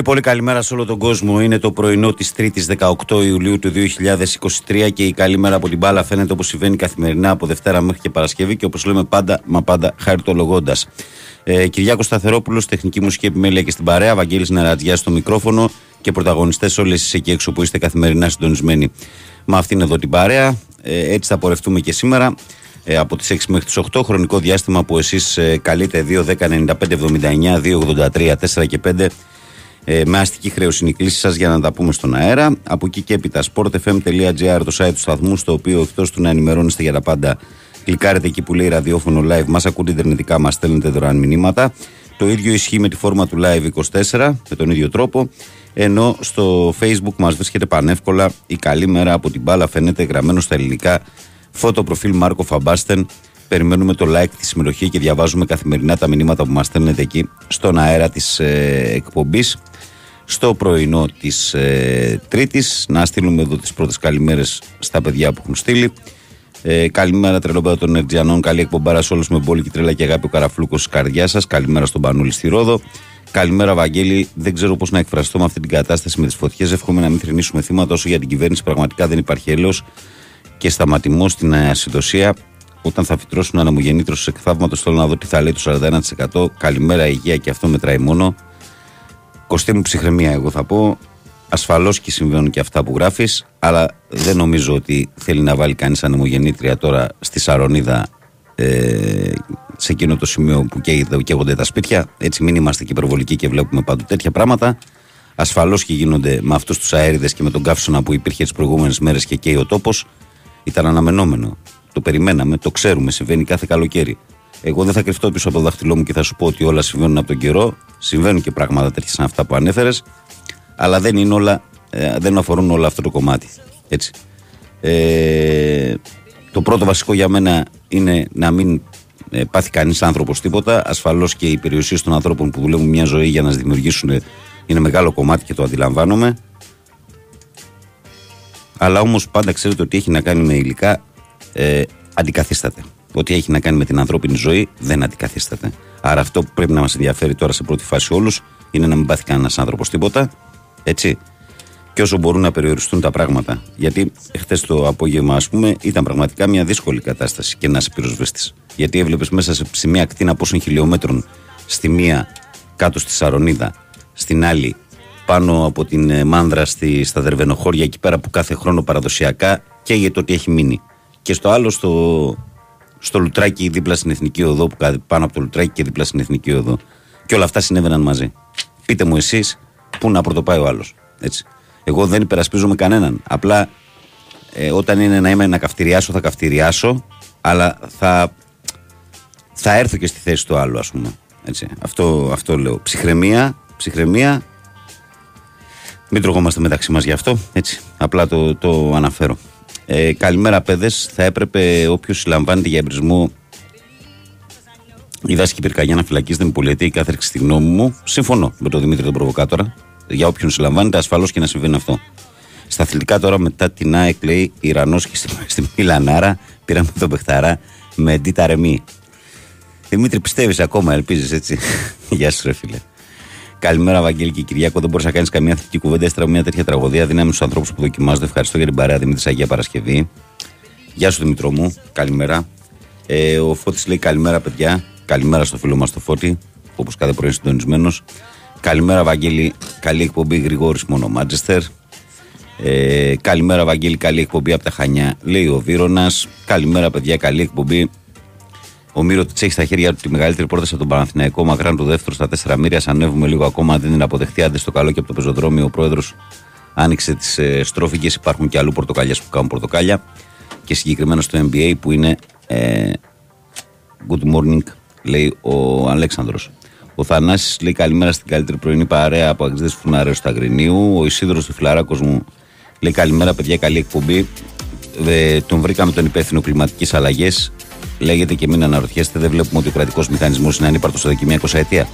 Πολύ πολύ καλημέρα σε όλο τον κόσμο. Είναι το πρωινό της 3η 18 Ιουλίου του 2023 και η καλή μέρα από την μπάλα φαίνεται όπως συμβαίνει καθημερινά από Δευτέρα μέχρι και Παρασκευή και όπως λέμε πάντα, μα πάντα χαριτολογώντα. Ε, Κυριάκος Σταθερόπουλος, τεχνική μουσική επιμέλεια και στην παρέα. Βαγγέλης Νερατζιά στο μικρόφωνο και πρωταγωνιστές όλες εσείς εκεί έξω που είστε καθημερινά συντονισμένοι με αυτήν εδώ την παρέα. Ε, έτσι θα πορευτούμε και σήμερα. Ε, από τις 6 μέχρι τις 8 χρονικό διάστημα που εσείς ε, καλείτε 2, 10, 95, 79, 2, 83, 4 και 5 ε, με αστική χρέωση είναι η κλήση σας για να τα πούμε στον αέρα. Από εκεί και έπειτα, sportfm.gr, το site του σταθμού, στο οποίο εκτός του να ενημερώνεστε για τα πάντα, κλικάρετε εκεί που λέει ραδιόφωνο live, μας ακούτε ιντερνετικά, μας στέλνετε δωρεάν μηνύματα. Το ίδιο ισχύει με τη φόρμα του Live 24, με τον ίδιο τρόπο. Ενώ στο Facebook μας βρίσκεται πανεύκολα η καλή μέρα από την μπάλα, φαίνεται γραμμένο στα ελληνικά. Φώτο προφίλ Μάρκο Φαμπάστεν. Περιμένουμε το like, τη συμμετοχή και διαβάζουμε καθημερινά τα μηνύματα που μας στέλνετε εκεί στον αέρα της ε, εκπομπής στο πρωινό της ε, Τρίτης. Να στείλουμε εδώ τις πρώτες καλημέρες στα παιδιά που έχουν στείλει. Ε, καλημέρα τρελοπέδα των Ερτζιανών. Καλή εκπομπάρα σε όλους με μπόλικη τρέλα και αγάπη ο Καραφλούκος τη καρδιά σας. Καλημέρα στον Πανούλη στη Ρόδο. Καλημέρα, Βαγγέλη. Δεν ξέρω πώς να εκφραστώ με αυτή την κατάσταση με τις φωτιές. Εύχομαι να μην θρυνήσουμε θύματα όσο για την κυβέρνηση. Πραγματικά δεν υπάρχει έλεος και σταματημό στην ασυντοσία. Όταν θα φυτρώσουν αναμογεννήτρου σε εκθαύματο, θέλω να δω τι θα λέει το 41%. Καλημέρα, υγεία και αυτό μετράει μόνο. Κοστί μου ψυχραιμία, εγώ θα πω. Ασφαλώς και συμβαίνουν και αυτά που γράφεις, αλλά δεν νομίζω ότι θέλει να βάλει κανείς ανεμογεννήτρια τώρα στη Σαρονίδα ε, σε εκείνο το σημείο που καίγονται τα σπίτια. Έτσι, μην είμαστε και υπερβολικοί και βλέπουμε πάντοτε τέτοια πράγματα. Ασφαλώς και γίνονται με αυτούς τους αέριδες και με τον καύσωνα που υπήρχε τις προηγούμενες μέρες και καίει ο τόπος. Ήταν αναμενόμενο. Το περιμέναμε, το ξέρουμε, συμβαίνει κάθε καλοκαίρι. Εγώ δεν θα κρυφτώ πίσω από το δάχτυλό μου και θα σου πω ότι όλα συμβαίνουν από τον καιρό. Συμβαίνουν και πράγματα τέτοια σαν αυτά που ανέφερες. Αλλά δεν, είναι όλα, ε, δεν αφορούν όλα αυτό το κομμάτι. Έτσι. Ε, το πρώτο βασικό για μένα είναι να μην ε, πάθει κανείς άνθρωπος τίποτα. Ασφαλώς και οι περιουσίες των ανθρώπων που δουλεύουν μια ζωή για να δημιουργήσουν είναι μεγάλο κομμάτι και το αντιλαμβάνομαι. Αλλά όμως πάντα ξέρετε ότι έχει να κάνει με υλικά ε, αντικαθίσταται ό,τι έχει να κάνει με την ανθρώπινη ζωή δεν αντικαθίσταται. Άρα αυτό που πρέπει να μας ενδιαφέρει τώρα σε πρώτη φάση όλους είναι να μην πάθει κανένας άνθρωπος τίποτα. Έτσι. Και όσο μπορούν να περιοριστούν τα πράγματα. Γιατί χθε το απόγευμα, ας πούμε, ήταν πραγματικά μια δύσκολη κατάσταση και να είσαι πυροσβέστης. Γιατί έβλεπες μέσα σε, μια κτίνα πόσων χιλιόμετρων στη μία κάτω στη Σαρονίδα, στην άλλη πάνω από την ε, Μάνδρα στη, στα Δερβενοχώρια, εκεί πέρα που κάθε χρόνο παραδοσιακά καίγεται ότι έχει μείνει. Και στο άλλο, στο, στο Λουτράκι δίπλα στην Εθνική Οδό, που πάνω από το Λουτράκι και δίπλα στην Εθνική Οδό. Και όλα αυτά συνέβαιναν μαζί. Πείτε μου εσείς πού να πρωτοπάει ο άλλος. Εγώ δεν υπερασπίζομαι κανέναν. Απλά ε, όταν είναι να είμαι να καυτηριάσω, θα καυτηριάσω, αλλά θα, θα έρθω και στη θέση του άλλου, ας πούμε. Έτσι. Αυτό, αυτό λέω. Ψυχραιμία, ψυχραιμία. Μην τρογόμαστε μεταξύ μας γι' αυτό. Έτσι. Απλά το, το αναφέρω. Ε, καλημέρα, παιδες. Θα έπρεπε όποιος συλλαμβάνεται για εμπρισμό η δάσκη πυρκαγιά να φυλακίζεται με πολιετή κάθερξη στη γνώμη μου. Συμφωνώ με τον Δημήτρη τον Προβοκάτορα. Για όποιον συλλαμβάνεται, ασφαλώς και να συμβαίνει αυτό. Στα αθλητικά τώρα μετά την ΑΕΚ λέει Ιρανός και στη, στη Μιλανάρα πήραμε τον Πεχταρά με ντίτα ρεμή. Δημήτρη, πιστεύεις ακόμα, ελπίζεις έτσι; Γεια σου, ρε φίλε. Καλημέρα, Βαγγέλη και Κυριακό. Δεν μπορείς να κάνεις καμία θετική κουβέντα έστερα μια τέτοια τραγωδία. Δύναμη στους ανθρώπους που δοκιμάζονται. Ευχαριστώ για την παρέα Δημήτρης Αγία Παρασκευή. Γεια σου, Δημητρό μου. Καλημέρα. Ε, ο Φώτης λέει καλημέρα, παιδιά. Καλημέρα στο φίλο μας το Φώτη, όπως κάθε πρωί συντονισμένος. Καλημέρα, Βαγγέλη. Καλή εκπομπή Γρηγόρης μόνο Μάντζεστερ. Ε, καλημέρα, Βαγγέλη. Καλή εκπομπή από τα Χανιά, λέει ο Βίρονας. Καλημέρα, παιδιά. Καλή εκπομπή ο Μύρο τη έχει στα χέρια του τη μεγαλύτερη πρόταση από τον Παναθηναϊκό. Μακράν το δεύτερο στα τέσσερα μοίρια. Ανέβουμε λίγο ακόμα. Δεν είναι αποδεχτεί. Άντε στο καλό και από το πεζοδρόμιο. Ο πρόεδρος άνοιξε τις ε, στρόφιγγες. Υπάρχουν και αλλού πορτοκάλια που κάνουν πορτοκάλια. Και συγκεκριμένα στο NBA που είναι ε, Good morning, λέει ο Αλέξανδρος. Ο Θανάσης λέει καλημέρα στην καλύτερη πρωινή παρέα από Αγγλίδε Φουναρέου στα Αγρινίου. Ο Ισίδρο του Φιλαράκος μου λέει καλημέρα, παιδιά, καλή εκπομπή. Ε, τον βρήκαμε τον υπεύθυνο κλιματική αλλαγές λέγεται και μην αναρωτιέστε, δεν βλέπουμε ότι ο κρατικός μηχανισμός είναι ανύπαρτος στο δοκιμία 20 ετία.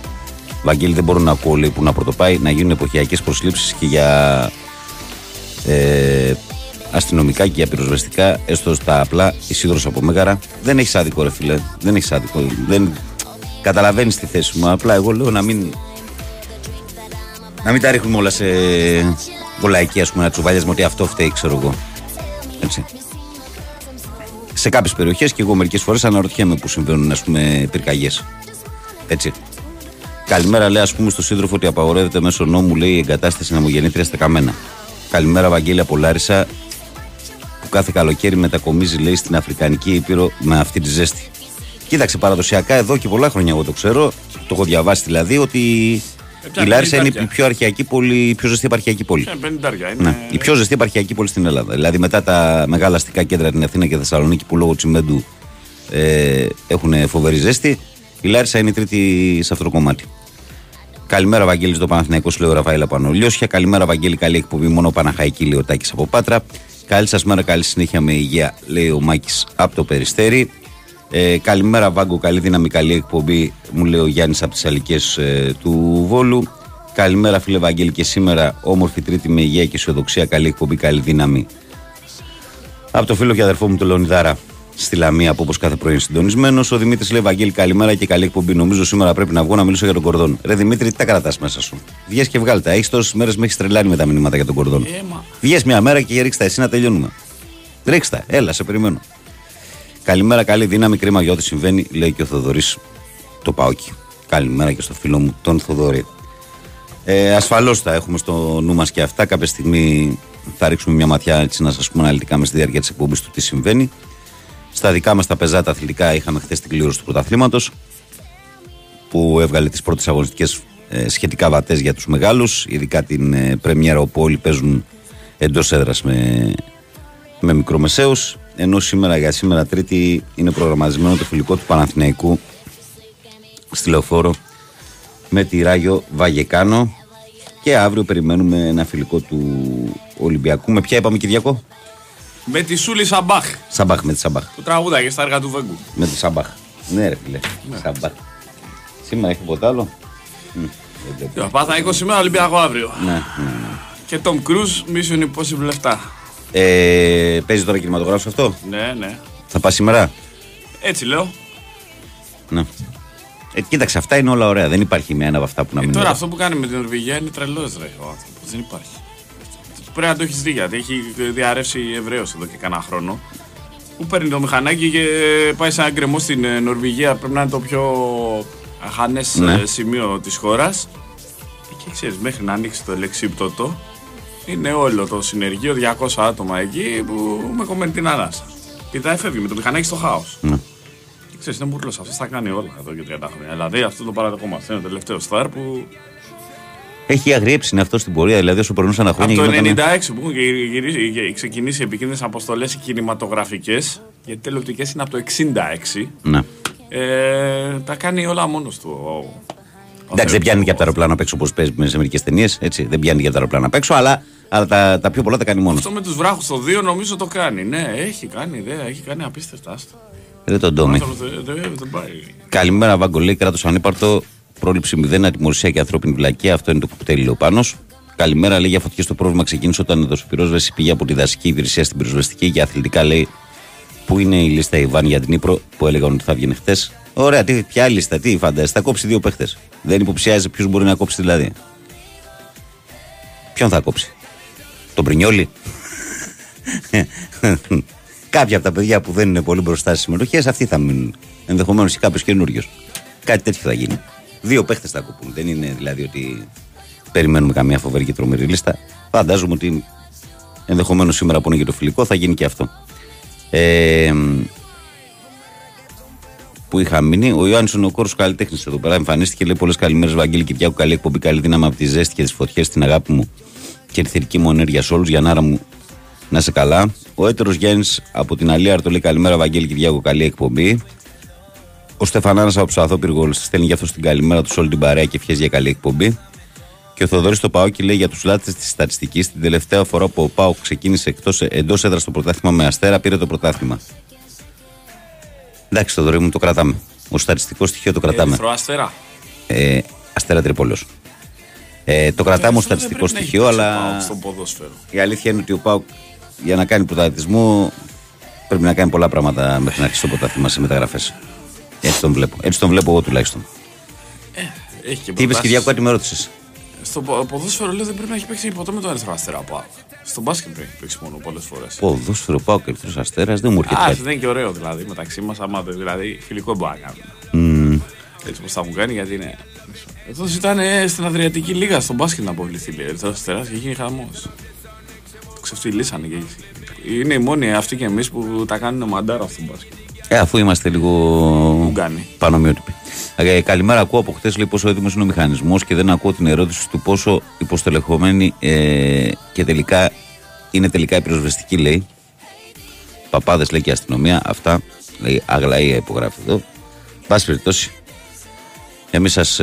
Βαγγέλη, δεν μπορώ να ακούω λέει, που να πρωτοπάει να γίνουν εποχιακές προσλήψεις και για ε, αστυνομικά και για πυροσβεστικά, έστω στα απλά. Ισίδρο από Μέγαρα. Δεν έχεις άδικο, ρε φίλε. Δεν έχεις άδικο. Δεν... Καταλαβαίνεις τη θέση μου. Απλά εγώ λέω να μην. Να μην τα ρίχνουμε όλα σε βολαϊκή, ας πούμε, να τσουβάλιασμα ότι αυτό φταίει, ξέρω εγώ. Έτσι. Σε κάποιες περιοχές και εγώ μερικές φορές αναρωτιέμαι που συμβαίνουν, ας πούμε, πυρκαγιές. Έτσι. Καλημέρα, λέει, ας πούμε, στο σύντροφο ότι απαγορεύεται μέσω νόμου, λέει, η εγκατάσταση ναμογεννήτρια στα καμένα. Καλημέρα, Βαγγέλη από Λάρισα, που κάθε καλοκαίρι μετακομίζει, λέει, στην Αφρικανική Ήπειρο με αυτή τη ζέστη. Κοίταξε, παραδοσιακά εδώ και πολλά χρόνια εγώ το ξέρω, το έχω διαβάσει δηλαδή, ότι Ε, η Λάρισα είναι η πενηντάρια. πιο αρχαϊκή πόλη, η πιο ζεστή επαρχιακή πόλη. Είναι πενηντάρια. Είναι... Ναι. Η πιο ζεστή επαρχιακή πόλη στην Ελλάδα. Δηλαδή μετά τα μεγάλα αστικά κέντρα την Αθήνα και Θεσσαλονίκη που λόγω τσιμέντου ε, έχουν φοβερή ζέστη, η Λάρισα είναι η τρίτη σε αυτό το κομμάτι. Καλημέρα, Βαγγέλη, στο Παναθηναϊκό, σου λέει ο Ραφαήλ από Ανολιώσια. Καλημέρα, Βαγγέλη, καλή εκπομπή. Μόνο Παναχαϊκή, λέει ο Τάκης από Πάτρα. Καλή σας μέρα, καλή συνέχεια με υγεία, λέει ο Μάκης από το Περιστέρι. Ε, καλημέρα, Βάγκο, καλή δύναμη, καλή εκπομπή, μου λέει ο Γιάννης από τις Αλικές ε, του Βόλου. Καλημέρα, φίλε Βαγγέλη, και σήμερα όμορφη Τρίτη με υγεία και αισιοδοξία, καλή εκπομπή, καλή δύναμη. Από το φίλο και αδερφό μου, τον Λεωνιδάρα, στη Λαμία, που όπως κάθε πρωί είναι συντονισμένος. Ο Δημήτρης λέει: Βαγγέλη, καλημέρα και καλή εκπομπή. Νομίζω σήμερα πρέπει να βγω να μιλήσω για τον κορδόν. Ρε Δημήτρη, τι τα κρατάς μέσα σου; Βγες και βγάλτα. Έχεις τόσες μέρες με έχει τρελάνει με τα μηνύματα για τον κορδόν. Ε, μα. Βγες μια μέρα και ρίξτε εσύ να τελειώνουμε. Ρίξτε, έλα, σε περιμένω. Καλημέρα, καλή δύναμη. Κρίμα για ό,τι συμβαίνει, λέει και ο Θοδωρής το Πάοκι. Καλημέρα και στο φίλο μου τον Θοδωρή. Ε, Ασφαλώς θα έχουμε στο νου μας και αυτά. Κάποια στιγμή θα ρίξουμε μια ματιά έτσι, να σας πούμε αναλυτικά με στη διάρκεια της εκπομπής του τι συμβαίνει. Στα δικά μας τα πεζάτα αθλητικά είχαμε χθες την κλήρωση του πρωταθλήματος που έβγαλε τις πρώτες αγωνιστικές ε, σχετικά βατές για τους μεγάλους. Ειδικά την ε, πρεμιέρα όπου όλοι παίζουν εντός έδρας με, με μικρομεσαίους ενώ σήμερα για σήμερα Τρίτη είναι προγραμματισμένο το φιλικό του Παναθηναϊκού στη Λεωφόρο με τη Ράγιο Βαγεκάνο και αύριο περιμένουμε ένα φιλικό του Ολυμπιακού. Με ποια είπαμε Κυριακό; Με τη Σούλη Σαμπάχ Σαμπάχ, με τη Σαμπάχ. που τραγούδαγε στα έργα του Βέγκου. Με τη Σαμπάχ. Ναι, ρε φίλε. Σαμπάχ. Σήμερα έχει ποτέ άλλο; Μμ, δεν βλέπω. Πάθα 20 σήμερα Ολυμπιακό αύριο. Ναι, ναι, ναι. Και Tom Cruise Mission Impossible 7. Ε, παίζει τώρα κινηματογράφος αυτό; Ναι, ναι. Θα πας σήμερα; Έτσι λέω. Ναι. Ε, κοίταξε, αυτά είναι όλα ωραία. Δεν υπάρχει με ένα από αυτά που να Ε, μην τώρα είναι. αυτό που κάνει με την Νορβηγία είναι τρελός, ρε. Ο άνθρωπος δεν υπάρχει. Πρέπει να το έχεις δει γιατί έχει διαρρεύσει Εβραίο εδώ και κανένα χρόνο. Που παίρνει το μηχανάκι και πάει σε ένα γκρεμό στην ε, Νορβηγία. Πρέπει να είναι το πιο αχανές Ναι. σημείο της χώρας. Και ξέρεις, μέχρι να ανοίξει το λεξίπτωτο, είναι όλο το συνεργείο 200 άτομα εκεί που με κομμένη την ανάσα. Και θα έφευγε με το μηχανάκι στο χάος. Ναι. Και ξέρεις, είναι μπουρλός, αυτός τα κάνει όλα εδώ και 30 χρόνια. Δηλαδή αυτό το παραδεχόμαστε. Είναι ο τελευταίος στάρ που. Έχει αγριέψει είναι αυτό στην πορεία. Δηλαδή, όσο περνούσαν τα Από χρόνια. το 96 γινότανε- που έχουν γυρι- γυρίσει- γε- ξεκινήσει επικίνδυνες αποστολές κινηματογραφικές, γιατί τηλεοπτικέ είναι από το 66. Ναι. Ε, τα κάνει όλα μόνος του. Ο- ο Εντάξει, δεν Θεός. πιάνει και από τα αεροπλάνα απ' έξω όπως παίζει σε μερικές ταινίες. Δεν πιάνει και από τα αεροπλάνα απ' έξω, αλλά, αλλά τα, τα πιο πολλά τα κάνει μόνος. Αυτό με τους βράχους στο 2 νομίζω το κάνει. Ναι, έχει κάνει ιδέα, έχει κάνει απίστευτα. άστο. Δεν τον Ο τόμι. άνθρωπος Δεν δεν- δεν πάει. Καλημέρα, Βαγκολή, κράτος ανύπαρτο. Πρόληψη μηδέν, ατιμορρυσία και ανθρώπινη βλακία. Αυτό είναι το κουπτέλι, λέει ο Πάνος. Καλημέρα, λέει για φωτιές. Το πρόβλημα ξεκίνησε όταν η δοσοπυρόσβεση πήγε από τη δασική υπηρεσία στην πυροσβεστική και αθλητικά λέει Πού είναι η λίστα Ιβάν για την Ήπρο που έλεγαν ότι θα βγαίνει χθες. Ωραία, τι, ποια λίστα, τι φαντάζεσαι, θα κόψει δύο παίχτες. Δεν υποψιάζει ποιο μπορεί να κόψει δηλαδή. Ποιον θα κόψει, Τον Πρινιόλι. Κάποια από τα παιδιά που δεν είναι πολύ μπροστά στις συμμετοχές, αυτοί θα μείνουν. Ενδεχομένως και κάποιος καινούριος. Κάτι τέτοιο θα γίνει. Δύο παίχτες θα κοπούν. Δεν είναι δηλαδή ότι περιμένουμε καμία φοβερή και τρομερή λίστα. Φαντάζομαι ότι ενδεχομένως σήμερα που είναι για το φιλικό θα γίνει και αυτό. Ε, που είχα μείνει. Ο Ιωάννης ο Νοκόρο καλλιτέχνης εδώ πέρα εμφανίστηκε. Λέει πολλές καλημέρες, Βαγγέλη Κυριάκου. Καλή εκπομπή, καλή δύναμη από τη ζέστη και τις φωτιές, την αγάπη μου και τη θετική μου ενέργεια σε όλους. Για να μου να είσαι καλά. Ο έτερος Γιάννης από την Αλία το λέει καλημέρα, Βαγγέλη Κυριάκου. Καλή εκπομπή. Ο Στεφανάνα από τους Αθόπυργου στέλνει για αυτό την καλημέρα τους σε όλη την παρέα και ευχές για καλή εκπομπή. Και ο Θοδωρής στο Πάοκ λέει για τους λάτε της στατιστικής την τελευταία φορά που ο Πάοκ ξεκίνησε εντός έδρας στο πρωτάθλημα με αστέρα, πήρε το πρωτάθλημα. Εντάξει, Θοδωρή μου το κρατάμε. Ο στατιστικό στοιχείο το κρατάμε. Ερυθρό αστέρα. Ε, Αστέρα Τρίπολος. Ε, το κρατάμε ως Αυτό δεν στατιστικό πρέπει να έχει στοιχείο, παίξει ο αλλά ΠΑΟΚ στον ποδόσφαιρο. η αλήθεια είναι ότι ο Πάουκ για να κάνει πρωταθλητισμό πρέπει να κάνει πολλά πράγματα μέχρι να αρχίσει το πρωτάθλημα σε μεταγραφές. Έτσι τον βλέπω. Έτσι τον βλέπω εγώ τουλάχιστον. Έχει και Τι είπες, προτάσεις. Κυριάκο, κάτι με ρώτησες; Στο πο- ποδόσφαιρο λέω δεν πρέπει να έχει παίξει ποτέ με τον Ερυθρό Αστέρα ο ΠΑΟΚ. Στο μπάσκετ πρέπει να έχει παίξει μόνο πολλές φορές. Ποδόσφαιρο Πάουκ, Ερυθρό Αστέρας, δεν μου έρχεται Α, κάτι. δεν είναι και ωραίο δηλαδή μεταξύ μας. Άμα δεν- δηλαδή φιλικό μπορεί να κάνουμε. Μμμ. Έτσι πώ θα μου κάνει γιατί είναι. Αυτό ήταν ε, στην Αδριατική Λίγα στο μπάσκετ να αποβληθεί. λέει, Ερυθρό Αστέρα και γίνει χαμός. Το ξεφτυλίσανε και Είναι οι μόνοι αυτοί και εμείς που τα κάνουν μαντάρα στο μπάσκετ. Ε, αφού είμαστε λίγο Ουγγάνοι. πανομοιότυποι. Ε, καλημέρα, ακούω από χθε λέει πόσο έτοιμος είναι ο μηχανισμός και δεν ακούω την ερώτηση του πόσο υποστελεχωμένη ε, και τελικά είναι τελικά η πυροσβεστική, λέει. Παπάδες λέει και η αστυνομία. Αυτά λέει Αγλαία υπογράφει εδώ. Πάση περιπτώσει, εμείς σας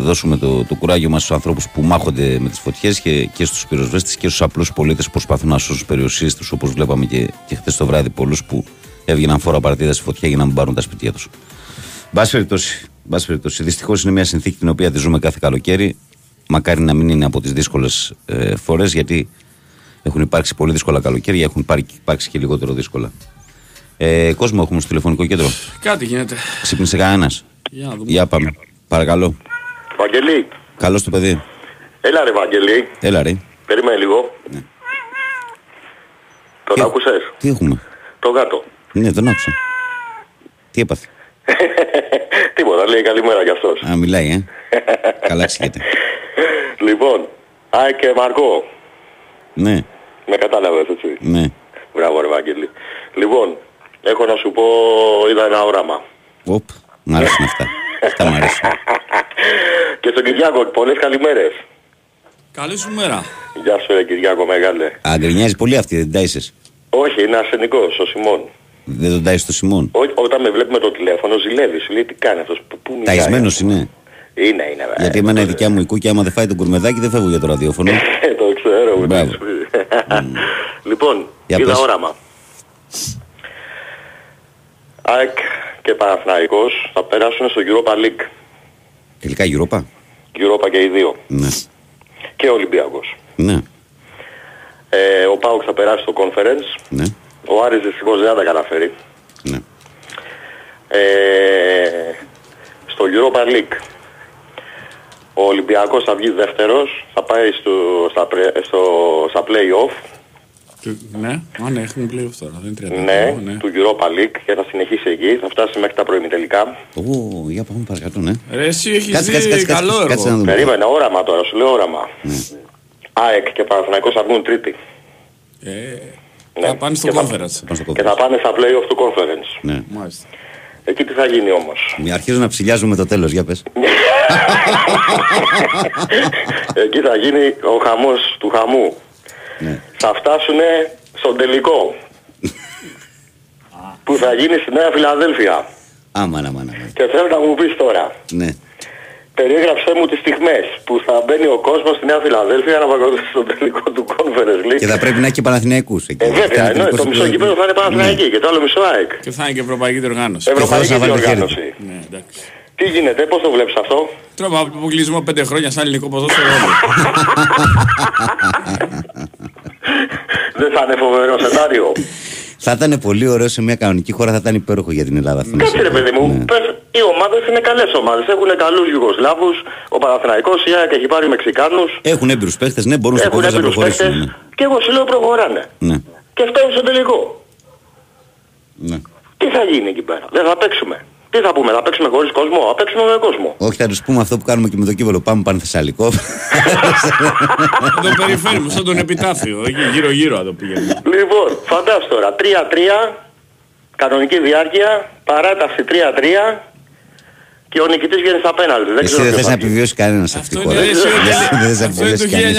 δώσουμε το, το κουράγιο μας στους ανθρώπους που μάχονται με τις φωτιές και, και στους πυροσβέστες και στους απλούς πολίτες που προσπαθούν να σώσουν τις περιουσίες τους, όπως βλέπαμε και, και χθε το βράδυ πολλούς που έβγαιναν φόρα παρτίδα στη φωτιά για να μην πάρουν τα σπίτια τους. Μπάση περιπτώσει, μπάση περιπτώσει. Δυστυχώς είναι μια συνθήκη την οποία τη ζούμε κάθε καλοκαίρι. Μακάρι να μην είναι από τις δύσκολες ε, φορές, γιατί έχουν υπάρξει πολύ δύσκολα καλοκαίρια, έχουν υπάρξει, υπάρξει και λιγότερο δύσκολα. Ε, κόσμο έχουμε στο τηλεφωνικό κέντρο. Κάτι γίνεται. Ξύπνησε κανένας; Για να δούμε. Για πάμε. Παρακαλώ. Βαγγελή, Καλώς το παιδί. έλα ρε Βαγγελή, Έλα ρε. περίμενε λίγο. Τον Τι- άκουσες, Τι έχουμε; το γάτο. Ναι, τον άκουσα. Τι έπαθε; Τίποτα, λέει καλημέρα κι αυτός. Α, μιλάει, ε. Καλά ξηγείται. λοιπόν, Άι και Μαρκό, Ναι, με κατάλαβες έτσι. ναι. Μπράβο ρε Βαγγελή. Λοιπόν, έχω να σου πω, είδα ένα όραμα. Οπ, μ' αρέσουν αυτά. Αυτά μ' αρέσουν. Και στον Κυριάκο, πολλές καλημέρες. Καλή σου μέρα. Γεια σου ρε Κυριάκο μεγάλε. Α, γκρινιάζει πολύ αυτή, δεν τάισες. Όχι, είναι ασθενικός ο Σιμών. Δεν τον τάισες το Σιμών. Ό, όταν με βλέπει με το τηλέφωνο ζηλεύει, σου λέει τι κάνει αυτός, πού, πού μιλάει. Ταϊσμένος είναι. Είναι, είναι. βέβαια. Γιατί εμένα η δικιά μου η κούκια, άμα δεν φάει τον κουρμεδάκι, δεν φεύγω για το ραδιόφωνο. Ε, το ξέρω. μου Μπράβο. το έχεις πει. λοιπόν, Για είδα πες. όραμα. ΑΕΚ και Παναθηναϊκός θα περάσουν στο Europa League. Τελικά η Europa; Europa και οι δύο. Ναι. Και ο Ολυμπιακός. Ναι. Ε, ο ΠΑΟΚ θα περάσει στο Conference. Ναι. Ο Άρης δυστυχώς δεν θα τα καταφέρει. Ναι. Ε, στο Europa League. Ο Ολυμπιακός θα βγει δεύτερος, θα πάει στο, στα, πρε- στο, στα play-off Του- Ναι, α, ναι, έχουν πλέον τώρα. Δεν είναι 30. ναι, ναι. του Europa League και θα συνεχίσει εκεί, θα φτάσει μέχρι τα προημιτελικά. Ω, για πάμε παρακάτω, ναι. Ρε, εσύ έχεις Κάτσε, δει κάτσε, κάτσε, καλό κάτσε, έργο. κάτσε να δούμε. Περίμενε, όραμα τώρα, σου λέω όραμα. Ναι. ΑΕΚ και Παναθηναϊκός θα βγουν τρίτη. Ε, Ναι. Θα πάνε στο Και θα- conference. Πάμε στο Και θα κόμμα. πάνε στα play-off του conference. Ναι. Μάλιστα. Εκεί τι θα γίνει όμως; Μη Αρχίζω να ψηλιάζουμε το τέλος, για πες. Εκεί θα γίνει ο χαμός του χαμού. Ναι. Θα φτάσουνε στον τελικό. που θα γίνει στη Νέα Φιλαδέλφια. Άμα, άμα, άμα. Και θέλω να μου πεις τώρα. Ναι. Περιέγραψέ μου τις στιγμές που θα μπαίνει ο κόσμος στη Νέα Φιλαδέλφια να παρακολουθήσει τον τελικό του Conference League. Και θα πρέπει να έχει και Παναθηναϊκούς εκεί. Ε, βέβαια, Είναι ενώ τελικός το του μισό πλέον. γήπεδο θα είναι Παναθηναϊκή Ναι. και το άλλο μισό ΑΕΚ. Και θα είναι και ευρωπαϊκή διοργάνωση. Ευρωπαϊκή θα βάλει το χέρι διοργάνωση. Ναι, εντάξει. Τι γίνεται, πώς το βλέπεις αυτό; Τρώμε αποκλεισμό πέντε χρόνια σαν ελληνικό ποδόσφαιρο. όλο. Δεν θα είναι φοβερό σενάριο. Θα ήταν πολύ ωραίο σε μια κανονική χώρα, θα ήταν υπέροχο για την Ελλάδα. αυτό να Κάτσε ρε συμβεί. παιδί μου, Ναι. πες, οι ομάδες είναι καλές ομάδες. Έχουν καλούς Ιουγκοσλάβους, ο Παναθηναϊκός, η ΑΕΚ έχει πάρει Μεξικάνους, Έχουν έμπειρους παίχτες, ναι, μπορούν στο έχουν κόμμα να έμπειρους παίκτες προχωρήσουν. και εγώ σου λέω προχωράνε. Ναι. ναι. Και φτάνουν στο τελικό. ναι. Τι θα γίνει εκεί πέρα, δεν θα παίξουμε. Τι θα πούμε, θα παίξουμε χωρίς κόσμο, θα παίξουμε με κόσμο. Όχι, θα τους πούμε αυτό που κάνουμε και με το κύβολο. Πάμε Πανθεσσαλικό. Θα το περιφέρουμε σαν τον επιτάφιο. Εκεί γύρω-γύρω θα το πηγαίνουμε. Λοιπόν, φαντάσου τώρα, 3-3, κανονική διάρκεια, παράταση 3-3 και ο νικητής βγαίνει στα πέναλτι. Δεν Εσύ ξέρω δεν ποιος θες θα να βγει. επιβιώσει κανένας σε αυτή Αυτό τη είναι, χώρα. ρε, εσύ, ο Δεν τελε- θες να αυτό είναι επιβιώσει το κανείς.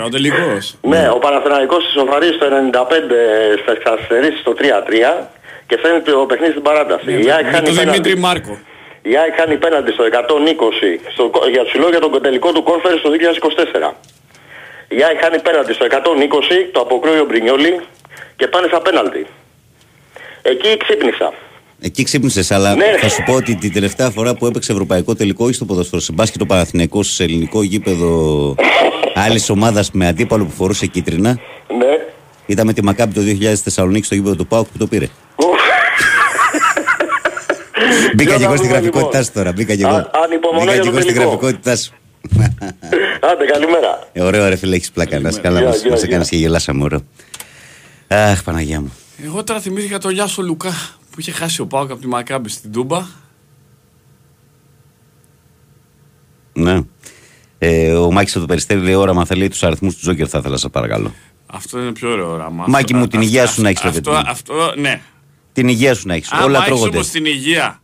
1994, ο τελικός. Ναι, ο Παναθηναϊκός ισοφαρίζει στο 95 στα εξαστερήσεις στο 3-3 και φαίνεται το παιχνίδι στην παράταση. Η ΑΕΚ Με χάνει τον πέναλτι. Δημήτρη Μάρκο. Η ΑΕΚ χάνει πέναντι στο 120 στο, για σου λέω για τον τελικό του κόνφερες το 2024. Η ΑΕΚ χάνει πέναντι στο 120, το αποκρούει ο Μπρινιόλι και πάνε στα πέναλτι. Εκεί ξύπνησα. Εκεί ξύπνησες, αλλά Ναι. θα σου πω ότι την τελευταία φορά που έπαιξε ευρωπαϊκό τελικό, όχι στο ποδόσφαιρο, σε μπάσκετ το Παναθηναϊκό, σε ελληνικό γήπεδο άλλη ομάδα με αντίπαλο που φορούσε κίτρινα, Ναι. ήταν με τη Μακάμπη το 2000 στη Θεσσαλονίκη στο γήπεδο του Πάουκ που το πήρε. Μπήκα Για και να εγώ στην δούμε, γραφικότητά λοιπόν. σου τώρα. Μπήκα και Α- εγώ. ανυπομονώ Μπήκα για και το εγώ στην τελικό. γραφικότητά σου. Άντε, καλημέρα. Ε, Ωραίο, ρε φίλε, έχεις πλάκα. Να είσαι καλά, Γεια, μα γεια, μας γεια. έκανες και γελάσαμε, ωραίο. Αχ, Παναγία μου. Εγώ τώρα θυμήθηκα τον Λιάσο Λουκά που είχε χάσει ο Πάοκ από τη Μακάμπη στην Τούμπα. Ναι. Ε, ο Μάκης από το Περιστέρι λέει: Όραμα θα λέει τους αριθμούς του Τζόκερ, θα ήθελα, σε παρακαλώ. Αυτό είναι πιο ωραίο όραμα. Μάκη Αυτό- μου, την υγεία αυτό- σου να έχεις, ρε αυτό, παιδί μου. αυτό, ναι. Την υγεία σου να έχεις. Άμα Όλα έχεις τρώγονται. όμως την υγεία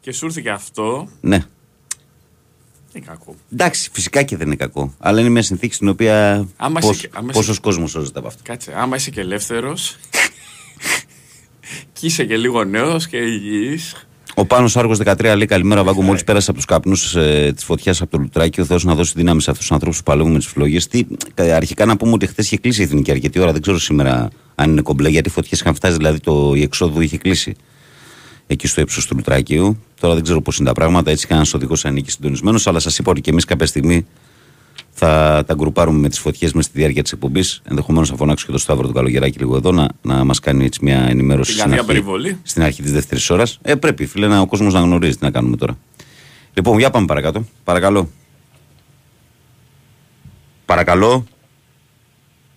και σου ήρθε και αυτό, Ναι. δεν είναι κακό. Εντάξει, φυσικά και δεν είναι κακό. Αλλά είναι μια συνθήκη στην οποία. Άμα πώς, είσαι και- άμα είσαι- πόσος κόσμος σώζεται από αυτό. Κάτσε, άμα είσαι και ελεύθερος και είσαι και λίγο νέος και υγιής, Ο Πάνος Άργος 13 λέει καλημέρα Βάγκο μόλις πέρασε από τους καπνούς ε, της φωτιάς από το Λουτράκι ο Θεός να δώσει δύναμη σε αυτούς τους ανθρώπους που παλεύουν με τις φλόγες Τι, κα- αρχικά να πούμε ότι χθες είχε κλείσει η εθνική αρκετή ώρα δεν ξέρω σήμερα αν είναι κομπλέ γιατί οι φωτιές είχαν φτάσει δηλαδή το, η εξόδου είχε κλείσει εκεί στο ύψος του Λουτράκιου. Τώρα δεν ξέρω πώς είναι τα πράγματα. Έτσι, κανένας οδηγός ανήκει συντονισμένος. Αλλά σας είπα ότι και εμείς κάποια στιγμή θα τα γκρουπάρουμε με τις φωτιές με στη διάρκεια της εκπομπής. Ενδεχομένως θα φωνάξω και το Σταύρο του Καλογεράκη λίγο εδώ να, να μας κάνει έτσι μια ενημέρωση Την στην καρδιά αρχή, περιβολή. στην αρχή της δεύτερης ώρας. Ε, πρέπει, φίλε, να, ο κόσμος να γνωρίζει τι να κάνουμε τώρα. Λοιπόν, για πάμε παρακάτω. Παρακαλώ. Παρακαλώ.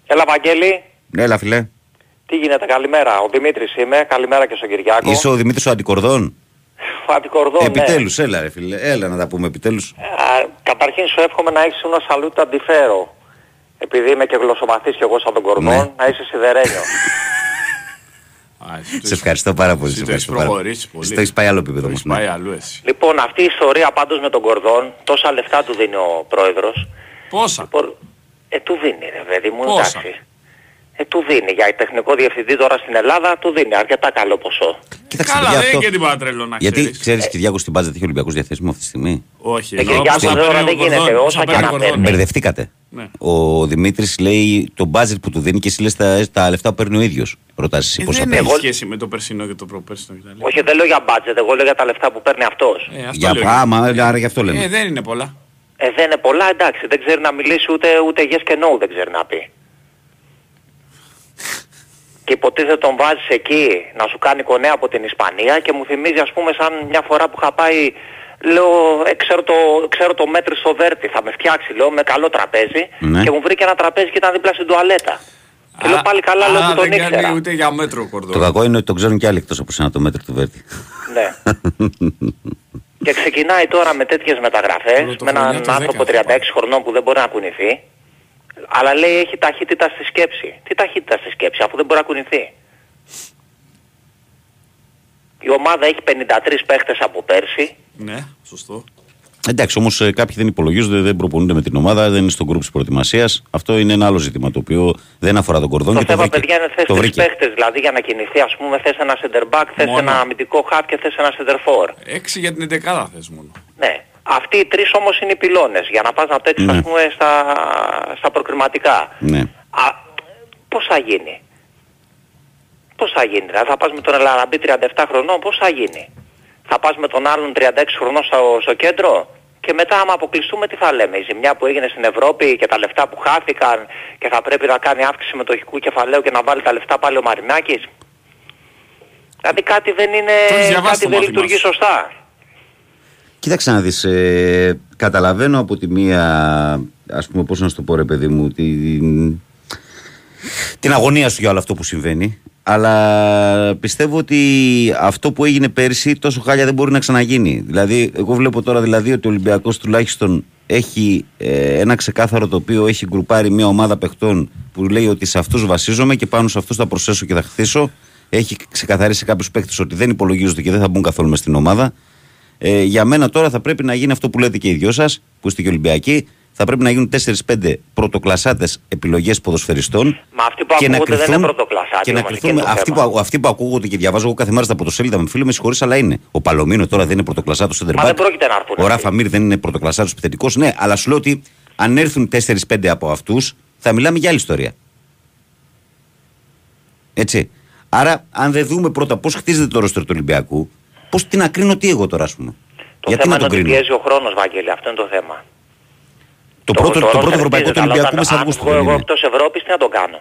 Έλα, Βαγγέλη. Έλα, φιλέ. Τι γίνεται, καλημέρα. Ο Δημήτρης είμαι. Καλημέρα και στον Κυριάκο. Είσαι ο Δημήτρης ο Αντικορδόν; Ο Αντικορδόν, επιτέλους, έλα, ρε φίλε. Έλα να τα πούμε επιτέλους. ναι. Α, καταρχήν σου εύχομαι να έχεις ένα σαλούτ αντιφέρω. Επειδή είμαι και γλωσσομαθής κι εγώ σαν τον Κορδόν, Ναι. να είσαι σιδερένιο. Α, εσύ το Σε έχεις- ευχαριστώ πάρα πολύ. εσύ σε το έχεις ευχαριστώ πάρα προχωρήσει πολύ. Στο έχεις πάει άλλο επίπεδο Το όμως, έχεις ναι. πάει αλλού εσύ. λοιπόν, αυτή η ιστορία πάντως με τον Κορδόν, τόσα λεφτά του δίνει ο πρόεδρος. Πόσα; Λοιπόν, ε, του δίνει ρε παιδί μου, Πόσα; εντάξει. Ε, του δίνει. Για τεχνικό διευθυντή τώρα στην Ελλάδα του δίνει αρκετά καλό ποσό. Κοίταξε, Καλά, παιδιά, δεν αυτό- είναι και τίποτα τρελό να Γιατί ξέρεις. ξέρεις, Κυριάκο, στην μπάζα έχει Ολυμπιακό διαθέσιμο αυτή τη στιγμή; Όχι, Ε, εννοώ Κυριάκο, πόσα τώρα παίρνει δεν ο Κορδόν, γίνεται, πόσα όσα και παίρνει να ο Κορδόν. παίρνει. Μπερδευτήκατε. Ναι. Ο Δημήτρης λέει το μπάζετ που του δίνει και εσύ λες τα, τα λεφτά που παίρνει ο ίδιος. Ρωτάς εσύ Ε, πόσα δεν παίρνει. έχει σχέση με το περσινό και το προπέρσινο κτλ. Όχι, δεν λέω για μπάτζετ, εγώ λέω για τα λεφτά που παίρνει αυτός. Ε, αυτό Για λέω. πράγμα, άρα γι' αυτό λέμε. Ε, δεν είναι πολλά. Ε, δεν είναι πολλά, εντάξει, δεν ξέρει να μιλήσει ούτε, ούτε yes και no δεν ξέρει να πει. Και υποτίθεται τον βάζεις εκεί να σου κάνει κονέα από την Ισπανία και μου θυμίζει ας πούμε σαν μια φορά που είχα πάει, λέω, ε, ξέρω, το, ξέρω το μέτρη στο Βέρτι, θα με φτιάξει, λέω, με καλό τραπέζι Ναι. και μου βρήκε ένα τραπέζι και ήταν δίπλα στην τουαλέτα. Και λέω Α, πάλι καλά, λέω α, που τον δεν κάνει ήξερα. ούτε για μέτρο ο Κορδόν. Το κακό είναι ότι το ξέρουν και άλλοι εκτός από σένα το μέτρο του Βέρτη. Ναι. και ξεκινάει τώρα με τέτοιες μεταγραφές, με Πρωτοχρονιά έναν το 10 άνθρωπο θα 36 πάει. χρονών που δεν μπορεί να κουνηθεί, αλλά λέει έχει ταχύτητα στη σκέψη. Τι ταχύτητα στη σκέψη, αφού δεν μπορεί να κουνηθεί. Η ομάδα έχει 53 παίχτες από πέρσι. Ναι, σωστό. Εντάξει, όμως κάποιοι δεν υπολογίζονται, δεν προπονούνται με την ομάδα, δεν είναι στον γκρουπ της προετοιμασίας. Αυτό είναι ένα άλλο ζήτημα το οποίο δεν αφορά τον κορδόν Το και το θέμα, βρήκε. παιδιά, είναι θες το τρεις βρήκε. παίχτες, δηλαδή για να κινηθεί, ας πούμε, θες ένα center back, θες Μόνο. ένα αμυντικό half και θες ένα center for. Έξι για την 11 θες μόνο. Ναι. Αυτοί οι τρεις όμως είναι οι πυλώνες για να πας να παίξεις Ναι. ας πούμε στα, στα προκριματικά. Ναι. Α, πώς θα γίνει; Πώς θα γίνει. Δηλαδή θα πας με τον Ελαραμπή 37 χρονών, πώς θα γίνει; Θα πας με τον άλλον 36 χρονών στο, στο κέντρο; Και μετά άμα αποκλειστούμε τι θα λέμε; Η ζημιά που έγινε στην Ευρώπη και τα λεφτά που χάθηκαν και θα πρέπει να κάνει αύξηση μετοχικού κεφαλαίου και να βάλει τα λεφτά πάλι ο Μαρινάκης; Δηλαδή κάτι δεν είναι, Το έχεις διαβάσει κάτι το δεν μάθημά λειτουργεί σου. σωστά. Κοίταξε να δεις, ε, καταλαβαίνω από τη μία, ας πούμε πώς να σου το πω ρε παιδί μου, την, την αγωνία σου για όλο αυτό που συμβαίνει. Αλλά πιστεύω ότι αυτό που έγινε πέρσι τόσο χάλια δεν μπορεί να ξαναγίνει. Δηλαδή, εγώ βλέπω τώρα δηλαδή ότι ο Ολυμπιακός τουλάχιστον έχει ε, ένα ξεκάθαρο το οποίο έχει γκρουπάρει μια ομάδα παιχτών που λέει ότι σε αυτούς βασίζομαι και πάνω σε αυτούς θα προσθέσω και θα χτίσω. Έχει ξεκαθαρίσει κάποιους παίκτες ότι δεν υπολογίζονται και δεν θα μπουν καθόλου μες στην ομάδα. Ε, για μένα τώρα θα πρέπει να γίνει αυτό που λέτε και οι δυο σας, που είστε και Ολυμπιακοί. Θα πρέπει να γίνουν 4-5 πρωτοκλασάτε επιλογές ποδοσφαιριστών. Μα αυτοί που ακούγονται δεν είναι πρωτοκλασσάτοι Και να όμως, κρυθούν εκεί είναι το αυτοί, θέμα. που, αυτοί που ακούγονται και διαβάζω εγώ κάθε μέρα στα πρωτοσέλιδα με φίλο, με συγχωρείς, αλλά είναι. Ο Παλωμίνος τώρα δεν είναι πρωτοκλασάτο center Μα back. δεν πρόκειται να έρθουν Ο αυτοί. Ράφα Μίρ δεν είναι πρωτοκλασάτο επιθετικός. Ναι, αλλά σου λέω ότι αν έρθουν 4-5 από αυτούς, θα μιλάμε για άλλη ιστορία. Έτσι. Άρα, αν δεν δούμε πρώτα πώς χτίζεται το ρόστερ του Ολυμπιακού, πώς τι να κρίνω τι εγώ τώρα, ας πούμε. Το Γιατί θέμα να είναι τον ότι κρίνω; πιέζει ο χρόνος, Βαγγέλη. Αυτό είναι το θέμα. Το, πρώτο, το, πρώτο roster ευρωπαϊκό του χτίζεται, αλλά Ολυμπιακού όταν- μέσα αν Αυγούστου. βγω δεν εγώ είναι. εκτός Ευρώπης, τι να το κάνω;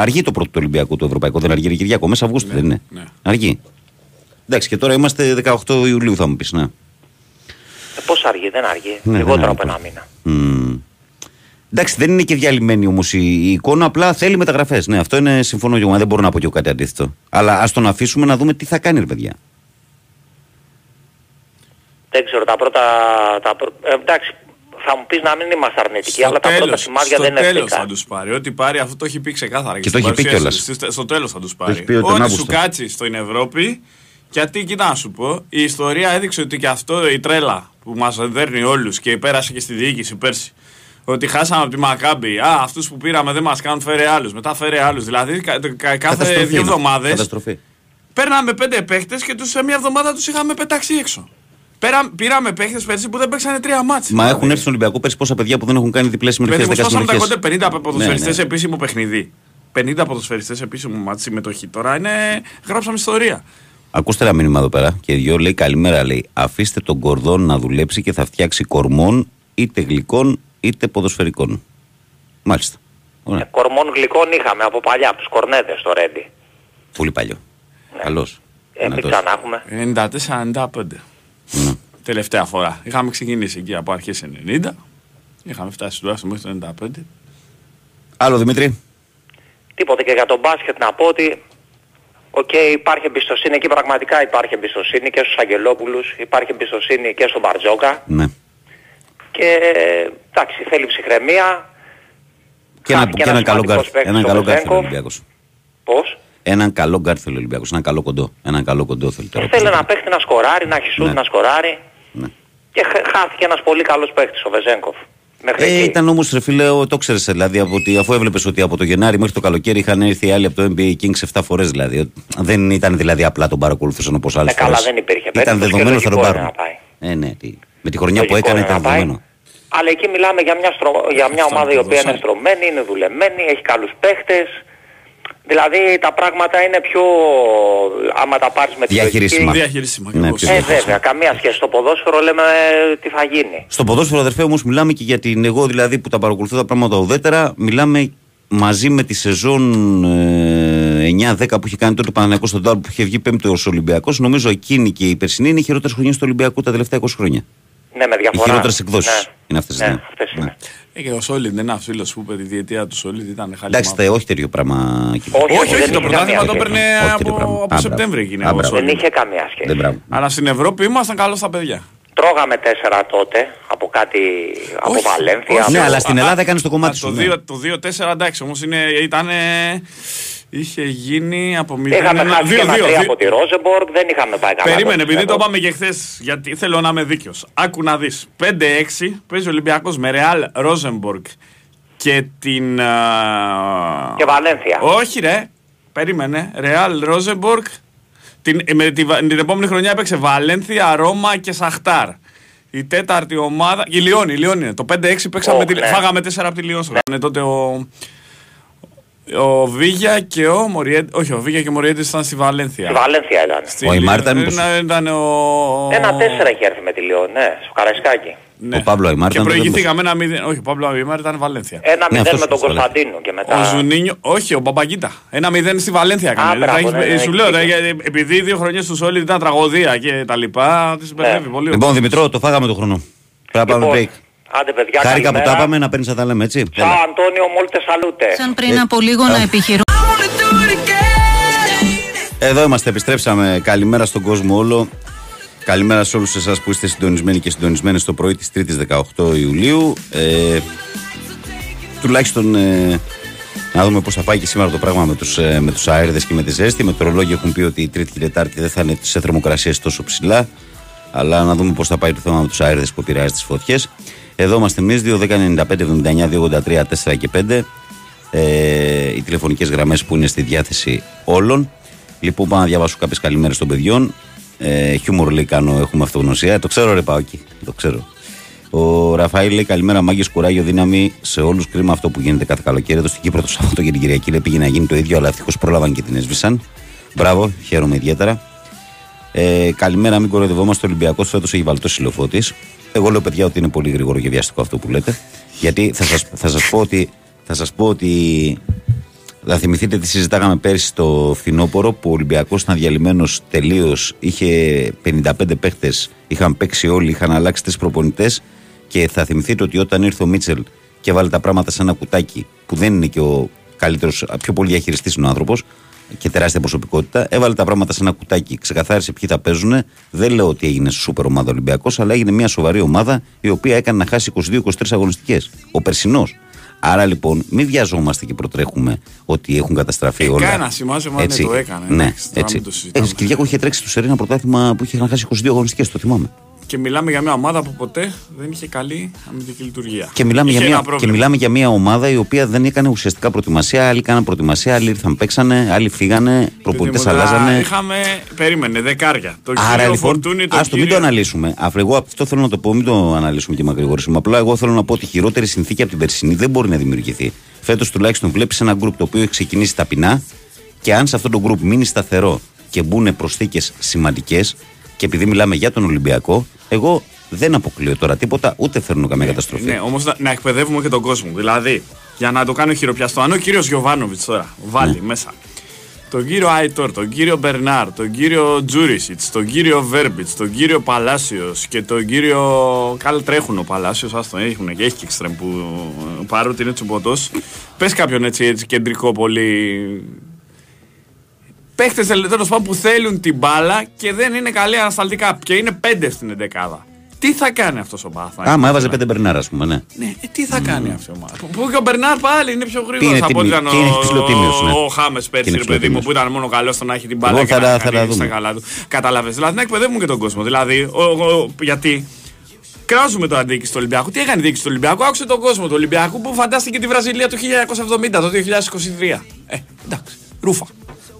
Αργεί το πρώτο του Ολυμπιακού το ευρωπαϊκό, δεν αργεί ρε Κυριακό, μέσα Αυγούστου δεν είναι. ναι. Αργεί. Εντάξει, και τώρα είμαστε 18 Ιουλίου, θα μου πεις. Ναι. Ε, πώς αργεί, δεν αργεί. Ναι, Λιγότερο δεν από αργεί. ένα μήνα. Μμμ. Εντάξει, δεν είναι και διαλυμένη όμως η, η εικόνα, απλά θέλει μεταγραφές. Ναι, αυτό είναι συμφωνώ και εγώ. Δεν μπορώ να πω και εγώ κάτι αντίθετο. Αλλά ας τον αφήσουμε να δούμε τι θα κάνει, ρε παιδιά. Δεν ξέρω, τα πρώτα... Τα πρω... ε, εντάξει, θα μου πεις να μην είμαστε αρνητικοί, Στο αλλά τα πρώτα τέλος, σημάδια στο δεν είναι τέλος θετικά. θα τους πάρει. Ό,τι πάρει, αυτό το έχει πει ξεκάθαρα. Και στην το έχει πει παρουσίαση κιόλας. της. Στο τέλος θα τους έχει πάρει. πει ότι τον Ό,τι σου Αύγουστο. κάτσει στην Ευρώπη, γιατί κοιτά να σου πω, η ιστορία έδειξε ότι και αυτό η τρέλα που μας δέρνει όλους και πέρασε και στη διοίκηση πέρσι. Ότι χάσαμε από τη Μακάμπη. Α, αυτούς που πήραμε δεν μας κάνουν, φέρε άλλους. Μετά φέρε άλλους. Δηλαδή κα- κα- κάθε Καταστροφή δύο είναι. εβδομάδες Καταστροφή. παίρναμε πέντε παίχτες και τους σε μια εβδομάδα τους είχαμε πετάξει έξω. Πέρα, πήραμε παίχτες πέρσι που δεν παίξανε τρία μάτς. Μα έχουν έρθει στον Ολυμπιακό πέρσι πόσα παιδιά που δεν έχουν κάνει διπλές συμμετοχές. Παιδί μου, σπάσαμε τα κόντε 50 Ναι, ποδοσφαιριστές σε επίσημο παιχνίδι. 50 ποδοσφαιριστές σε επίσημο μάτι συμμετοχή. Τώρα είναι. Γράψαμε ιστορία. Ακούστε ένα μήνυμα εδώ πέρα και δυο λέει καλημέρα λέει αφήστε τον κορδόν να δουλέψει και θα φτιάξει κορμών είτε γλυκών είτε ποδοσφαιρικών. Μάλιστα. Ε, Ωραία. κορμών γλυκών είχαμε από παλιά, από τους κορνέδες στο Ρέντι. Πολύ παλιό. Καλός. Ε, μην Δυνατός. ξανά έχουμε; 94-95. Ναι. Τελευταία φορά. Είχαμε ξεκινήσει εκεί από αρχές 90. Είχαμε φτάσει τουλάχιστον μέχρι το 95. Άλλο Δημήτρη; Τίποτε και για τον μπάσκετ να πω ότι Οκ, υπάρχει εμπιστοσύνη εκεί, πραγματικά υπάρχει εμπιστοσύνη και στους Αγγελόπουλους, υπάρχει εμπιστοσύνη και στον Μπαρτζόκα Ναι. και εντάξει θέλει ψυχραιμία. Και ένα, Χάθηκε και ένας ένας καλό σημαντικός γκάρ. παίκτης Έναν ο καλό γκάρ θέλει ο Βεζένκοφ. Ολυμπιακός. Πώς; Έναν καλό γκάρ θέλει ο Ολυμπιακός. Έναν καλό κοντό. Έναν καλό κοντό θέλει τώρα. Ε, Θέλει να παίχτη να σκοράρει, να έχει σούτ, Ναι. να σκοράρει Ναι. και χ- χάθηκε ένας πολύ καλός παίχτης ο Βεζένκοφ. Μέχρι Ε, εκεί. ήταν όμως, ρε φίλε, ο- το ξέρεις δηλαδή, από ότι, αφού έβλεπες ότι από το Γενάρη μέχρι το καλοκαίρι είχαν έρθει οι άλλοι από το NBA Kings 7 φορές δηλαδή. Δεν ήταν δηλαδή απλά τον παρακολουθούσαν όπως άλλες Ε, καλά, δεν υπήρχε Ήταν περίπτωση και δεδομένο θα τον λογικό είναι πάρουν. να πάει. Ε, ναι, τι. Με τη χρονιά που Λογικό έκανε είναι ήταν να πάει. δεδομένο. Αλλά εκεί μιλάμε για μια, στρο... για μια Αυτό ομάδα η το οποία είναι δώσαμε. στρωμένη, είναι δουλεμένη, έχει καλούς παίχτες. Δηλαδή τα πράγματα είναι πιο... άμα τα πάρεις με τη Διαχειρίσιμα. λογική- Διαχειρίσιμα. Ναι, ακριβώς. πιο Ε, βέβαια, καμία σχέση. Στο ποδόσφαιρο λέμε ε, τι θα γίνει. Στο ποδόσφαιρο, αδερφέ, όμως μιλάμε και για την. Εγώ δηλαδή που τα παρακολουθώ τα πράγματα ουδέτερα, μιλάμε μαζί με τη σεζόν ε, 9-10 που είχε κάνει τότε ο Παναγιακό στον Τάλ που είχε βγει πέμπτος ω Ολυμπιακός. Νομίζω εκείνη και η περσινή είναι οι χειρότερες χρονιές του Ολυμπιακού τα τελευταία 20 χρόνια. Ναι, με Οι διαφορά. χειρότερες εκδόσεις Ναι. είναι αυτές. Ναι, αυτές είναι. Ε, και ο Σόλιντ, ένας φίλος που είπε τη διετία του Σόλιντ ήταν χαλή. Εντάξει, θε, όχι τέτοιο πράγμα. εκεί. Όχι, Όχι, όχι, δεν το είχε πρωτάθλημα καμία το σχέση. έπαιρνε Όχι, από, τέτοιο πράγμα. από Α, μπράβο. Σεπτέμβρη έγινε Α, ο μπράβο. Δεν Σόλιντ. είχε καμία σχέση. Δεν μπράβο. Αλλά στην Ευρώπη ήμασταν καλό στα παιδιά. Τρώγαμε τέσσερα τότε από κάτι, από Όχι, Βαλένθια. όχι, Ναι, από- αλλά στην Α, Ελλάδα α, έκανες το κομμάτι α, σου. Το ναι. 2 το 2-4 εντάξει, όμως είναι, ήταν, είχε γίνει από 0 Είχαμε χάσει και ένα τρία από τη Ρόζεμπορκ, δεν είχαμε πάει καλά. Περίμενε, τότε, επειδή το εγώ. είπαμε και χθες, γιατί θέλω να είμαι δίκαιος. Άκου να δεις. 5-6 παίζει ο Ολυμπιακός με Ρεάλ Ρόζεμπορκ και την. α, Και Βαλένθια. Όχι, ρε. Περίμενε. Ρεάλ Ρόζεμπορκ. Την, ε, με τη, την επόμενη χρονιά έπαιξε Βαλένθια, Ρώμα και Σαχτάρ. Η τέταρτη ομάδα. Η Λιόν, η Λιόν είναι. Το 5-6 παίξαμε. Ω, τη, ναι. Φάγαμε 4 από τη Λιόν. Ναι. τότε ο. Ο Βίγια και ο Μοριέντε. Όχι, ο Βίγια και ο Μοριέντε ήταν στη Βαλένθια. Στη Βαλένθια ήταν. Στη Ο Λιόν. Αϊμάρ ήταν μήπως; Ήταν- ήταν ο. Ένα τέσσερα είχε έρθει με τη Λιόν, ναι, στο Καραϊσκάκι. Ναι. Ο Παύλο Αϊμάρ Και ήταν το προηγηθήκαμε ένα μηδέν. Όχι, ο Παύλο Αϊμάρ ήταν Βαλένθια. Ένα Ναι, μηδέν αυτός με τον το λέω. Κωνσταντίνο και μετά... Ο Ζουνίνιο, όχι, ο Μπαμπαγκίτα. Ένα μηδέν στη Βαλένθια έκανε. μπράβο, Θα έχεις- ναι, ναι, σου έχει λέω, δίκιο. ρε, γιατί επειδή οι δύο χρονιέ του όλοι ήταν τραγωδία και τα λοιπά, τη μπερδεύει πολύ. Λοιπόν, Δημητρό, το φάγαμε το χρόνο. Πρέπει να πάμε break. Λοιπόν, άντε παιδιά, Χάρηκα που καλημέρα. τα πάμε να παίρνεις να τα λέμε, έτσι. Τσάο Έλα. Αντώνιο, μόλτες σαλούτε. Σαν πριν από λίγο να επιχειρούν. Εδώ είμαστε, επιστρέψαμε. Καλημέρα στον κόσμο όλο. Καλημέρα σε όλους εσάς που είστε συντονισμένοι και συντονισμένοι στο πρωί της 3η 18 Ιουλίου. Ε, τουλάχιστον ε, να δούμε πώς θα πάει και σήμερα το πράγμα με τους ε, με τους αέριδες και με τη ζέστη. Με το ρολόγιο έχουν πει ότι η Τρίτη και η Τετάρτη δεν θα είναι σε θερμοκρασίες τόσο ψηλά. Αλλά να δούμε πώς θα πάει το θέμα με τους αέριδες που επηρεάζει τις φωτιές. Εδώ είμαστε εμείς, 2.195.79.283 4 και 5. Ε, οι τηλεφωνικές γραμμές που είναι στη διάθεση όλων. Λοιπόν, πάω να διαβάσω κάποιες καλημέρες των παιδιών. Ε, χιούμορ λέει κάνω, έχουμε αυτογνωσία. Το ξέρω, ρε Παόκι. Το ξέρω. Ο Ραφαήλ λέει καλημέρα, μάγκε, κουράγιο, δύναμη σε όλους. Κρίμα αυτό που γίνεται κάθε καλοκαίρι. Εδώ στην Κύπρο το Σαββατό και την Κυριακή λέει πήγε να γίνει το ίδιο, αλλά ευτυχώς πρόλαβαν και την έσβησαν. Μπράβο, χαίρομαι ιδιαίτερα. Ε, καλημέρα, μην κοροϊδευόμαστε. Ο Ολυμπιακός φέτος έχει βαλτώσει ηλιοφώτη. Εγώ λέω παιδιά ότι είναι πολύ γρήγορο και βιαστικό αυτό που λέτε. Γιατί θα σας θα σας πω ότι. Θα σας πω ότι θα θυμηθείτε τι συζητάγαμε πέρσι στο φθινόπωρο που ο Ολυμπιακός ήταν διαλυμένος τελείως. Είχε 55 παίχτες, είχαν παίξει όλοι, είχαν αλλάξει τρεις προπονητές. Και θα θυμηθείτε ότι όταν ήρθε ο Μίτσελ και βάλε τα πράγματα σε ένα κουτάκι που δεν είναι και ο καλύτερος, πιο πολύ διαχειριστής είναι ο άνθρωπος και τεράστια προσωπικότητα, έβαλε τα πράγματα σε ένα κουτάκι. Ξεκαθάρισε ποιοι θα παίζουν. Δεν λέω ότι έγινε σούπερ ομάδα Ολυμπιακός, αλλά έγινε μια σοβαρή ομάδα η οποία έκανε να χάσει 22-23 αγωνιστικές. Ο περσινός. Άρα λοιπόν, μην βιαζόμαστε και προτρέχουμε ότι έχουν καταστραφεί όλα. Κάνα σημάδι μου Έτσι. το έκανε. Ναι, εντάξει, τώρα έτσι. μην το συζητάμε. Έτσι, Κυριάκο είχε τρέξει στο Σερή ένα πρωτάθλημα που είχε να χάσει 22 αγωνιστικές, το θυμάμαι. Και μιλάμε για μια ομάδα που ποτέ δεν είχε καλή αμυντική λειτουργία. Και μιλάμε, Είχε για ένα μια, και πρόβλημα. μιλάμε για μια ομάδα η οποία δεν έκανε ουσιαστικά προετοιμασία. Άλλοι κάναν προετοιμασία, άλλοι ήρθαν, παίξανε, άλλοι φύγανε, προπονητές Παιδιά, αλλάζανε. Είχαμε, περίμενε, δεκάρια. Το Άρα κύριο λοιπόν, Φορτούνη, το ας το μην το κύριο- αναλύσουμε. Αφού εγώ αυτό θέλω να το πω, μην το αναλύσουμε και μακρηγορήσουμε. Απλά εγώ θέλω να πω ότι η χειρότερη συνθήκη από την περσινή δεν μπορεί να δημιουργηθεί. Φέτος τουλάχιστον βλέπεις ένα γκρουπ το οποίο έχει ξεκινήσει ταπεινά και αν σε αυτό το γκρουπ μείνει σταθερό και μπουν προσθήκες σημαντικές, και επειδή μιλάμε για τον Ολυμπιακό, εγώ δεν αποκλείω τώρα τίποτα, ούτε φέρνω καμία καταστροφή. Ναι, όμως να, να εκπαιδεύουμε και τον κόσμο. Δηλαδή, για να το κάνω χειροπιαστό, αν ο κύριος Γιωβάνοβιτς τώρα βάλει Ναι. μέσα τον κύριο Άιτορ, τον κύριο Μπερνάρ, τον κύριο Τζούρισιτς, τον κύριο Βέρμπιτς, τον κύριο Παλάσιος και τον κύριο. Καλ τρέχουν ο Παλάσιος, άστο έχουν και έχει και εξτρεμ που ε, παρότι είναι τσουμποτό. Πες κάποιον έτσι, έτσι κεντρικό πολύ. Παίχτες τέλος πάντων που θέλουν την μπάλα και δεν είναι καλοί ανασταλτικά. Και είναι πέντε στην 11. Τι θα κάνει αυτός ο Πάθα. Άμα έβαζε πέντε Μπερνάρα, ας πούμε, ναι. Ναι, ε, τι θα κάνει αυτή η ομάδα. Που, που και ο Μπερνάρ πάλι είναι πιο γρήγορο είναι από ό,τι τίμιο- ήταν και είναι ο, ψηλοτίμιος, ναι. ο Χάμες Και πέρσι, είναι ρε παιδί μου, ψηλοτίμιος. που ήταν μόνο καλός στο να έχει την μπάλα Εγώ και θα να τα- θα κάνει τα στα δούμε. καλά του. Κατάλαβες. Δηλαδή να εκπαιδεύουμε και τον κόσμο. Δηλαδή, ο, ο, γιατί κράζουμε το αντίκη του Ολυμπιακού. Τι έκανε η διοίκηση του Ολυμπιακού, άκουσε τον κόσμο του Ολυμπιακού που φαντάστηκε τη Βραζιλία το 1970, το 2023. Ε, εντάξει, ρούφα.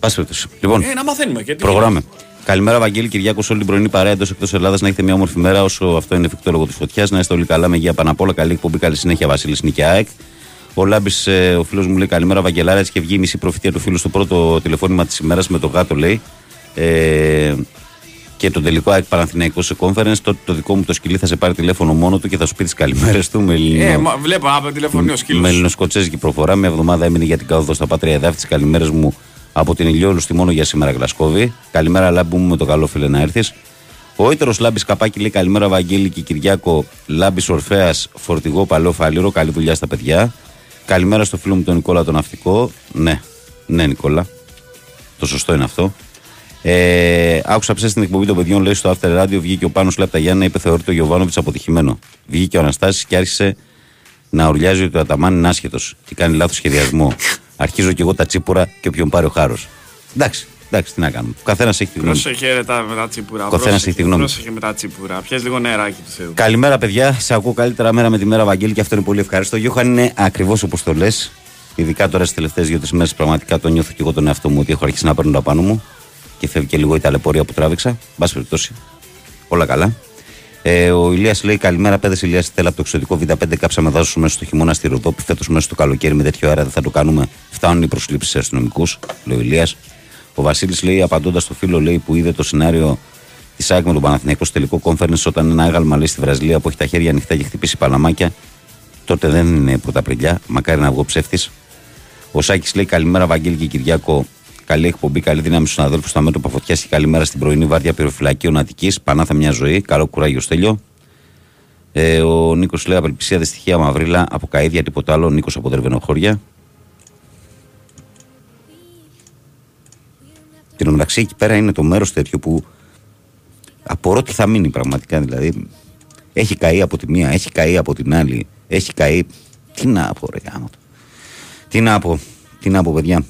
Πάση περιπτώσει. Λοιπόν, Ε, να μαθαίνουμε και τι. Προχωράμε. Καλημέρα, Βαγγέλη Κυριάκος, όλη την πρωινή παρέα εντός εκτός Ελλάδας. Να έχετε μια όμορφη μέρα όσο αυτό είναι εφικτό λόγω της φωτιάς. Να είστε όλοι καλά με υγεία πάνω απ' όλα. Καλή εκπομπή, καλή συνέχεια, Βασίλης Νικιάεκ. Ο Λάμπης, ε, ο φίλος μου λέει καλημέρα, Βαγγελάρα. Έτσι και βγει η μισή προφητεία του φίλου στο πρώτο τηλεφώνημα της ημέρας με το γάτο, λέει. Ε, και τον τελικό ΑΕΚ Παναθηναϊκός σε conference. Τότε το δικό μου το σκυλί θα σε πάρει τηλέφωνο μόνο του και θα σου πει τις καλημέρες του με ελληνικό. Ε, μα, βλέπω από τηλεφωνεί ο σκύλος. Με ελληνοσκοτσέζικη προφορά. Μια εβδομάδα έμεινε για την καόδο στα πατρία εδάφη. Τις καλημέρες μου από την Ηλιόλου στη μόνο για σήμερα Γλασκόβη. Καλημέρα, Λάμπη μου, με το καλό φίλε να έρθεις. Ο έτερο Λάμπης Καπάκη λέει καλημέρα, Βαγγέλη και Κυριάκο. Λάμπης Ορφαία, φορτηγό, παλαιό φαλήρο. Καλή δουλειά στα παιδιά. Καλημέρα στο φίλο μου τον Νικόλα τον Ναυτικό. Ναι, ναι, Νικόλα. Το σωστό είναι αυτό. Ε, άκουσα ψες στην εκπομπή των παιδιών, λέει στο After Radio, βγήκε ο Πάνος Λεπταγιάννα, είπε θεωρείται ο Γιωβάνοβιτς αποτυχημένο. Βγήκε ο Αναστάσης και άρχισε να ουρλιάζει ότι ο Αταμάν είναι άσχετος και κάνει λάθος σχεδιασμό. Αρχίζω κι εγώ τα τσίπουρα και όποιον πάρει ο χάρος. Εντάξει, εντάξει, τι να κάνουμε. Ο καθένας έχει τη γνώμη. του. Πρόσεχε ρε, τα, με τα τσίπουρα. Ο καθένας πρόσεχε, έχει τη γνώμη του. Πρόσεχε με τα τσίπουρα. Πιες λίγο νεράκι του Θεού. Καλημέρα, παιδιά. Σε ακούω καλύτερα μέρα με τη μέρα, Βαγγέλη, και αυτό είναι πολύ ευχάριστο. Ο Γιώχαν είναι ακριβώς όπως το λες. Ειδικά τώρα στις τελευταίες δύο-τρεις μέρες πραγματικά το νιώθω και εγώ τον εαυτό μου ότι έχω αρχίσει να παίρνω τα πάνω μου και φεύγει και λίγο η ταλαιπωρία που τράβηξα. Εν πάση περιπτώσει, όλα καλά. Ε, ο Ηλίας λέει: Καλημέρα, παιδες Ηλίας Στέλλα από το εξωτικό Β5. Κάψαμε δάσο μέσα στο χειμώνα στη Ροδόπη. Φέτος μέσα στο καλοκαίρι με τέτοιο αέρα δεν θα το κάνουμε. Φτάνουν οι προσλήψεις σε αστυνομικούς, λέει ο Ηλίας. Ο Βασίλης λέει, απαντώντας στο φίλο λέει, που είδε το σενάριο της ΑΕΚ με τον Παναθηναϊκό στο τελικό conference όταν ένα άγαλμα λέει στη Βραζιλία που έχει τα χέρια ανοιχτά και χτυπήσει παλαμάκια. Τότε δεν είναι πρωταπριλιά. Μακάρι να βγω ψεύτης. Ο Σάκης λέει καλημέρα, Βαγγέλη και Κυριάκο. Καλή εκπομπή, καλή δύναμη στους συναδέλφους στα μέτωπα φωτιάς και καλημέρα στην πρωινή βάρδια πυροφυλακίων Αττική. Πανάθα μια ζωή. Καλό κουράγιο, Στέλιο. Ε, ο Νίκος λέει απελπισία δυστυχία μαυρίλα από καίδια, τίποτα άλλο. Νίκος από Δερβενοχώρια. Την μεταξύ εκεί πέρα είναι το μέρος τέτοιο που απορώ τι θα μείνει πραγματικά. Δηλαδή έχει καεί από τη μία, έχει καεί από την άλλη, έχει καεί. Τι να πω, ρε γάμο το. Τι να πω, τι να πω, παιδιά.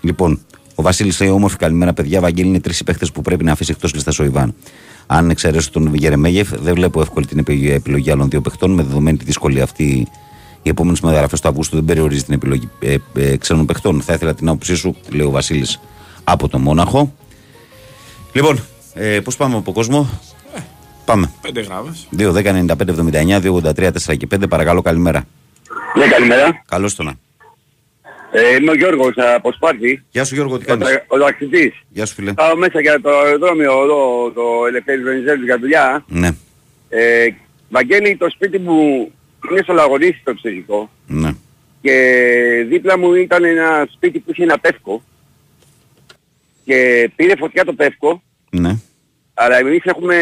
Λοιπόν, ο Βασίλης λέει: Όμορφη καλημέρα, παιδιά. Βαγγέλη είναι τρεις παίχτε που πρέπει να αφήσει εκτός λίστα ο Ιβάν. Αν εξαιρέσω τον Γερεμέγεφ, δεν βλέπω εύκολη την επι- επιλογή άλλων δύο παιχτών. Με δεδομένη τη δυσκολία αυτή, οι επόμενες μεταγραφές του Αυγούστου δεν περιορίζει την επιλογή ε, ε, ξένων παιχτών. Θα ήθελα την άποψή σου, λέει ο Βασίλης από το Μόναχο. Λοιπόν, ε, πώς πάμε από κόσμο; Πάμε. Πέντε γράμμες. 2, 10, 95, 79, 2, 83, 4 και 5. Παρακαλώ, καλημέρα. Ναι, καλημέρα. Καλώς το να. Ε, είμαι ο Γιώργος από Σπάρτη, Γεια σου Γιώργο, τι ο, κάνεις; τα- ο ταξιτής. Γεια σου φίλε. Πάω μέσα για το αεροδρόμιο εδώ, το Ελευθέρης Βενιζέλου για δουλειά. Ναι, Ε, Βαγγέλη, το σπίτι μου είναι στο Λαγωνίσι το εξωτερικό ναι. και δίπλα μου ήταν ένα σπίτι που είχε ένα πεύκο και πήρε φωτιά το πεύκο Ναι. αλλά εμείς έχουμε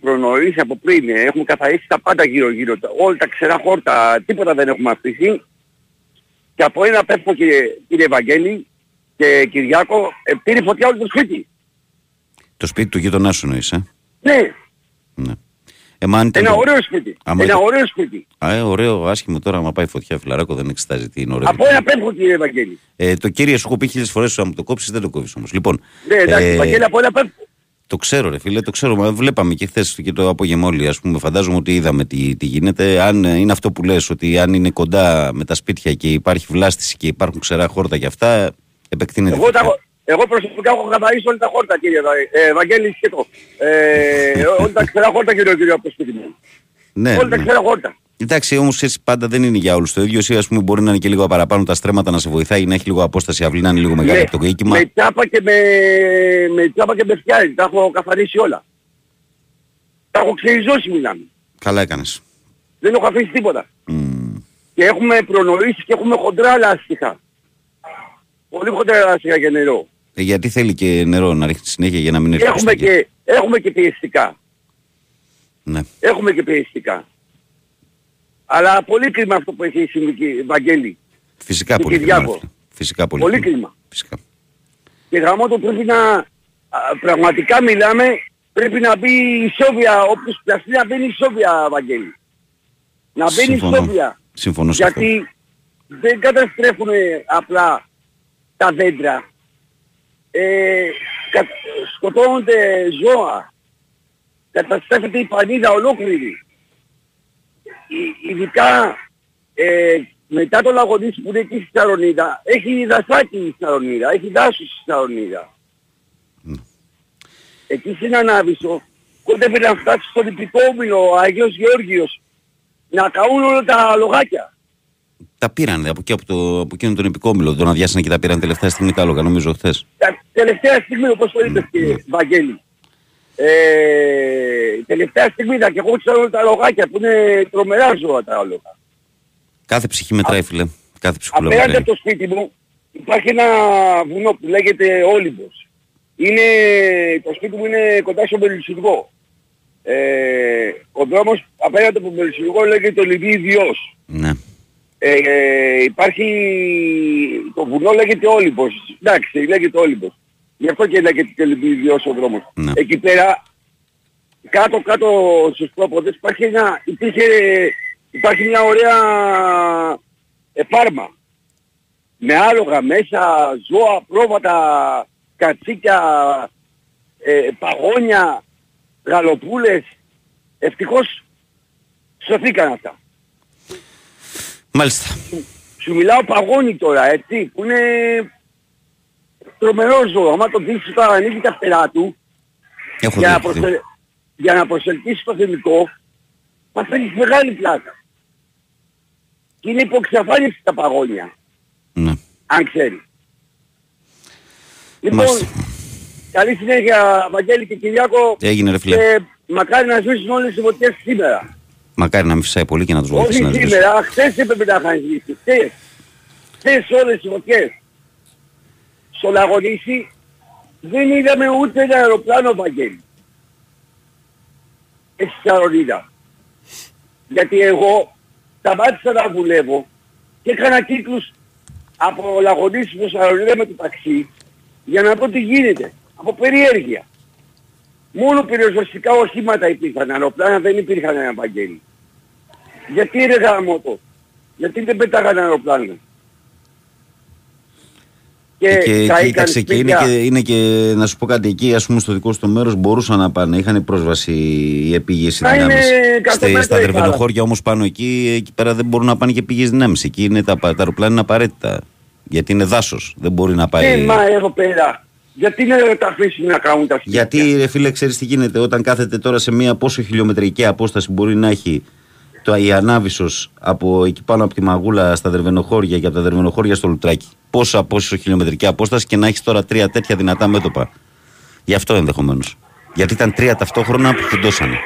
προνοήσει από πριν, ε, έχουμε καθαρίσει τα πάντα γύρω γύρω, τα- όλα τα ξερά χόρτα, τίποτα δεν έχουμε αφήσει και από ένα πεύκο κύριε, κύριε Βαγγέλη και Κυριάκο ε, πήρε φωτιά όλο το σπίτι. Το σπίτι του γείτονά σου εννοείς, ε; Ναι, Ναι. Ε, μα αν ήταν ένα το- ωραίο σπίτι. Άμα ένα ήταν- ωραίο σπίτι. Α, ε, ωραίο, άσχημο τώρα, άμα πάει φωτιά, φιλαράκο δεν εξετάζει τι είναι ωραίο. Από ένα πεύκο κύριε Βαγγέλη. Ε, το κύριε σου έχω πει χίλιες φορές να μου το κόψεις, δεν το κόβεις όμως. Λοιπόν, Ναι, εντάξει, ε, Βαγγέλη από ένα πεύκο. Το ξέρω ρε φίλε, το ξέρω. Μα βλέπαμε και χθες και το απόγευμα όλοι, ας πούμε. Φαντάζομαι ότι είδαμε τι, τι γίνεται. Αν ε, είναι αυτό που λες, ότι αν είναι κοντά με τα σπίτια και υπάρχει βλάστηση και υπάρχουν ξερά χόρτα και αυτά, επεκτείνεται. η Εγώ, τα, φωτιά. έχω- εγώ προσωπικά έχω καθαρίσει όλα τα χόρτα κύριε Βα- ε, Βαγγέλη σχετό. Ε, όλα τα ξερά χόρτα κύριε κύριο από το σπίτι μου. Ναι, όλα τα ναι. ξερά χόρτα. Εντάξει, όμως έτσι πάντα δεν είναι για όλους το ίδιο. Εσύ, ας πούμε, μπορεί να είναι και λίγο παραπάνω τα στρέμματα να σε βοηθάει, να έχει λίγο απόσταση αυλή, να είναι λίγο μεγάλη Με- από το οίκημα. Με τσάπα και με, με τσάπα και με φτιάρι. Τα έχω καθαρίσει όλα. Τα έχω ξεριζώσει μιλάμε. Καλά έκανες. Δεν έχω αφήσει τίποτα. Και έχουμε προνοήσεις και έχουμε χοντρά λάστιχα. Πολύ χοντρά λάστιχα για νερό. Ε, γιατί θέλει και νερό να ρίχνει συνέχεια για να μην έρθει. Και έχουμε πιστική. και, έχουμε και πιεστικά. Ναι. Έχουμε και πιεστικά. Αλλά πολύ κρίμα αυτό που έχει συμβεί, κύριε Βαγγέλη. Φυσικά Και πολύ Κυριάκο. κρίμα, ρε φίλε. Φυσικά πολύ, Πολύ κρίμα. Φυσικά. Και γραμμό το πρέπει να, α, πραγματικά μιλάμε, πρέπει να μπει ισόβια, όποιος πιαστεί να μπαίνει ισόβια, Βαγγέλη. Να μπαίνει Συμφωνώ. ισόβια. Συμφωνώ σε αυτό. Γιατί δεν καταστρέφουν απλά τα δέντρα. Ε, κα, σκοτώνονται ζώα. Καταστρέφεται η πανίδα ολόκληρη. Ι- ειδικά ε, μετά το Λαγωνίσι που είναι εκεί στη Σαρονίδα, έχει δασάκι η Σαρονίδα, έχει δάσους στη Σαρονίδα. Εκεί στην Ανάβησο, κόντευε να φτάσει στον υπηκόμιλο ο Άγιος Γεώργιος να καούν όλα τα λογάκια. Τα πήραν από, εκεί, από, το, από εκείνον τον επικόμιλο. Τον αδειάσανε και τα πήραν τελευταία στιγμή τα άλογα, νομίζω χθες. Τα τελευταία στιγμή, όπως το είπες κύριε Βαγγέλη, ε, τελευταία στιγμή είδα και εγώ ξέρω όλα τα λογάκια που είναι τρομερά ζώα τα άλογα. Κάθε ψυχή μετράει, φίλε. Κάθε ψυχούλα Απέναντι μετράει. από το σπίτι μου υπάρχει ένα βουνό που λέγεται Όλυμπος. Είναι, το σπίτι μου είναι κοντά στο Μελισσουργό. Ε, ο δρόμος απέναντι από το Μελισσουργό λέγεται ο Λιβύδιος. Ναι. Ε, ε, υπάρχει, το βουνό λέγεται Όλυμπος. Εντάξει, λέγεται Όλυμπος. Γι' αυτό και λέγεται και Λιβύδιος ο δρόμος. Ναι. Εκεί πέρα, κάτω κάτω στους πρόποδες υπάρχει ένα, υπήρχε, υπάρχει μια ωραία εφάρμα. Με άλογα μέσα, ζώα, πρόβατα, κατσίκια, ε, παγόνια, γαλοπούλες. Ευτυχώς σωθήκαν αυτά. Μάλιστα. Σου μιλάω παγόνι τώρα, έτσι, που είναι τρομερό ζώο. Άμα το δείξεις τώρα ανοίγει τα φτερά του, Έχω για να, δει. προσε... για να προσελκύσεις το θεμικό, παθαίνεις μεγάλη πλάκα. Και είναι υποξαφάνιση τα παγόνια, Ναι. αν ξέρεις. Λοιπόν, Μάλιστα. καλή συνέχεια Βαγγέλη και Κυριάκο Έγινε ρε φίλε. και μακάρι να σβήσουν όλες οι φωτιές σήμερα. Μακάρι να μην φυσάει πολύ και να τους βοηθήσει Όχι να σβήσει. σήμερα, χθες έπρεπε να είχαν σβήσει. Χθες. Χθες όλες οι φωτιές. Στο Λαγωνίσι δεν είδαμε ούτε ένα αεροπλάνο Βαγγέλη. Ε, Στη Σαρονίδα. Γιατί εγώ σταμάτησα να δουλεύω και έκανα κύκλους από Λαγωνίσι στο Σαρονίδα με το ταξί για να δω τι γίνεται. Από περιέργεια. Μόνο πυροσβεστικά οχήματα υπήρχαν, αεροπλάνα δεν υπήρχαν ένα Βαγγέλη. Γιατί ρε γάμο Γιατί δεν πέταγαν αεροπλάνα; Και, τα και είχαν κοίταξε και είναι, σπίτια. και είναι και να σου πω κάτι εκεί, ας πούμε στο δικό σου το μέρος μπορούσαν να πάνε. Είχαν πρόσβαση οι επίγειες Να είναι δυνάμεις. εκατό Στα, μέτρα στα η δερβενοχώρια όμως πάνω εκεί, εκεί πέρα δεν μπορούν να πάνε και πηγές δυνάμεις. Εκεί είναι τα, τα αεροπλάνα είναι απαραίτητα. Γιατί είναι δάσος. Δεν μπορεί να πάει. Ε, μα εδώ πέρα. Γιατί να τα αφήσουν να κάνουν τα σπίτια; Γιατί ρε φίλε ξέρεις τι γίνεται όταν κάθεται τώρα σε μια πόσο χιλιομετρική απόσταση μπορεί να έχει το η Ανάβησος από εκεί πάνω από τη Μαγούλα στα Δερβενοχώρια και από τα Δερβενοχώρια στο Λουτράκι. Πόσα πόσο χιλιομετρική απόσταση και να έχεις τώρα τρία τέτοια δυνατά μέτωπα. Γι' αυτό ενδεχομένως. Γιατί ήταν τρία ταυτόχρονα που φουντώσανε.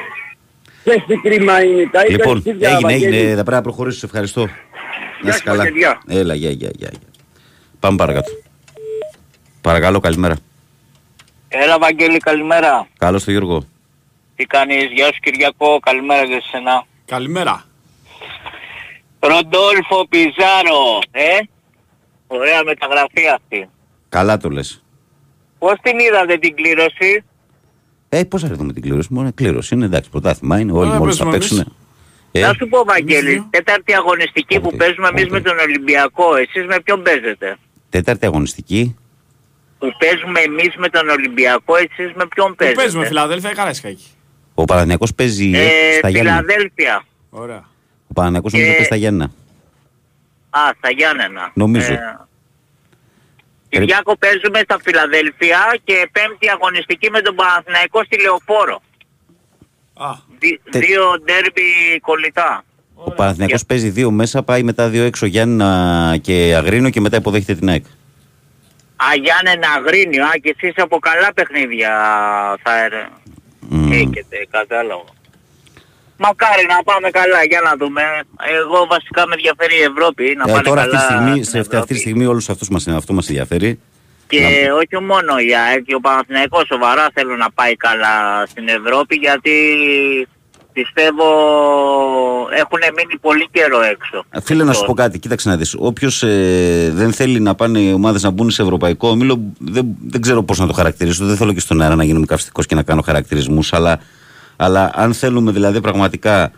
Πες τι κρίμα είναι. Τα είπες Λοιπόν, εσύ, πια, έγινε, έγινε. Βαγγέλη. Θα πρέπει να προχωρήσω. Σε ευχαριστώ. Να είσαι σου, καλά. παιδιά. Έλα, γεια, γεια, γεια. γεια. Πάμε παρακάτω. Παρακαλώ, καλημέρα. Έλα Βαγγέλη καλημέρα. Καλώς το Γιώργο. Τι κάνεις, γεια σου Κυριακό, καλημέρα και σε σένα. Καλημέρα. Ροντόλφο Πιζάρο, ε; Ωραία μεταγραφή αυτή. Καλά το λες. Πώς την είδατε την κλήρωση; Ε, πώς θα δούμε την κλήρωση. Μόνο κλήρωση είναι εντάξει, πρωτάθλημα είναι. Όλοι Ωραία, μόλις θα παίζουμε εμείς. παίξουν. Ε, Να σου πω Βαγγέλη, δύο. τέταρτη αγωνιστική που Πότε, παίζουμε εμείς πότε. με τον Ολυμπιακό, εσείς με ποιον παίζετε; τέταρτη αγωνιστική. Που παίζουμε εμείς με τον Ολυμπιακό, εσείς με ποιον Πού παίζετε; παίζουμε, Φιλαδέλφια ή Καραϊσκάκη. Ο Παναθηναϊκός παίζει Ε, στα Γιάννα. Φιλαδέλφια. Ωραία. Ο Παναθηναϊκός νομίζω Και- παίζει στα Γιάννα. Α, στα Γιάννενα. Νομίζω. Ε, Κυριάκο παίζουμε στα Φιλαδέλφια και πέμπτη αγωνιστική με τον Παναθηναϊκό στη Λεωφόρο. Α, Δι- Τε- Δύο ντέρμπι κολλητά. Ο Παναθηναϊκός παίζει δύο μέσα, πάει μετά δύο έξω Γιάννα και Αγρίνο και μετά υποδέχεται την ΑΕΚ. Α, Γιάννενα Αγρίνιο, α, και εσείς από καλά παιχνίδια θα ερε- Μμμ. έχετε, κατάλαβα. Μακάρι να πάμε καλά, για να δούμε. Εγώ βασικά με ενδιαφέρει η Ευρώπη, να Ε, πάνε τώρα αυτή καλά τη στιγμή, στην σε αυτή, Ευρώπη. τη στιγμή όλους αυτούς μας, αυτό μας ενδιαφέρει. Και Να- όχι μόνο η ΑΕΚ και ο Παναθηναϊκός σοβαρά θέλω να πάει καλά στην Ευρώπη γιατί πιστεύω έχουν μείνει πολύ καιρό έξω. Ε, Φίλε, να σου πω κάτι, κοίταξε να δεις. Όποιος ε, δεν θέλει να πάνε οι ομάδες να μπουν σε ευρωπαϊκό όμιλο, δεν, δεν ξέρω πώς να το χαρακτηρίσω. Δεν θέλω και στον αέρα να γίνομαι καυστικός και να κάνω χαρακτηρισμούς, αλλά, αλλά αν θέλουμε δηλαδή πραγματικά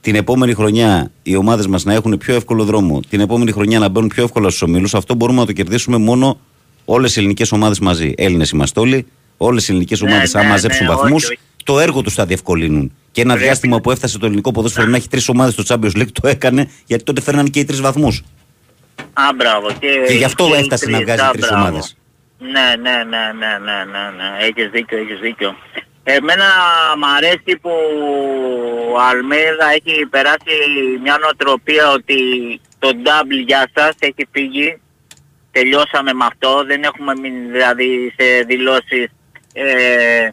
την επόμενη χρονιά οι ομάδες μας να έχουν πιο εύκολο δρόμο, την επόμενη χρονιά να μπαίνουν πιο εύκολα στους ομίλους, αυτό μπορούμε να το κερδίσουμε μόνο όλες οι ελληνικές ομάδες μαζί. Έλληνες είμαστε όλοι, όλες οι ελληνικές Ναι, ομάδες ναι, αν μαζέψουν ναι, όχι, βαθμούς, όχι. Το έργο τους θα διευκολύνουν. Και ένα Πρέπει. διάστημα που έφτασε το ελληνικό ποδόσφαιρο να έχει τρεις ομάδες στο Champions League το έκανε γιατί τότε φέρνανε και οι τρεις βαθμούς. Α, μπράβο. Και, Και γι' αυτό και οι έφτασε να τρεις, βγάζει α, τρεις μπράβο. ομάδες. Ναι, ναι, ναι, ναι, ναι, ναι, ναι. Έχεις δίκιο, έχεις δίκιο. Εμένα μ' αρέσει που ο Αλμέδα έχει περάσει μια νοοτροπία ότι το double για σας έχει φύγει. Τελειώσαμε με αυτό. Δεν έχουμε μείνει δηλαδή σε δηλώσεις ε,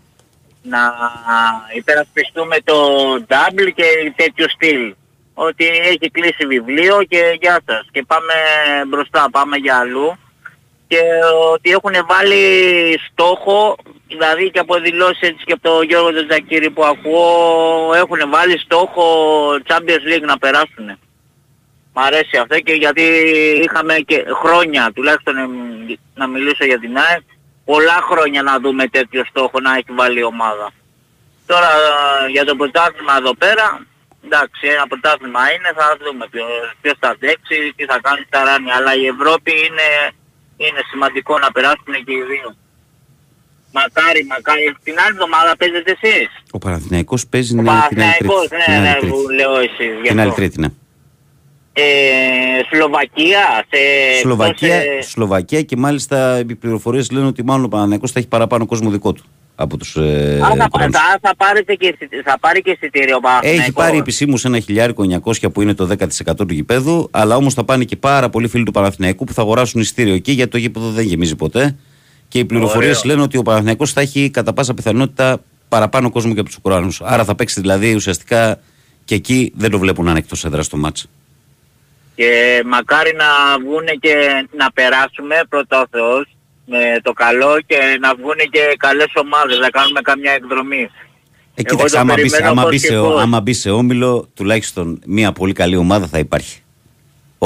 να υπερασπιστούμε το double και τέτοιο στυλ. Ότι έχει κλείσει βιβλίο και γεια σας. Και πάμε μπροστά, πάμε για αλλού και ότι έχουν βάλει στόχο, δηλαδή και από δηλώσεις έτσι και από τον Γιώργο τον Τζακύρη που ακούω, έχουν βάλει στόχο Champions League να περάσουν. Μ' αρέσει αυτό και γιατί είχαμε και χρόνια, τουλάχιστον εμ, να μιλήσω για την ΑΕΚ, πολλά χρόνια να δούμε τέτοιο στόχο να έχει βάλει η ομάδα. Τώρα ε, για το πρωτάθλημα εδώ πέρα, εντάξει ένα πρωτάθλημα είναι, θα δούμε ποιος, ποιος θα αντέξει, τι θα κάνει στα ράνια, αλλά η Ευρώπη είναι, είναι σημαντικό να περάσουν και οι δύο. Μακάρι, μακάρι. Την άλλη εβδομάδα παίζετε εσείς. Ο Παναθηναϊκός παίζει Ο ναι, την άλλη Παναθηναϊκός, τρίτη. ναι, Την ναι, άλλη που τρίτη. λέω εσείς. γι' Την άλλη αυτό. τρίτη, ναι. Ε, Σλοβακία, σε... Σλοβακία, εκτός, ε, Σλοβακία και μάλιστα οι πληροφορίες λένε ότι μάλλον ο Παναθηναϊκός θα έχει παραπάνω κόσμο δικό του από τους ε, Α, θα, Ουκρανούς. θα, θα, πάρετε και, εισι- θα πάρει και εισιτήριο ο Παναθηναϊκός. Έχει πάρει επισήμως ένα χιλιάρικο 900 που είναι το 10% του γηπέδου, αλλά όμως θα πάνε και πάρα πολλοί φίλοι του Παναθηναϊκού που θα αγοράσουν εισιτήριο εκεί γιατί το γήπεδο δεν γεμίζει ποτέ. Και οι πληροφορίες Ωραίο. λένε ότι ο Παναθηναϊκός θα έχει κατά πάσα πιθανότητα παραπάνω κόσμο και από τους Ουκρανούς. Άρα θα παίξει δηλαδή ουσιαστικά και εκεί δεν το βλέπουν ανεκτό έδρας στο μάτς. Και μακάρι να βγουν και να περάσουμε πρώτα ο Θεός με το καλό και να βγουν και καλές ομάδες, να κάνουμε καμιά εκδρομή. Ε, Εγώ κοίταξε, το άμα μπεις, περιμένω άμα, πώς μπεις και σε, πώς. άμα μπεις σε όμιλο, τουλάχιστον μια πολύ καλή ομάδα θα υπάρχει.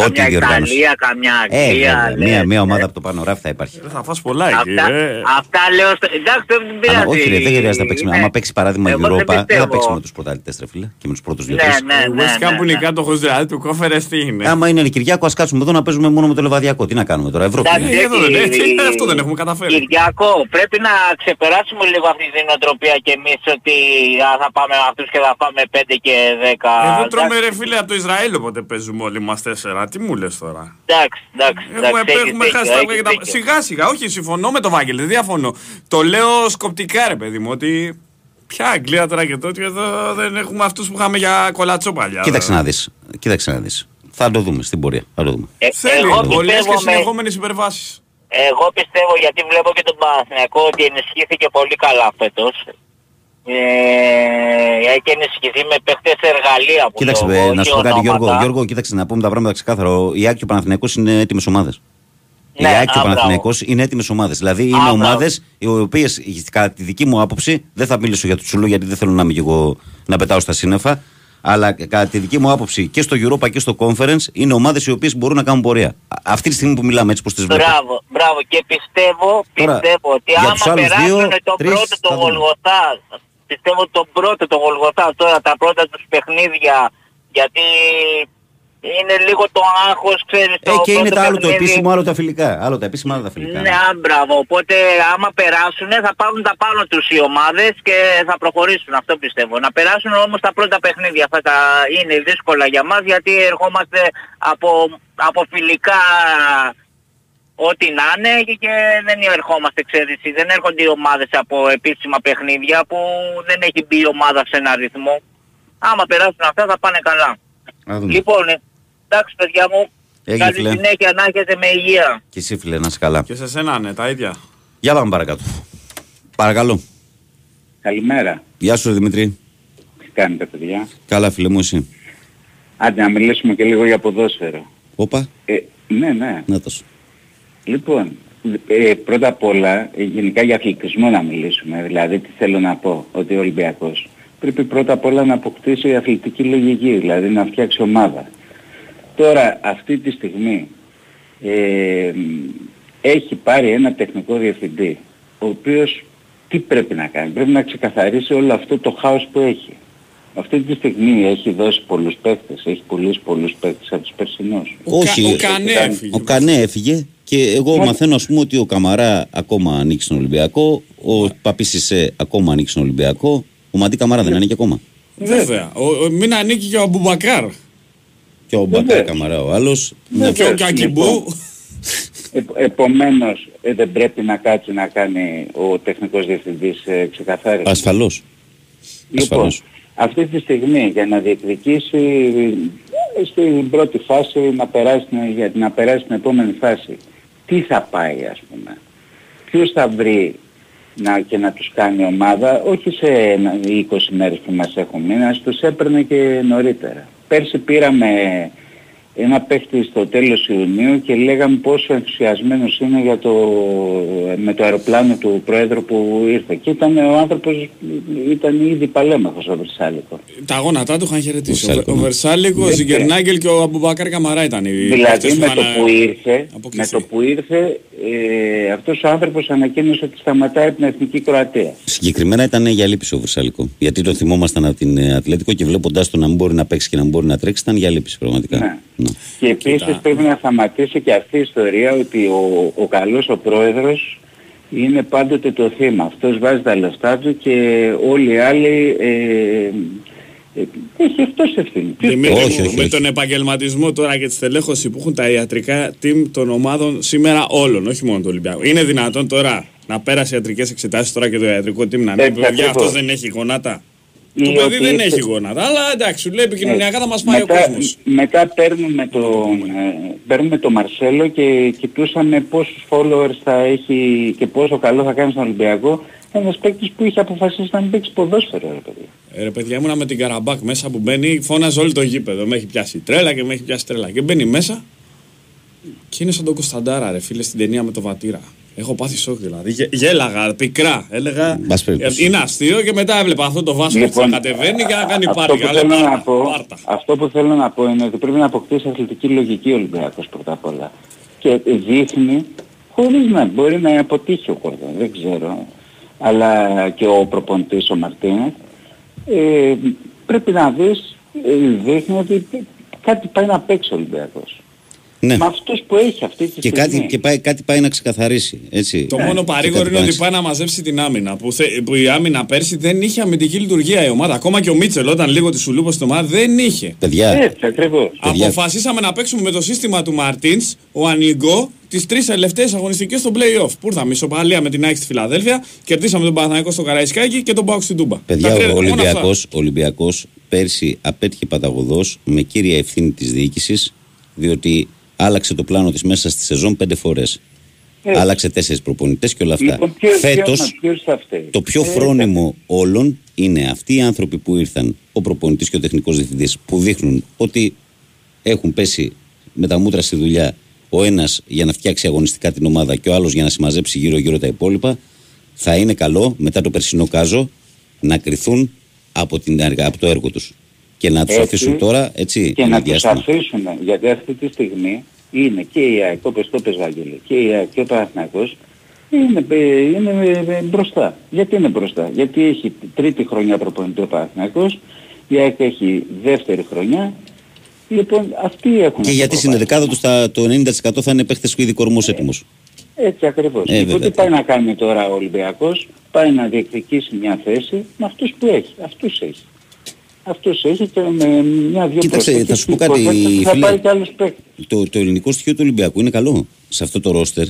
Ό,τι Καμιά διοργάνωση. Ιταλία, καμιά Ε, Αγγλία. βέβαια, λες, μια, μια ε. ομάδα από το πάνω ράφι θα υπάρχει. Ε, θα φας πολλά εκεί. Αυτά, ε. αυτά λέω στο... Εντάξει, δεν πειράζει. Αλλά όχι, ρε, δεν χρειάζεται να παίξει. Είναι- Άμα παίξεις παράδειγμα η Εγώ δεν Europa, δεν θα πιστεύω. παίξεις με τους πρωταθλητέ, ρε φίλε, και με τους πρώτους δύο Ναι, τρεις. ναι, Ο ναι, West Ham ναι, που είναι ναι. κάτοχος δηλαδή του κόφερες τι είναι; Άμα είναι Κυριακό, ας κάτσουμε εδώ να παίζουμε μόνο με το λεβαδιακό. Τι να κάνουμε τώρα, Ευρώπη. Εντάξει, είναι. Ε, εδώ δεν- έχει- έτσι, ε, αυτό δεν έχουμε καταφέρει. Κυριακό, πρέπει να ξεπεράσουμε λίγο αυτή την νοοτροπία και εμείς ότι α, θα πάμε με αυτούς και θα πάμε 5 και 10. Εδώ Εντάξει, τρώμε ρε φίλε από το Ισραήλ όποτε παίζουμε όλοι μας τέσσερα. Τι μου λες τώρα; Εντάξει, εντάξει. Έχουμε, εντάξει, έχεις έχουμε δίκιο, χάσει τα έχεις και τα... δίκιο. Σιγά σιγά, όχι συμφωνώ με τον Βάγγελ, δεν διαφωνώ. Το λέω σκοπτικά ρε παιδί μου ότι Ποια Αγγλία τώρα και τότε εδώ δεν έχουμε αυτούς που είχαμε για κολατσό παλιά. Κοίταξε να δεις. Κοίταξε να δεις. Θα το δούμε στην πορεία. Θα το δούμε. Ε, Θέλει εγώ πολλέ πιστεύω και με- συνεχόμενες υπερβάσεις. Εγώ πιστεύω γιατί βλέπω και τον Παναθηναϊκό ότι ενισχύθηκε πολύ καλά φέτος. Ε, έχει ενισχυθεί με παίχτες εργαλεία που Κοίταξε, λέω ε, εγώ, να σου όχι πω κάτι, Γιώργο. ονόματα. Γιώργο, κοίταξε να πούμε τα πράγματα ξεκάθαρα. Η Άκη και ο Παναθηναϊκός είναι έτοιμες ομάδες. Ναι, η Άκη και ο α, Παναθηναϊκός είναι έτοιμες ομάδες. Δηλαδή είναι μπράβο. ομάδες οι οποίες, κατά τη δική μου άποψη, δεν θα μιλήσω για το Τσουλού γιατί δεν θέλω να είμαι και εγώ να πετάω στα σύννεφα. Αλλά κατά τη δική μου άποψη και στο Europa και στο Conference είναι ομάδες οι οποίες μπορούν να κάνουν πορεία. Α- Αυτή τη στιγμή που μιλάμε, έτσι πώς τις βλέπω. Μπράβο, μπράβο. Και πιστεύω, Τώρα, πιστεύω ότι για άμα τους άλλους περάσουν δύο, το τρεις, πρώτο το θα δούμε. Γολγοθά, πιστεύω ότι το πρώτο το Γολγοθά τώρα, τα πρώτα τους παιχνίδια, γιατί είναι λίγο το άγχος, ξέρεις, Ε, το και είναι πρώτο τα άλλο το παιχνίδι. επίσημο, άλλο τα φιλικά. Άλλο τα επίσημα, άλλο τα φιλικά. Ναι, α, μπράβο. Οπότε άμα περάσουν θα πάρουν τα πάνω τους οι ομάδες και θα προχωρήσουν. Αυτό πιστεύω. Να περάσουν όμως τα πρώτα παιχνίδια. Αυτά τα είναι δύσκολα για μας γιατί ερχόμαστε από, από φιλικά ό,τι να είναι και δεν ερχόμαστε ξέρεις. Δεν έρχονται οι ομάδες από επίσημα παιχνίδια που δεν έχει μπει η ομάδα σε ένα ρυθμό. Άμα περάσουν αυτά θα πάνε καλά. Να δούμε. Λοιπόν, εντάξει παιδιά μου, Έγινε, καλή φίλε. συνέχεια να έχετε με υγεία. Και εσύ, φίλε, να είσαι καλά. Και σε σένα, ναι, τα ίδια. Για πάμε παρακάτω. Παρακαλώ. Καλημέρα. Γεια σου, Δημήτρη. Τι κάνετε παιδιά; Καλά, φίλε μου, εσύ. Άντε να μιλήσουμε και λίγο για ποδόσφαιρο. Όπα, Ε, ναι, ναι. να το σου. Λοιπόν, ε, πρώτα απ' όλα, ε, γενικά για αθλητισμό να μιλήσουμε. Δηλαδή, τι θέλω να πω, ότι ο Ολυμπιακός πρέπει πρώτα απ' όλα να αποκτήσει αθλητική λογική, δηλαδή να φτιάξει ομάδα. Τώρα, αυτή τη στιγμή, ε, έχει πάρει ένα τεχνικό διευθυντή, ο οποίος τι πρέπει να κάνει, πρέπει να ξεκαθαρίσει όλο αυτό το χάος που έχει. Αυτή τη στιγμή έχει δώσει πολλούς παίκτες, έχει πουλήσει πολλούς παίκτες από τους περσινούς. Ο, Όχι, Κα, ο ε, Κανέ ήταν- έφυγε. Ο Κανέ έφυγε και εγώ Μα- μαθαίνω ας πούμε ότι ο Καμαρά ακόμα ανήκει στον Ολυμπιακό, ο Παπίσισε ακόμα ανήκει στον Ολυμπιακό, ο Μαντί Καμαρά δεν ανήκει ακόμα. Βέβαια. Ο, ο, μην ανήκει και ο Αμπουμπακάρ. Και ο Μπακάρ Βεβαίως. Καμαρά ο άλλος. Και ο Βεβαίως, Κακιμπού. λοιπόν. Ε, επομένως, ε, δεν πρέπει να κάτσει να κάνει ο τεχνικός διευθυντής ε, ξεκαθάριση. Ασφαλώς. Λοιπόν, ασφαλώς. αυτή τη στιγμή για να διεκδικήσει ε, στην πρώτη φάση να περάσει, την- για να περάσει στην επόμενη φάση, τι θα πάει ας πούμε. Ποιος θα βρει να, και να τους κάνει ομάδα, όχι σε ένα- 20 μέρες που μας έχουν μείνει, ας τους έπαιρνε και νωρίτερα. Πέρσι πήραμε ένα παίχτη στο τέλος Ιουνίου και λέγαμε πόσο ενθουσιασμένος είναι για το, με το αεροπλάνο του Πρόεδρου που ήρθε. Και ήταν ο άνθρωπος, ήταν ήδη παλέμαχος ο Βρυσάλικο. Τα γόνατά του είχαν χαιρετήσει. Ο, Βερσάλικο, ο ναι. Βερσάλικο, ο Δεν Ζιγκερνάγκελ και ο Αμπουμπακάρ Καμαρά ήταν οι Δηλαδή παίκτες με το είχαν που ήρθε, με αποκλειστεί. το που ήρθε ε, αυτός ο άνθρωπος ανακοίνωσε ότι σταματάει την Εθνική Κροατία. Συγκεκριμένα ήταν για λύπηση ο Βρυσάλικο. Γιατί το θυμόμασταν από την ε, Ατλέτικο και βλέποντας το να μην μπορεί να παίξει και να μην μπορεί να τρέξει, ήταν για λύπηση πραγματικά. Ναι. Ναι. Και επίσης Κοίτα. πρέπει να σταματήσει και αυτή η ιστορία ότι ο, ο καλός ο πρόεδρος είναι πάντοτε το θύμα. Αυτός βάζει τα λεφτά του και όλοι οι άλλοι ε, ε, έχει αυτός ευθύνη. Ποιος Δημήτρη Όχι, μου, όχι, με όχι. τον επαγγελματισμό τώρα και τη στελέχωση που έχουν τα ιατρικά team των ομάδων σήμερα όλων, όχι μόνο του Ολυμπιακού. Είναι δυνατόν τώρα να πέρασε ιατρικές εξετάσεις τώρα και το ιατρικό team να Έτσι πει: Παιδιά, ακριβώς. αυτό δεν έχει γονάτα; Οι Το παιδί δεν οποίοι- έχει γόνατα. Αλλά εντάξει, σου λέει επικοινωνιακά θα μας πάει ο μετά, κόσμος. μετά παίρνουμε τον, ε, παίρνουμε τον Μαρσέλο και κοιτούσαμε πόσους followers θα έχει και πόσο καλό θα κάνει στον Ολυμπιακό. Ένας παίκτης που είχε αποφασίσει να μην παίξει ποδόσφαιρο, ρε παιδί. Ε, ρε παιδιά, ήμουνα με την Καραμπάκ μέσα που μπαίνει, φώναζε όλο το γήπεδο. Με έχει πιάσει τρέλα και με έχει πιάσει τρέλα. Και μπαίνει μέσα και είναι σαν τον Κωνσταντάρα, ρε φίλε, στην ταινία με το βατήρα. Έχω πάθει σοκ δηλαδή. Γε- Γέλαγα, πικρά. Έλεγα. Μπας περιπτώσει. ε, Είναι αστείο και μετά έβλεπα αυτό το βάσκο που θα κατεβαίνει και να κάνει αυτό πάρτι. που, Αλλά θέλω να πάρτα, πω, πάρτα. αυτό που θέλω να πω είναι ότι πρέπει να αποκτήσει αθλητική λογική ο Ολυμπιακός πρώτα απ' όλα. Και δείχνει, χωρίς να μπορεί να αποτύχει ο Κόρδον, δεν ξέρω, αλλά και ο προπονητής ο Μαρτίνες, ε, πρέπει να δεις, ε, δείχνει ότι κάτι πάει να παίξει ο Ολυμπιακός. Ναι. Με αυτούς που έχει αυτή τη Και, στιγμή. κάτι, και πάει, κάτι πάει να ξεκαθαρίσει. Έτσι. Το Ναι. μόνο Και παρήγορο κάτι είναι ότι πάει πάει να μαζέψει την άμυνα. Που, θε, που η άμυνα πέρσι δεν είχε αμυντική λειτουργία η ομάδα. Ακόμα και ο Μίτσελ όταν λίγο τη σουλούπωσε στην ομάδα δεν είχε. Παιδιά, Έτσι ακριβώς. Παιδιά. Αποφασίσαμε να παίξουμε με το σύστημα του Μαρτίνς, ο Ανιγκό τις τρεις τελευταίες αγωνιστικές στο playoff. Που ήρθαμε ισοπαλία με την Άκη στη Φιλαδέλφια, κερδίσαμε τον Παναθανικό στο Καραϊσκάκι και τον Πάουκ στην Τούμπα. Παιδιά, Τα τρία- ο μόνος αυτά. Ολυμπιακός, ο Ολυμπιακός πέρσι απέτυχε παταγωδός με κύρια ευθύνη της διοίκησης διότι άλλαξε το πλάνο της μέσα στη σεζόν πέντε φορές. Ε. Άλλαξε τέσσερις προπονητές και όλα αυτά. Λοιπόν, ποιος- Φέτος ποιος- ποιος θα φταίει. το πιο Ε, φρόνιμο όλων είναι αυτοί οι άνθρωποι που ήρθαν, ο προπονητής και ο τεχνικός διευθυντής που δείχνουν ότι έχουν πέσει με τα μούτρα στη δουλειά ο ένας για να φτιάξει αγωνιστικά την ομάδα και ο άλλος για να συμμαζέψει γύρω-γύρω τα υπόλοιπα θα είναι καλό μετά το περσινό κάζο να κρυθούν από, την, έργα- από το έργο τους και να τους Έτσι. αφήσουν τώρα έτσι και ένα να τους διάστημα. αφήσουν, γιατί αυτή τη στιγμή είναι και η ΑΕΚ, όπως το πες Βαγγέλη, και η ΑΕΚ και ο Παναθηναϊκός είναι, ε, είναι ε, μπροστά. Γιατί είναι μπροστά; Γιατί έχει τρίτη χρονιά προπονητή ο Παναθηναϊκός, η ΑΕΚ έχει δεύτερη χρονιά, λοιπόν αυτοί έχουν Και το γιατί στην προβάδισμα. δεκάδα τους τα, το 90% θα είναι παίχτες και ήδη κορμός έτοιμος. Έτσι ακριβώς. Ε, λοιπόν, βέβαια. τι πάει να κάνει τώρα ο Ολυμπιακός, πάει να διεκδικήσει μια θέση με αυτούς που έχει. Αυτούς έχει. Αυτούς έχει και με μια-δυο Κοίταξε, προσθήκες θα σου πω και κάτι, προσθήκες Θα φίλε. πάρει και άλλους παίκτες. το, το ελληνικό στοιχείο του Ολυμπιακού είναι καλό σε αυτό το ρόστερ.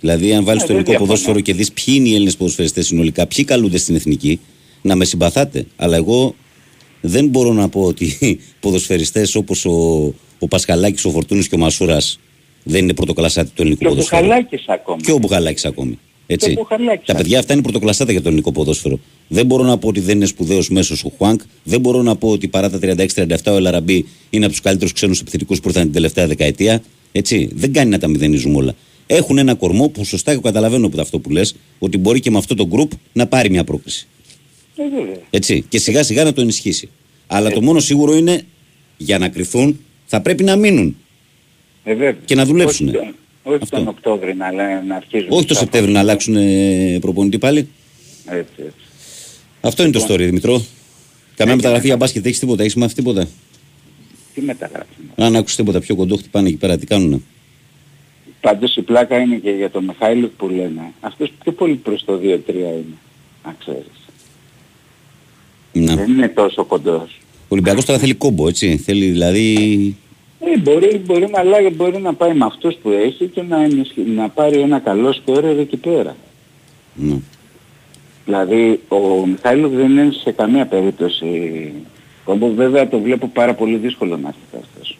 Δηλαδή, αν βάλεις Ε, το δεν ελληνικό διαφωνώ. ποδόσφαιρο και δεις ποιοι είναι οι Έλληνες ποδοσφαιριστές συνολικά, ποιοι καλούνται στην εθνική, να με συμπαθάτε. Αλλά εγώ δεν μπορώ να πω ότι ποδοσφαιριστές όπως ο, ο Πασχαλάκης, ο Φορτούνης και ο Μασούρας δεν είναι πρωτοκλασάτη του ελληνικού Και ο ποδοσφαίρου. Μπουχαλάκης ακόμα. Και ο Μπουχαλάκης ακόμη. Έτσι. Και ο Μπουχαλάκης Τα παιδιά αυτά είναι πρωτοκλασάτα για το ελληνικό ποδόσφαιρο. Δεν μπορώ να πω ότι δεν είναι σπουδαίος μέσος ο Χουάνκ. Δεν μπορώ να πω ότι παρά τα 36-37 ο Ελαραμπή είναι από τους καλύτερους ξένους επιθετικούς που ήρθαν την τελευταία δεκαετία. Έτσι. Δεν κάνει να τα μηδενίζουμε όλα. Έχουν ένα κορμό που σωστά και καταλαβαίνω από αυτό που λες, ότι μπορεί και με αυτό το group να πάρει μια πρόκληση. Ε, βέβαια. Έτσι. Και σιγά σιγά να το ενισχύσει. Αλλά το μόνο σίγουρο είναι για να κρυθούν θα πρέπει να μείνουν. Ε, βέβαια. Και να δουλέψουνε. Όχι, τον- όχι Αυτό. τον Οκτώβρη να, λέ- να αρχίζουν. Όχι το τα- Σεπτέμβριο να αλλάξουν ε, προπονητή πάλι. Έτσι, έτσι. Αυτό είναι το story, Δημητρό. Καμιά μεταγραφή για μπάσκετ έχεις τίποτα, έχεις μάθει τίποτα; Τι μεταγράφει. Αν άκουσες τίποτα πιο κοντό, χτυπάνε εκεί πέρα, τι κάνουνε; Πάντως η πλάκα είναι και για τον Μιχάηλ που λένε. Αυτός πιο πολύ προς το 2-3 είναι. Να ξέρεις. Να. Δεν είναι τόσο κοντός. Ο Ολυμπιακός τώρα θέλει κόμπο, έτσι. Θέλει δηλαδή. Ε, μπορεί, μπορεί, να, αλλάγει, μπορεί να πάει με αυτούς που έχει και να, ενισχυ- να πάρει ένα καλό σκόρερ εκεί πέρα. Ναι. Δηλαδή ο Μιχάηλov δεν είναι σε καμία περίπτωση κόμπο. Βέβαια το βλέπω πάρα πολύ δύσκολο να έρθει αυτός.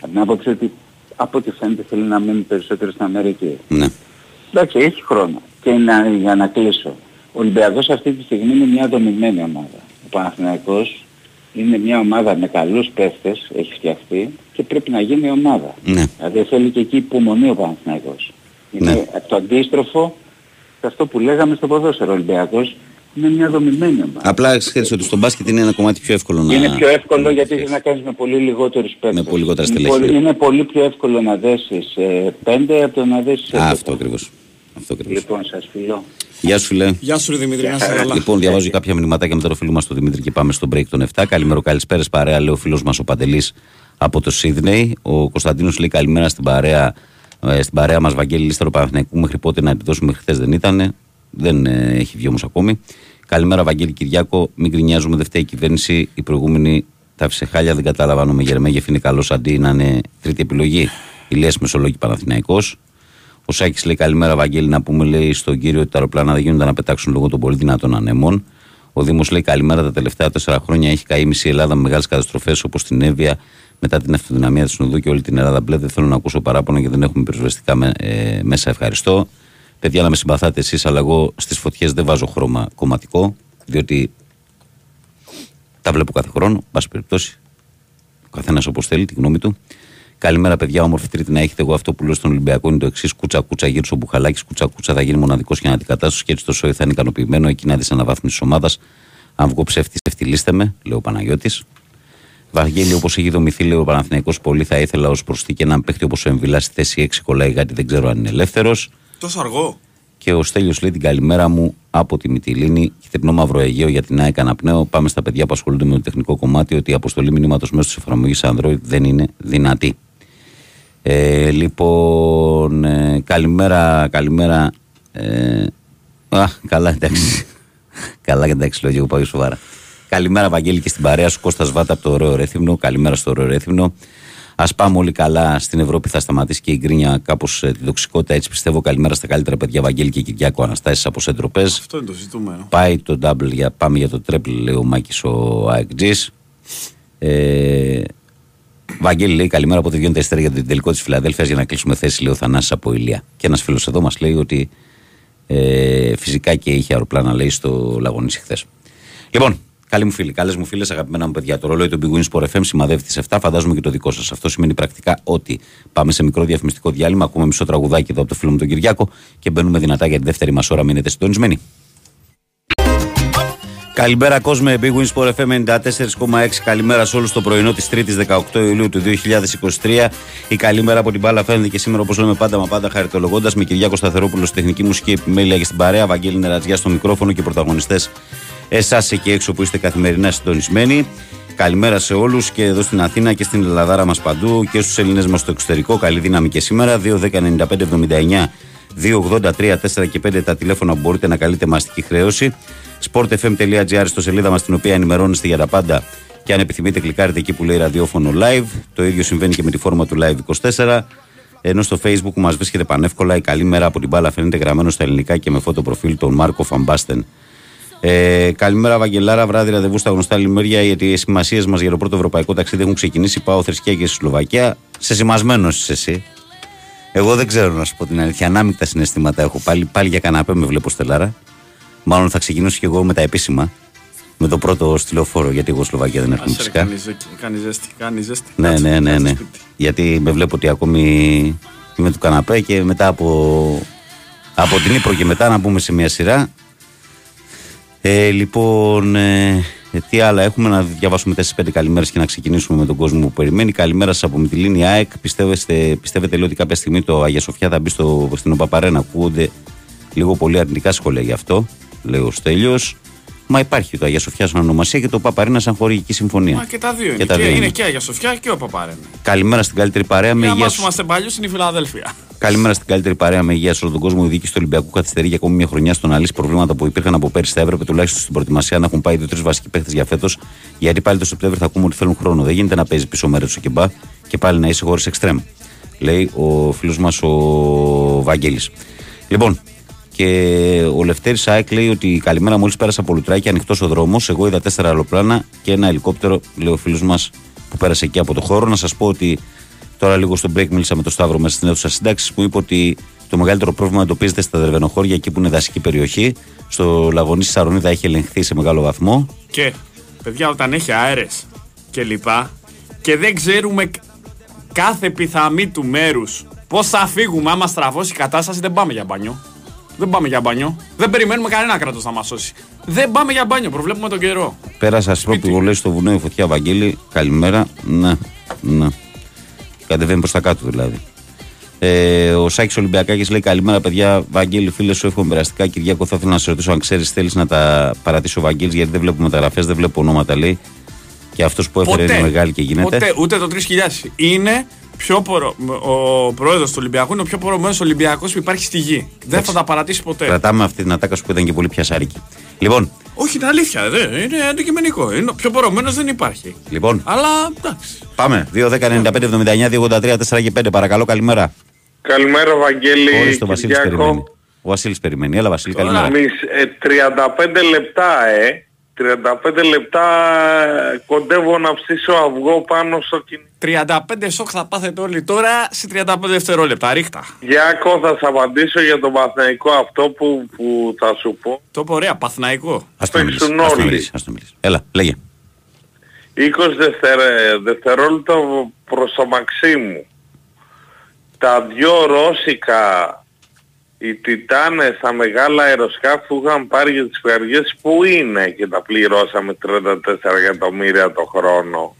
Από την άποψη ότι από ό,τι φαίνεται θέλει να μείνει περισσότερο στην Αμερική. ναι. Εντάξει, έχει χρόνο. Και να, για να κλείσω. Ο Ολυμπιακός αυτή τη στιγμή είναι μια δομημένη ομάδα. Ο Παναθηναϊκός είναι μια ομάδα με καλούς παίχτες, έχει φτιαχτεί και πρέπει να γίνει ομάδα. Ναι. Δηλαδή θέλει και εκεί υπομονή ο Παναθηναϊκός. Είναι Ναι. το αντίστροφο σε αυτό που λέγαμε στο ποδόσφαιρο. Ο Ολυμπιακός είναι μια δομημένη ομάδα. Απλά ξέρεις ότι στο μπάσκετ είναι ένα κομμάτι πιο εύκολο να. Είναι πιο εύκολο γιατί έχεις να κάνεις με πολύ λιγότερους παίκτες. πολύ λιγότερα είναι, στελέχη. πολύ, είναι πολύ πιο εύκολο να δέσεις ε, πέντε από το να δέσεις Α, έντεκα. αυτό ακριβώς. Αυτό ακριβώς. Λοιπόν, σας φιλώ. Γεια σου, φιλέ. Γεια σου, ρε Δημήτρη, να είσαι καλά. Λοιπόν, διαβάζω κάποια μηνυματάκια μετά το φίλο μας τον Δημήτρη και πάμε στο break των 7. Καλημέρα, καλησπέρας παρέα, λέει ο φίλος μας ο Παντελής από το Σίδνεϊ. Ο Κωνσταντίνος λέει καλημέρα στην παρέα, ε, στην παρέα μας, Βαγγέλη Λίστερο Παναθηναϊκού. Μέχρι πότε να τη δώσουμε, μέχρι χθες δεν ήταν. Δεν ε, έχει βγει όμως ακόμη. Καλημέρα, Βαγγέλη Κυριάκο. Μην γκρινιάζουμε, δεν φταίει η κυβέρνηση. Η προηγούμενη τα άφησε χάλια, δεν καταλαβαίνω με Γερμέγεφ είναι καλό αντί να είναι τρίτη επιλογή. Ηλίας Μεσολόγη Παναθηναϊκός. Ο Σάκης λέει καλημέρα, Βαγγέλη, να πούμε λέει στον κύριο ότι τα αεροπλάνα δεν γίνονται να πετάξουν λόγω των πολύ δυνατών ανεμών. Ο Δήμος λέει καλημέρα, τα τελευταία τέσσερα χρόνια έχει καεί μισή Ελλάδα με μεγάλες καταστροφές όπως την Εύβοια μετά την αυτοδυναμία της Νουδού και όλη την Ελλάδα μπλε. Δεν θέλω να ακούσω παράπονο γιατί δεν έχουμε πυροσβεστικά με- ε, μέσα. Ευχαριστώ. Παιδιά, να με συμπαθάτε εσείς, αλλά εγώ στις φωτιές δεν βάζω χρώμα κομματικό, διότι τα βλέπω κάθε χρόνο. Εν πάση περιπτώσει, ο καθένας όπως θέλει, τη γνώμη του. Καλημέρα, παιδιά. Όμορφη Τρίτη να έχετε. Εγώ αυτό που λέω στον Ολυμπιακό είναι το εξής: Κούτσα κούτσα γύρω στο μπουχαλάκι. Κούτσα κούτσα θα γίνει μοναδικός για αντικατάσταση και έτσι το σόι θα είναι ικανοποιημένο. Εκεί να δεις αναβάθμιση της ομάδας. Αν βγω ψεύτης, ευτιλίστε με, λέει ο Παναγιώτης. Βαγγέλη, όπως έχει δομηθεί, λέει ο Παναθηναϊκός πολύ θα ήθελα ως προσθήκη έναν παίχτη όπως ο Εμβιλά στη θέση 6 κολλάει κάτι, δεν ξέρω αν είναι ελεύθερος. Τόσο αργό. Και ο Στέλιος λέει την καλημέρα μου από τη Μυτιλίνη, Χιτρινό Μαύρο Αιγαίο για την ΑΕΚ Αναπνέω. Πάμε στα παιδιά που ασχολούνται με το τεχνικό κομμάτι ότι η αποστολή μηνύματος μέσω της εφαρμογής Android δεν είναι δυνατή. Ε, λοιπόν, ε, καλημέρα, καλημέρα. Ε, α, καλά, εντάξει. καλά, εντάξει, λέω και εγώ πάω σοβαρά. Καλημέρα, Βαγγέλη, και στην παρέα σου Κώστας Βάτα από το ωραίο Ρέθυμνο. Καλημέρα στο ωραίο Ρέθυμνο. Α πάμε όλοι καλά. Στην Ευρώπη θα σταματήσει και η γκρίνια κάπως την τοξικότητα. Έτσι πιστεύω. Καλημέρα στα καλύτερα παιδιά, Βαγγέλη και Κυριάκο Αναστάσει από Σέντροπε. Αυτό είναι το ζητούμενο. Πάει το double για, πάμε για το triple, λέει ο Μάκης ο Αεκτζής. Ε, Βαγγέλη λέει καλημέρα από τη Διόντα Εστέρ για το τελικό της Φιλαδέλφιας για να κλείσουμε θέση, λέει ο Θανάσης από Ηλία. Και ένας φίλος εδώ μας λέει ότι ε, φυσικά και είχε αεροπλάνα, λέει, στο Λαγονίσι χθες. Λοιπόν, καλοί μου φίλοι, καλές μου φίλες, αγαπημένα μου παιδιά, το ρολόι του Big Wins Sport FM σημαδεύει τι 7, φαντάζομαι και το δικό σας. Αυτό σημαίνει πρακτικά ότι πάμε σε μικρό διαφημιστικό διάλειμμα, ακούμε μισό τραγουδάκι εδώ από το φίλο μου τον Κυριάκο και μπαίνουμε δυνατά για τη δεύτερη μας ώρα. Μείνετε συντονισμένοι. Καλημέρα κόσμε, Big Wins Sport FM 94,6. Καλημέρα σε όλους το πρωινό της 3η 18 Ιουλίου του 2023. Η καλημέρα από την μπάλα φαίνεται και σήμερα όπως λέμε πάντα μα πάντα χαριτολογώντας με Κυριάκο Σταθερόπουλο στη τεχνική μουσική επιμέλεια και στην παρέα, Βαγγέλη Νερατζιά στο μικρόφωνο και πρωταγωνιστές εσάς εκεί έξω που είστε καθημερινά συντονισμένοι. Καλημέρα σε όλους και εδώ στην Αθήνα και στην Ελλαδάρα μας παντού και στους Έλληνες μας στο εξωτερικό. Καλή δύναμη και σήμερα. 2.10.95.79 283 4 και 5 τα τηλέφωνα που μπορείτε να καλείτε μαστική χρέωση. sportfm.gr στο σελίδα μας την οποία ενημερώνεστε για τα πάντα και αν επιθυμείτε κλικάρετε εκεί που λέει ραδιόφωνο live. Το ίδιο συμβαίνει και με τη φόρμα του live 24. Ενώ στο facebook μας βρίσκεται πανεύκολα η καλή μέρα από την μπάλα φαίνεται γραμμένο στα ελληνικά και με φωτο προφίλ τον Μάρκο Φαμπάστεν. Ε, καλημέρα, Βαγγελάρα. Βράδυ ραντεβού στα γνωστά λιμέρια γιατί οι σημασίες μας για το πρώτο ευρωπαϊκό ταξίδι έχουν ξεκινήσει. Πάω θρησκεία και στη Σλοβακία. Σε σημασμένος είσαι εσύ. Εγώ δεν ξέρω να σου πω την αλήθεια. Ανάμεικτα συναισθήματα έχω. Πάλι, πάλι για καναπέ με βλέπω Στελάρα. Μάλλον θα ξεκινήσω και εγώ με τα επίσημα. Με το πρώτο στυλοφόρο, γιατί εγώ Σλοβακία δεν έρχομαι φυσικά. Κάνει, κάνει ζέστη, κάνει ζέστη. Ναι, Κάτσε, ναι, ναι, κάτσε ναι. σπίτι. Γιατί με βλέπω ότι ακόμη είμαι του καναπέ και μετά από, από την Ήπρο και μετά να μπούμε σε μια σειρά. Ε, λοιπόν, ε, ε, τι άλλα έχουμε να διαβάσουμε 4-5 καλημέρες και να ξεκινήσουμε με τον κόσμο που περιμένει. Καλημέρα σας από Μυτιλίνη ΑΕΚ. Πιστεύετε, πιστεύετε λέει, ότι κάποια στιγμή το Αγία Σοφιά θα μπει στο, στην Οπαπαρένα. Ακούγονται λίγο πολύ αρνητικά σχόλια γι' αυτό, λέει ο Στέλιος. Μα υπάρχει το Αγία Σοφιά σαν ονομασία και το Παπαρένα σαν χορηγική συμφωνία. Μα και τα δύο είναι. Και τα Και δύο είναι είναι. και Αγία Σοφιά και ο Παπαρένα. Καλημέρα στην καλύτερη παρέα με Για υγεία εμά σου. που είμαστε παλιούς είναι η Φιλαδέλφια. Καλημέρα στην καλύτερη παρέα με υγεία σε όλο τον κόσμο. Η διοίκηση του Ολυμπιακού καθυστερεί για ακόμη μια χρονιά στο να λύσει προβλήματα που υπήρχαν από πέρσι. Θα έπρεπε τουλάχιστον στην προετοιμασία να έχουν πάει δύο-τρει βασικοί παίχτε για φέτος. Γιατί πάλι το Σεπτέμβριο θα ακούμε ότι θέλουν χρόνο. Δεν γίνεται να παίζει πίσω μέρε του κεμπά και πάλι να είσαι χωρίς εξτρέμ. Λέει ο φίλος μας ο Βαγγέλης. Λοιπόν, και ο Λευτέρης Σάικ λέει ότι καλημέρα μόλις πέρασα από Λουτράκι, ανοιχτός ο δρόμος. Εγώ είδα τέσσερα αεροπλάνα και ένα ελικόπτερο, λέει ο φίλος μας που πέρασε εκεί από το χώρο. Να σας πω ότι τώρα λίγο στο break μίλησα με τον Σταύρο μέσα στην αίθουσα σύνταξη που είπε ότι το μεγαλύτερο πρόβλημα εντοπίζεται στα δερβενοχώρια εκεί που είναι δασική περιοχή. Στο Λαγωνί Σαρονίδα έχει ελεγχθεί σε μεγάλο βαθμό. Και παιδιά, όταν έχει αέρες και λοιπά και δεν ξέρουμε κ- κάθε πιθαμή του μέρους πώς θα φύγουμε άμα στραβώσει η κατάσταση, δεν πάμε για μπάνιο. Δεν πάμε για μπάνιο. Δεν περιμένουμε κανένα κράτος να μας σώσει. Δεν πάμε για μπάνιο, προβλέπουμε τον καιρό. Πέρασα ασπρόπτυγο, λέει στο βουνό η φωτιά Βαγγέλη. Καλημέρα. Ναι, ναι. Κατεβαίνει προς τα κάτω δηλαδή. Ε, ο Σάκης Ολυμπιακάκης λέει: Καλημέρα, παιδιά. Βαγγέλη, φίλε σου, εύχομαι περαστικά. Κυριακό, θα ήθελα να σε ρωτήσω αν ξέρεις, θέλεις να τα παρατήσει ο Βαγγέλης, γιατί δεν βλέπω μεταγραφές, δεν βλέπω ονόματα, λέει. Και αυτός που έφερε είναι μεγάλη και γίνεται. Ποτέ, ούτε το 3000. Είναι πιο πορο... Ο πρόεδρος του Ολυμπιακού είναι ο πιο πορωμένος Ολυμπιακός που υπάρχει στη γη. Δεν θα τα παρατήσει ποτέ. Κρατάμε αυτή την ατάκα σου που ήταν και πολύ πιασάρικη. Λοιπόν, Όχι, είναι αλήθεια. Δεν, είναι αντικειμενικό. Είναι, πιο πορωμένος δεν υπάρχει. λοιπόν, Αλλά εντάξει. πάμε. 2-10-95-79-283 4 και 5. Παρακαλώ, καλημέρα. Καλημέρα Βαγγέλη Χωρίς τον Βασίλης περιμένει. Κυριάκο. Ο Βασίλης περιμένει. Έλα, Βασίλη, Τώρα, καλημέρα. Εμείς, ε, 35 λεπτά ε. 35 λεπτά ε, κοντεύω να ψήσω αυγό πάνω στο κινητό. 35 σοκ θα πάθετε όλοι τώρα σε 35 δευτερόλεπτα. Ρίχτα. Γιάκο θα σε απαντήσω για τον παθηναϊκό αυτό που, που θα σου πω. Το πω ωραία, παθναϊκό. Ας το μιλήσεις, παίξουν ας το όλοι. μιλήσεις, ας το μιλήσεις. Έλα, λέγε. 20 δευτερε- δευτερόλεπτα προς το Μαξίμου. Τα δυο ρώσικα, οι Τιτάνες, τα μεγάλα αεροσκάφη που είχαν πάρει για τις περγές, πού είναι και τα πληρώσαμε 34 εκατομμύρια το χρόνο;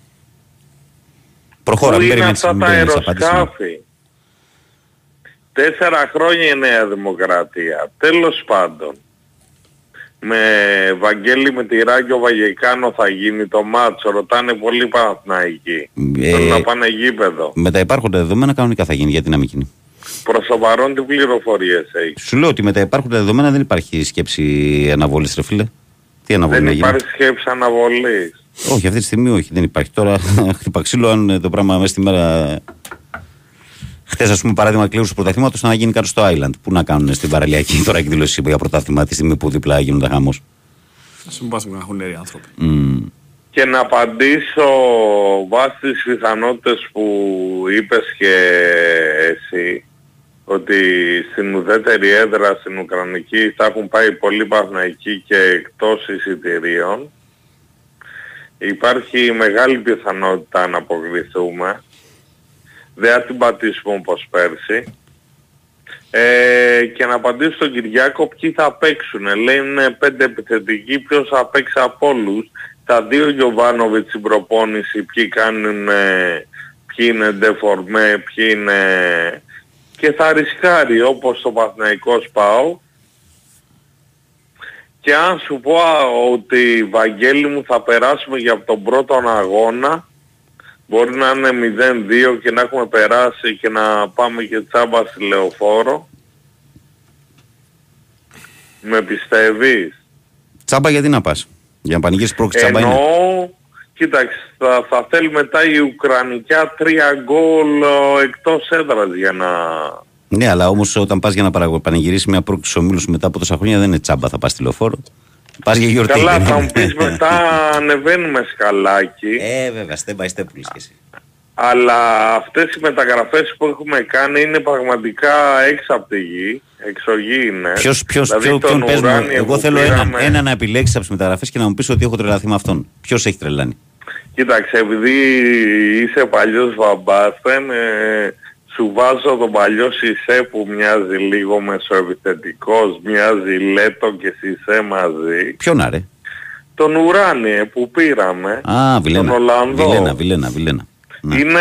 Προχώρα, Πού μην είναι περιμένεις, αυτά μην τα περιμένεις απάντηση. αεροσκάφη; Τέσσερα χρόνια η Νέα Δημοκρατία. Τέλος πάντων. Με Βαγγέλη με τη Ράγιο Βαγεκάνο θα γίνει το μάτσο. Ρωτάνε πολύ Παναθηναϊκοί. Ε, Θέλουν να πάνε γήπεδο. Με τα υπάρχοντα δεδομένα κανονικά θα γίνει, γιατί να μην γίνει. Προς το παρόν τι πληροφορίες έχει. Σου λέω ότι με τα υπάρχοντα δεδομένα δεν υπάρχει σκέψη αναβολή, ρε φίλε. Τι αναβολή Δεν να γίνει; υπάρχει σκέψη αναβολής. Όχι, αυτή τη στιγμή όχι, δεν υπάρχει. Τώρα χτυπά ξύλο αν ε, το πράγμα μέσα στη μέρα. Χθες, ας πούμε, παράδειγμα κλήρου του πρωταθλήματος να γίνει κάτω στο Island. Πού να κάνουν στην παραλιακή τώρα εκδήλωση για πρωτάθλημα τη στιγμή που δίπλα γίνονται χαμός. Α μην πας με να έχουν έρει άνθρωποι. Και να απαντήσω βάσει τις πιθανότητες που είπες και εσύ ότι στην ουδέτερη έδρα στην Ουκρανική θα έχουν πάει πολλοί Παναθηναϊκοί και εκτός εισιτηρίων. Υπάρχει μεγάλη πιθανότητα να αποκριθούμε. Δεν θα την πατήσουμε όπως πέρσι. Ε, και να απαντήσω στον Κυριάκο ποιοι θα παίξουν. Λέει είναι πέντε επιθετικοί, ποιος θα παίξει από όλους. Τα δύο Γιωβάνοβιτς στην προπόνηση, ποιοι κάνουν, ε, ποιοι είναι ντεφορμέ, ποιοι είναι... Και θα ρισκάρει όπως το Παθηναϊκό ΠΑΟ. Και αν σου πω α, ότι Βαγγέλη μου θα περάσουμε για τον πρώτο αγώνα, μπορεί να είναι 0-2 και να έχουμε περάσει και να πάμε και τσάμπα στη λεωφόρο. Με πιστεύεις; Τσάμπα γιατί να πας; Για να πανηγύρει πρόκληση τσάμπα είναι. Εννοώ, κοίταξε, θα, θα θέλει μετά η Ουκρανικιά τρία γκολ ε, εκτός έδρας για να... Ναι, αλλά όμως όταν πας για να παραγω- πανηγυρίσεις μια πρόκληση ομίλους μετά από τόσα χρόνια δεν είναι τσάμπα, θα πας στη λεωφόρο. Πας για γιορτή. Καλά δεν θα μου είναι. πεις μετά ανεβαίνουμε σκαλάκι, Ε, βέβαια, step by step που λες και εσύ. αλλά αυτές οι μεταγραφές που έχουμε κάνει είναι πραγματικά έξω από τη γη, εξωγή είναι. Ποιος, ποιος, Δηλαδή ποιο, τον ποιον πες μου, ουράνιο εγώ που θέλω ένα, πήραμε- ένα να επιλέξεις από τις μεταγραφές και να μου πεις ότι έχω τρελαθεί με αυτόν. Ποιος έχει τρελάνει; Κοίταξε, επειδή είσαι παλιός βαμπάστεν, ε, σου βάζω τον παλιό Σισε που μοιάζει λίγο μεσοεπιθετικός, μοιάζει Λέτο και Σισε μαζί. Ποιον να ρε. Τον Ουράνιε που πήραμε, Α, Βιλένα. τον Ολλανδό. Βιλένα, Βιλένα, Βιλένα. Ναι. είναι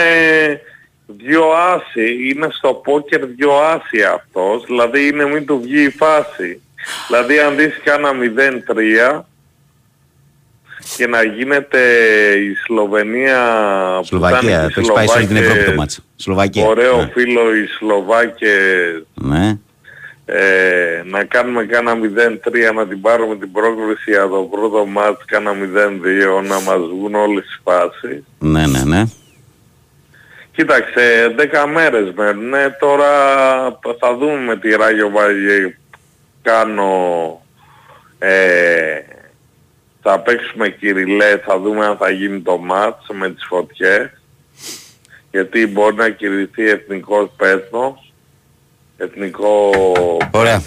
δυο άσοι, είναι στο πόκερ δυο άσοι αυτός, δηλαδή είναι μην του βγει η φάση. Δηλαδή αν δεις κάνα 0-3 και να γίνεται η Σλοβενία που Σλοβακία, ήταν το έχει πάει σε όλη την Ευρώπη το μάτς. Σλοβακία. Ωραίο Ναι. φίλο οι Σλοβάκες Ναι. ε, να κάνουμε κάνα 0-3 να την πάρουμε την πρόκληση για το πρώτο μάτς κάνα 0-2 να μας βγουν όλες τις φάσεις. Ναι, ναι, ναι. Κοίταξε, 10 μέρες μένουν. Τώρα θα δούμε με τη Ράγιο Βάγε κάνω... Ε, θα παίξουμε Κυριλέ, θα δούμε αν θα γίνει το μάτς με τις φωτιές. Γιατί μπορεί να κηρυθεί εθνικός πέθνος. Εθνικό Ωραία.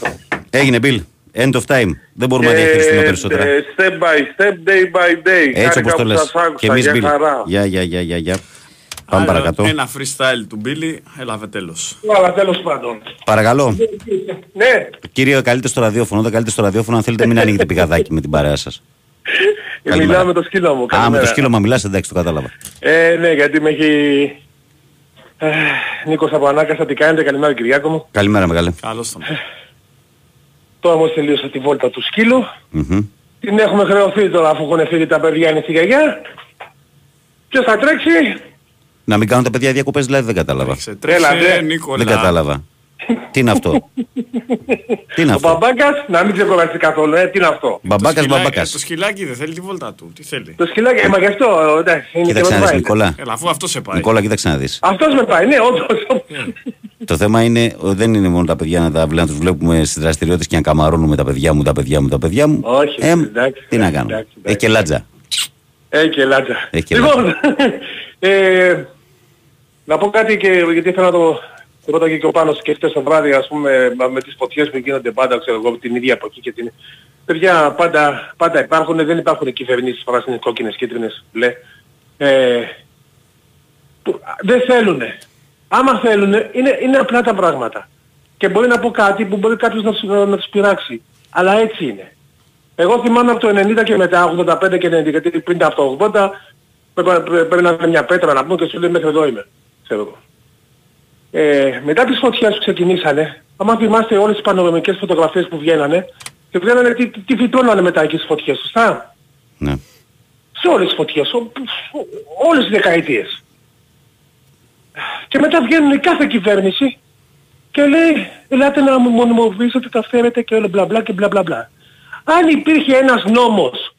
Έγινε, Bill. End of time. Δεν μπορούμε να διαχειριστούμε περισσότερα. ε, step by step, day by day. Έτσι Χάρηκα όπως το που λες. σας άκουσα. Και εμείς, Για Bill. χαρά. Γεια, γεια, γεια, γεια, γεια. Πάμε Άλλο παρακάτω. Ένα freestyle του Μπίλι, έλαβε τέλος. Αλλά τέλος πάντων. Παρακαλώ. Ναι, Κύριε, καλείτε στο ραδιόφωνο. Δεν καλείτε στο ραδιόφωνο. Αν θέλετε, μην ανοίγετε πηγαδάκι με την παρέα σας. Καλημέρα. μιλάω με το σκύλο μου. Α, με καλημέρα. το σκύλο μα μιλάς, εντάξει, το κατάλαβα. Ε, ναι, γιατί με έχει... Ε, Νίκος από Ανάκαστα, τι κάνετε, καλημέρα Κυριάκο μου. Καλημέρα, μεγάλε. Καλώς τον. Τώρα όμως τελείωσα τη βόλτα του σκύλου. Μμμ. Την έχουμε χρεωθεί τώρα αφού έχουν φύγει τα παιδιά είναι στη γιαγιά. Ποιος θα τρέξει, Να μην κάνουν τα παιδιά διακοπές, δηλαδή δεν κατάλαβα. Σε τρέλα, Έλατε. Νίκολα. Δεν κατάλαβα. Τι είναι αυτό; Τι είναι ο αυτό; μπαμπάκας, να μην ξεκουραστεί καθόλου, ε, τι είναι αυτό; Το Μπαμπάκας, σκυλάκι- μπαμπάκας. Το σκυλάκι δεν θέλει τη βόλτα του. Τι θέλει; Το σκυλάκι, ε, μα γι' αυτό, εντάξει, είναι και Κοίταξε να δεις, Rottweiler. Νικόλα. Έλα, αφού αυτός σε πάει. Νικόλα, κοίταξε να δεις. Αυτός με πάει, ναι, όντως. Το θέμα είναι, ο, δεν είναι μόνο τα παιδιά να, τα, να τους βλέπουμε στις δραστηριότητες και να καμαρώνουμε τα παιδιά μου, τα παιδιά μου, τα παιδιά μου. Όχι, Ε, εντάξει, τι να εντάξει, κάνω. εντάξει, Έχει και λάτζα. Έχει και λάτζα. Έχει και λοιπόν, ε, να πω κάτι και γιατί ήθελα να το το ρώταγε και ο Πάνος και χτες το βράδυ ας πούμε με τις φωτιές που γίνονται πάντα ξέρω εγώ την ίδια εποχή και την... Παιδιά πάντα, πάντα υπάρχουν, δεν υπάρχουν κυβερνήσεις πράσινες, κόκκινες, κίτρινες, μπλε. Ε, που, δεν θέλουνε. Άμα θέλουνε είναι, είναι απλά τα πράγματα. Και μπορεί να πω κάτι που μπορεί κάποιος να, τους- να, να τους πειράξει. Αλλά έτσι είναι. Εγώ θυμάμαι από το 90 και μετά, 85 και 90, γιατί πριν από το 80 πρέ- πρέ- πρέπει να είναι μια πέτρα να πούμε και σου λέει μέχρι εδώ είμαι. Ξέρω εγώ. Ε, μετά τις φωτιές που ξεκινήσανε, άμα θυμάστε όλες τις πανορομικές φωτογραφίες που βγαίνανε, και βγαίνανε τι, τι, τι φυτώνανε μετά εκεί στις φωτιές, σωστά; Ναι. Σε όλες τις φωτιές, ο, ο- όλες τις δεκαετίες. Και μετά βγαίνουν κάθε κυβέρνηση και λέει, ελάτε να μου μονιμοποιήσετε τα φέρετε και όλα μπλα μπλα και μπλα μπλα μπλα. Αν υπήρχε ένας νόμος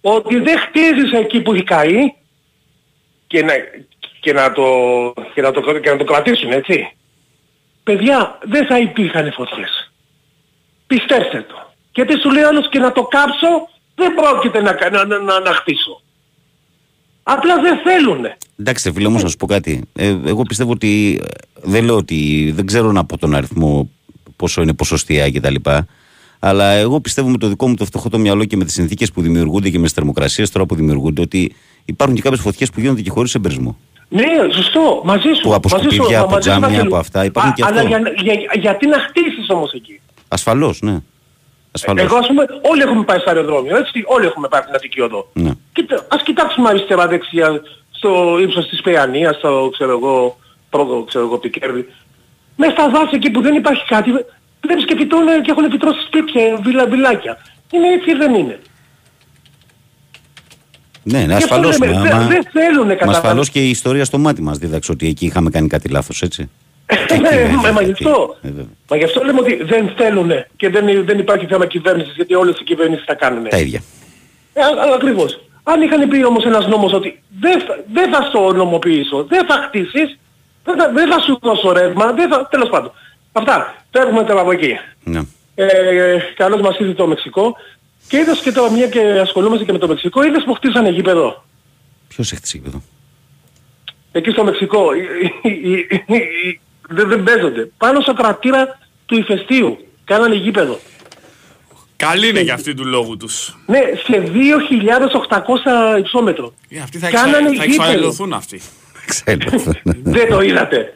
ότι δεν χτίζεις εκεί που έχει καεί και να, και να, το, και να, το, και να το κρατήσουν, έτσι. Παιδιά, δεν θα υπήρχαν φωτιές. Πιστέψτε το. Γιατί σου λέει ο άλλος και να το κάψω δεν πρόκειται να, κα- να, να, να, να χτίσω. Απλά δεν θέλουνε. Εντάξει, φίλε, όμω να σου πω κάτι. Ε, εγώ πιστεύω ότι. ε, Δεν λέω ότι. Δεν ξέρω να πω τον αριθμό πόσο είναι ποσοστιαία κτλ. Αλλά εγώ πιστεύω με το δικό μου το φτωχό το μυαλό και με τις συνθήκες που δημιουργούνται και με τις θερμοκρασίες τώρα που δημιουργούνται ότι υπάρχουν και κάποιες φωτιές που γίνονται και χωρίς εμπερισμό. Ναι, σωστό, μαζί σου. Που από μαζί σου, σκουπίδια, μα- από μαζί σου τζάμια, Βασίλη. από αυτά, υπάρχουν Α, και Αλλά αυτό. για, για- γιατί να χτίσεις όμως εκεί; Ασφαλώς, ναι. Ασφαλώς. Εγώ ας πούμε, όλοι έχουμε πάει στο αεροδρόμιο, έτσι, όλοι έχουμε πάει από την Αττική Οδό. Ναι. Κοίτα, ας κοιτάξουμε αριστερά δεξιά στο ύψος της Παιανίας, στο ξέρω εγώ, πρώτο ξέρω εγώ πικέρδι. Μέσα στα δάση εκεί που δεν υπάρχει κάτι, βλέπεις και φυτώνε και έχουν φυτρώσει σπίτια, βιλα, βιλάκια. Είναι έτσι ή δεν είναι; Ναι, ναι, Γι' αυτό ασφαλώς. λέμε, δεν- δεν θέλουνε, Μα καταλάβεις. ασφαλώς και η ιστορία στο μάτι μας δίδαξε ότι εκεί είχαμε κάνει κάτι λάθος, έτσι. Ναι, μα- μα γι' εκεί. αυτό. Ε, βέβαια. Μα γι' αυτό λέμε ότι δεν θέλουνε και δεν, δεν υπάρχει θέμα κυβέρνησης γιατί όλες οι κυβερνήσεις τα κάνουν. Τα ίδια. Ε, α- α- ακριβώς. Αν είχαν πει όμως ένας νόμος ότι δεν θα, δεν θα στο νομοποιήσω, δεν θα χτίσεις, δεν θα, δεν θα σου δώσω ρεύμα, δεν θα... Τέλος πάντων. Αυτά. Φεύγουμε τώρα από εκεί. Ναι. Ε, καλώς μας ήρθε το Μεξικό. Και είδες και τώρα μια και ασχολούμαστε και με το Μεξικό, είδες που χτίσανε γήπεδο. Ποιος έχει εδώ; Εκεί στο Μεξικό. οι- οι- οι- οι- Δεν, δεν παίζονται. Πάνω στο κρατήρα του ηφαιστείου. Κάνανε γήπεδο. Καλή είναι για αυτή του λόγου τους. Ναι, σε 2.800 υψόμετρο. Ε, αυτοί θα, Κάνανε εξα... θα γήπεδο. εξαελωθούν αυτοί. Ξέρω. Δεν το είδατε.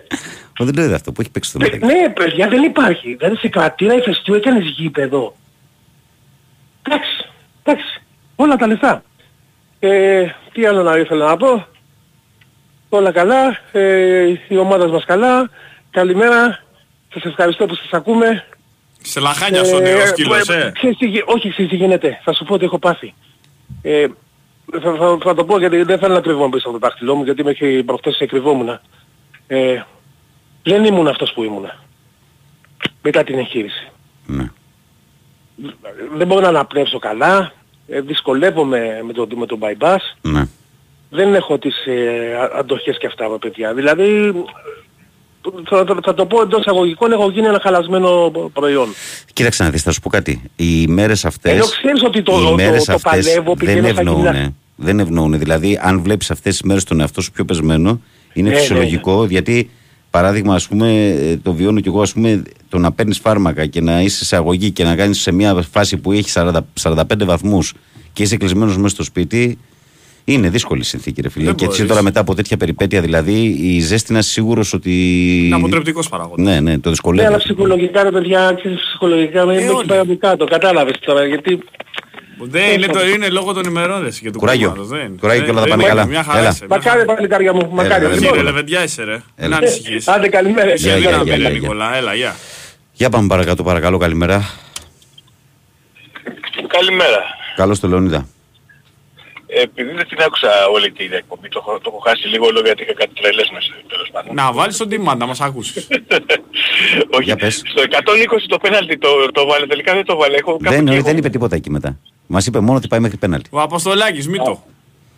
Ω, Δεν το είδα αυτό που έχει παίξει στο Παι- μεταξύ. ναι, παιδιά, δεν υπάρχει. Δηλαδή σε κρατήρα ηφαιστείου έκανες γήπεδο. Εντάξει, εντάξει. Όλα τα λεφτά. Ε, τι άλλο να ήθελα να πω. Όλα καλά. Ε, η ομάδα μας καλά. Καλημέρα. Σας ευχαριστώ που σας ακούμε. Σε λαχάνια στον νέος σκύλος, ε, ε. ξέρεις τι γι- όχι, ξέρεις τι γίνεται. Θα σου πω ότι έχω πάθει. Ε, θα, θα, θα το πω γιατί δεν θέλω να κρυβόμαι πίσω από το δάχτυλό μου γιατί μέχρι προχτές κρυβόμουν. Ε, δεν ήμουν αυτός που ήμουν. Μετά την εγχείρηση. Ναι. Δεν μπορώ να αναπνεύσω καλά. Ε, δυσκολεύομαι με το, με το bypass. ναι. Δεν έχω τις ε, α- αντοχές και αυτά, παιδιά. Δηλαδή, θα, θα, θα το πω εντός αγωγικών, έχω γίνει ένα χαλασμένο προϊόν. Κοίταξε να δεις, θα σου πω κάτι. Οι μέρες αυτές... Ενώ ξέρεις ότι το- οι το- μέρες το αυτές παλεύω, δεν πηγαίνω στα ευνοούν. γυμνά- Δεν ευνοούν. Δηλαδή, αν βλέπεις αυτές τις μέρες τον εαυτό σου πιο πεσμένο, είναι Ναι, ναι, φυσιολογικό, γιατί παράδειγμα, ας πούμε, ε, το βιώνω κι εγώ, ας πούμε, το να παίρνεις φάρμακα και να είσαι σε αγωγή και να κάνεις σε μια φάση που έχει 40, 45 βαθμούς και είσαι κλεισμένος μέσα στο σπίτι, είναι δύσκολη συνθήκη, ρε φίλε. Δεν Και έτσι μπορείς. τώρα μετά από τέτοια περιπέτεια, δηλαδή, η ζέστη να είσαι σίγουρος ότι. Είναι αποτρεπτικός παράγοντας. Ναι, ναι, το Ναι, δυσκολεύει. αλλά ψυχολογικά, ρε παιδιά, ξέρεις, ψυχολογικά με Ε, έχει όλοι. πάει από κάτω. Κατάλαβες τώρα, γιατί... Δεν είναι, το, είναι λόγω των ημερών ρε, και του Κουράγιο. κόμματος, δεν. Κουράγιο και όλα θα Δεν- πάνε δεν- καλά. Μια χαρά Έλα. είσαι, μια Μακάρι, παλικάρια μου, μακάρι. Έλα, Εσύ Λοιπόν, ρε λεβεντιά είσαι ρε. Έλα. Να ανησυχείς. Άντε καλημέρα. Γεια, Σε γεια, δύναμη γεια, ρε γεια. Νικόλα, έλα, γεια. Για πάμε παρακάτω, παρακαλώ, καλημέρα. Καλημέρα. Καλώς το Λεωνίδα. Επειδή δεν την άκουσα όλη την εκπομπή, το, έχω- το έχω χάσει λίγο λόγω γιατί είχα κάτι τρελές μέσα, τέλος πάντων. Να βάλεις τον τιμά να μας ακούσεις. Όχι, Για πες. στο 120 το πέναλτι το, το βάλε, τελικά δεν το βάλε. Έχω κάπου Δεν, και εγώ- δεν είπε τίποτα εκεί μετά. Μας είπε μόνο ότι πάει μέχρι πέναλτι. Ο Αποστολάκης Μήτο.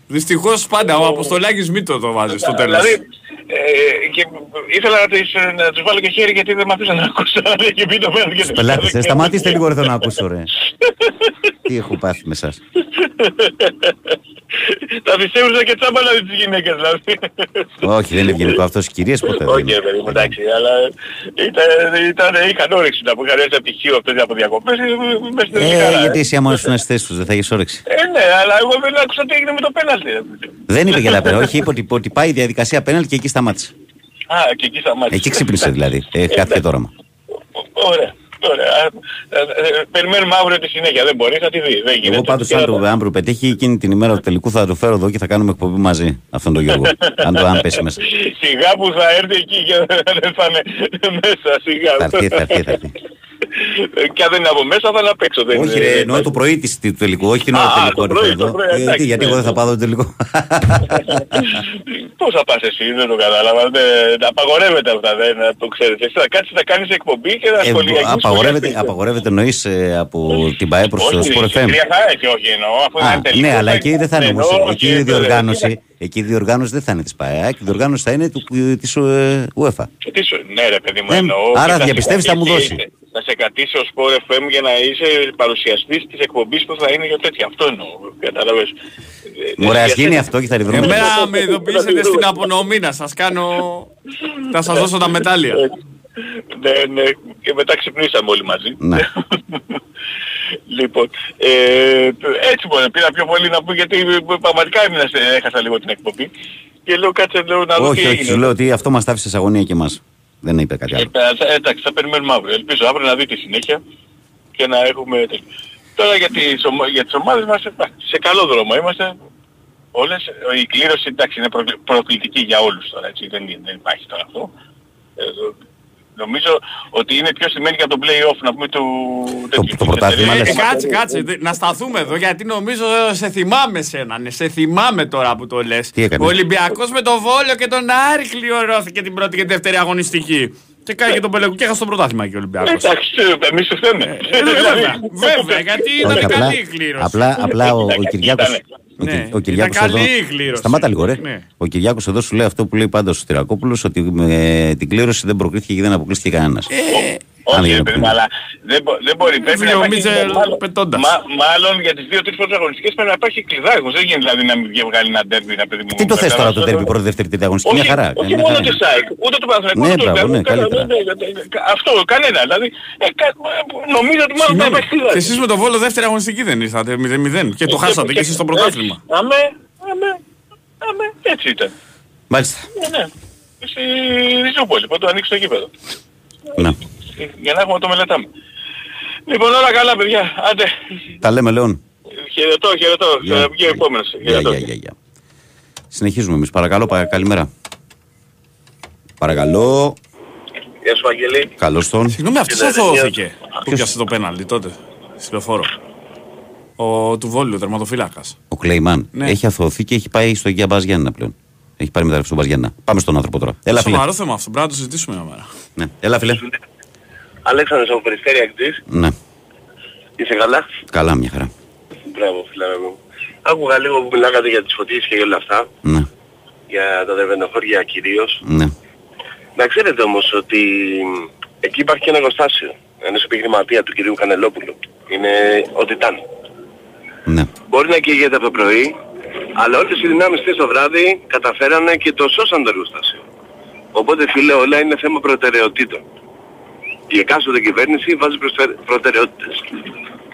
Δυστυχώς πάντα ο Αποστολάκης Μήτο το βάζει στο τέλος. Δηλαδή, ε, και ήθελα να, τις, να τους βάλω και χέρι γιατί δεν με αφήσαν να ακούσω αν έχει πει το πέναλτι. και δεν Πελάτε, ξέρω. ε, σταματήστε λίγο ρε, θέλω να ακούσω, ρε. Τι έχω πάθει με εσάς. Τα πιστεύουσα και τσάμπα να δεις τις γυναίκες δηλαδή. Όχι, δεν είναι ευγενικό αυτός. Οι κυρίες ποτέ δεν Όχι είναι. ρε παιδί μου, εντάξει, αλλά ήταν, ήταν, είχαν όρεξη να που είχαν έρθει από πτυχίο αυτές από διακοπές, ε, μες στην Ε, χαρά, γιατί ε. εσύ άμα ήσουν στη θέση τους, δεν θα έχεις όρεξη. Ε, ναι, αλλά εγώ δεν άκουσα τι έγινε με το πέναλτι. ρε. Δεν είπε για τα πέναλτι. Όχι, είπε ότι, ότι πάει η διαδικασία πέναλτι και εκεί σταμάτησε. Α, και εκεί σταμάτησε. Εκεί ξύπνησε δηλαδή. Ε, χάθηκε το όραμα. Ωραία. Ωραία. Ε, ε, ε, Περιμένουμε αύριο τη συνέχεια. Δεν μπορεί, θα τη δει. Δεν γίνεται. Εγώ πάντως, αν το αν πετύχει εκείνη την ημέρα του τελικού, θα το φέρω εδώ και θα κάνουμε εκπομπή μαζί. Αυτόν τον Γιώργο. αν το αν πέσει μέσα. Σιγά που θα έρθει εκεί και δεν θα είναι μέσα. Σιγά. Θα έρθει, θα έρθει, θα έρθει. Ε, Και αν δεν είναι από μέσα θα είναι απ' έξω. δεν Όχι, είναι- ρε, εννοώ το πρωί της- του τελικού, όχι την ώρα Α, του α, τελικού. το ρε, πρωί, εδώ. το πρωί, Ε, εντάξει, τι, Γιατί ναι. εγώ δεν θα πάω το τελικό. Πώς θα πας εσύ, δεν το κατάλαβα. Δεν, απαγορεύεται αυτά, δεν το ξέρεις. Εσύ θα κάτσεις να κάνεις εκπομπή και θα Ε, σχολιαγείς. απαγορεύεται, απαγορεύεται εννοείς ε, από την ΠαΕ προς το Όχι, Sport στην FM. Τρία Χαράκη, όχι εννοώ. Αφού Α, είναι τελικό, ναι, αλλά θα- εκεί δεν θα είναι όμως. εννοώ, Εκεί όχι, η δεν- διοργάνωση, εκεί η διοργάνωση δεν θα είναι της ΠαΕ, η διοργάνωση θα είναι του, της ε, UEFA. Και τι σου- Ναι ρε παιδί μου Ε, εννοώ. άρα και θα σε διαπιστεύεις θα μου κρατήσει- δώσει. Θα σε κρατήσει ο Sport FM για να είσαι παρουσιαστής της εκπομπής που θα είναι για τέτοια. Αυτό εννοώ. Κατάλαβες. Ε, Μωρέ, ας γιατί- γίνει αυτό και θα τη βρούμε. Εμένα με ειδοποιήσετε στην απονομή να σας κάνω... Θα σας δώσω τα μετάλλια. Ναι, ναι. Και μετά ξυπνήσαμε όλοι μαζί. Ναι. λοιπόν, ε, έτσι μπορεί. Πήρα πιο πολύ να πω γιατί πραγματικά έμεινα, σε- έχασα λίγο την εκπομπή. Και λέω κάτσε λέω, να δω Όχι, τι όχι, έγινε. σου λέω ότι αυτό μας τα άφησε σε αγωνία και εμάς. Δεν είπε κάτι άλλο. Ε, θα- εντάξει, θα περιμένουμε αύριο. Ελπίζω αύριο να δει τη συνέχεια και να έχουμε... τέτοιο. Τώρα για τις, ομα- για τις ομάδες μας, εντάξει, σε καλό δρόμο είμαστε. Όλες, η κλήρωση εντάξει είναι προκλη- προκλητική για όλους τώρα, έτσι, δεν, είναι- δεν υπάρχει τώρα αυτό. Ε, νομίζω ότι είναι πιο σημαίνει για το play-off να πούμε του... τέτοιου, το της πρωτάθλημα, εταιρείας. λες. Ε, κάτσε, κάτσε. δε- Να σταθούμε εδώ γιατί νομίζω ε, σε θυμάμαι σένα. Ναι, σε θυμάμαι τώρα που το λες. Τι έκανες; Ο Ολυμπιακός με τον Βόλιο και τον Άρη κληρώθηκε την πρώτη και τη δεύτερη αγωνιστική. Και κάνει και τον Πελεκού και έχασε το πρωτάθλημα και ο Ολυμπιακός. Εντάξει, ε, εμείς το φταίμε. Ε, βέβαια, βέβαια, γιατί ήταν Όχι, απλά, καλή η κλήρωση. απλά, απλά ο, ο Ήταν- Κυριάκος, ήτανε. ο, Ναι, Κυ- ο Κυριάκος ήταν εδώ, καλή η κλήρωση. σταμάτα λίγο ρε, Ναι. ο Κυριάκος εδώ σου λέει αυτό που λέει πάντα ο Στυρακόπουλος ότι με την κλήρωση δεν προκρίθηκε και δεν αποκλείστηκε κανένας. Ε, Αν Όχι, δεν ρε παιδί είναι μου, αλλά δεν, μπο- δεν μπορεί. Πρέπει να Βίω υπάρχει... Μίτσελ μάλλον- πετώντας. μα- μάλλον για τις δύο-τρεις πρώτες αγωνιστικές πρέπει να υπάρχει κλειδάρικος. Δεν γίνεται δηλαδή να μην βγάλει ένα ντέρμπι, ένα παιδί μου. Τι το θες τώρα το Κατάλαβες, τέρμι πρώτη, δεύτερη, τρίτη αγωνιστική, μια Όχι, χαρά. όχι μια μόνο χαρά. τη ΣΑΕΚ, ούτε του Παναθηναϊκού, Ναι, ούτε του μπράβο, Ολυμπιακού, ναι, καλύτερα. κανένα, ναι, ναι, ναι, Αυτό, κανένα. Δηλαδή, ε, κα- νομίζω ότι μάλλον θα Συγγνώμη. υπάρχει κλειδάρικος. Και εσείς με τον Βόλο δεύτερη αγωνιστική δεν ήρθατε 0-0 και το χάσατε και εσείς στο πρωτάθλημα. Έτσι. Αμέ, αμέ, αμέ, έτσι ήταν. Μάλιστα. Ναι, ναι. Στη Ριζούπολη, πότε ανοίξει το γήπεδο. Να. Για να έχουμε το μελετάμε. Λοιπόν, όλα καλά παιδιά. Άντε. Τα λέμε Λέων. Χαιρετώ, χαιρετώ. Γεια. Θα βγει ο επόμενος. Γεια, Χαιρετώ. γεια, γεια, γεια. Συνεχίζουμε εμείς. Παρακαλώ, πα- καλημέρα. Παρακαλώ. Γεια σου Αγγελή. Καλώς τον. Συγγνώμη, αυτός Κύριε αθωώθηκε. Που πιάσε το πέναλτι τότε. Στη λεωφόρο. Ο του Βόλου, ο τερματοφύλακας. Ο Κλέιμαν Ναι. έχει αθωωωθεί και έχει πάει στο Αγία Μπας Γιάννενα πλέον. Έχει πάρει μεταγραφή στον Μπας Γιάννενα. Πάμε στον άνθρωπο τώρα. Έλα φίλε. Σοβαρό θέμα αυτό, πρέπει να το συζητήσουμε μια μέρα. Ναι. Έλα φίλε. Αλέξανδρος από Περιστέρια Ακτής. Ναι. Είσαι καλά; Καλά μια χαρά. Μπράβο φιλαρέ μου. Άκουγα λίγο που μιλάγατε για τις φωτίες και για όλα αυτά. Ναι. Για τα δερβενοχώρια κυρίως. Ναι. Να ξέρετε όμως ότι εκεί υπάρχει και ένα εργοστάσιο. Ενός επιχειρηματία του κυρίου Κανελόπουλου. Είναι ο Τιτάν. Ναι. Μπορεί να καίγεται από το πρωί, αλλά όλες οι δυνάμεις χθες το βράδυ καταφέρανε και το σώσαν το εργοστάσιο. Οπότε φίλε όλα είναι θέμα προτεραιοτήτων. Η εκάστοτε κυβέρνηση βάζει προσφε- προτεραιότητες.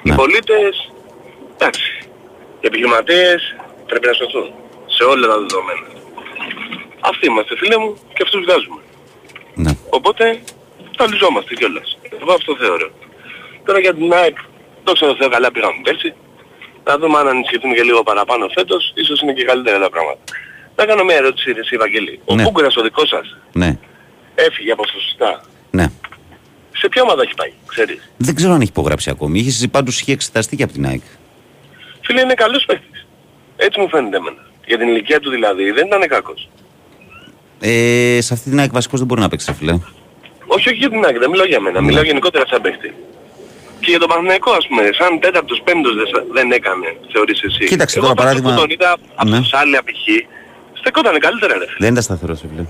Οι Ναι. πολίτες, εντάξει, οι επιχειρηματίες πρέπει να σωθούν σε όλα τα δεδομένα. Αυτοί είμαστε φίλε μου και αυτούς βγάζουμε. Ναι. Οπότε ταλιζόμαστε κιόλας. Εγώ αυτό θεωρώ. Τώρα για την ΑΕΚ, δόξα τω Θεώ καλά πήγαμε πέρσι. Να δούμε αν ανησυχηθούν και λίγο παραπάνω φέτος, ίσως είναι και καλύτερα τα πράγματα. Να κάνω μια ερώτηση, ρε εσύ Ευαγγέλη. Ο Ναι. Κούγκρας ο δικός σας Ναι. έφυγε από σωστά. Ναι. Σε ποια ομάδα έχει πάει, ξέρεις; Δεν ξέρω αν έχει υπογράψει ακόμη. Είχε πάντως είχε εξεταστεί και από την ΑΕΚ. Φίλε είναι καλός παίκτης. Έτσι μου φαίνεται εμένα. Για την ηλικία του δηλαδή δεν ήταν κακός. Ε, σε αυτή την ΑΕΚ βασικός δεν μπορεί να παίξει, ρε φίλε. Όχι, όχι για την ΑΕΚ, δεν μιλάω για μένα. Ναι. Μιλάω γενικότερα σαν παίκτη. Και για τον Παναθηναϊκό ας πούμε, σαν τέταρτος πέμπτος δεν, σα- δεν έκανε, θεωρείς εσύ. Κοίταξε, Εγώ τώρα, πάντως παράδειγμα- που τον είδα από Ναι. τους άλλοι π.χ. στεκότανε καλύτερα ρε φίλε. Δεν ήταν σταθερός, ρε φίλε.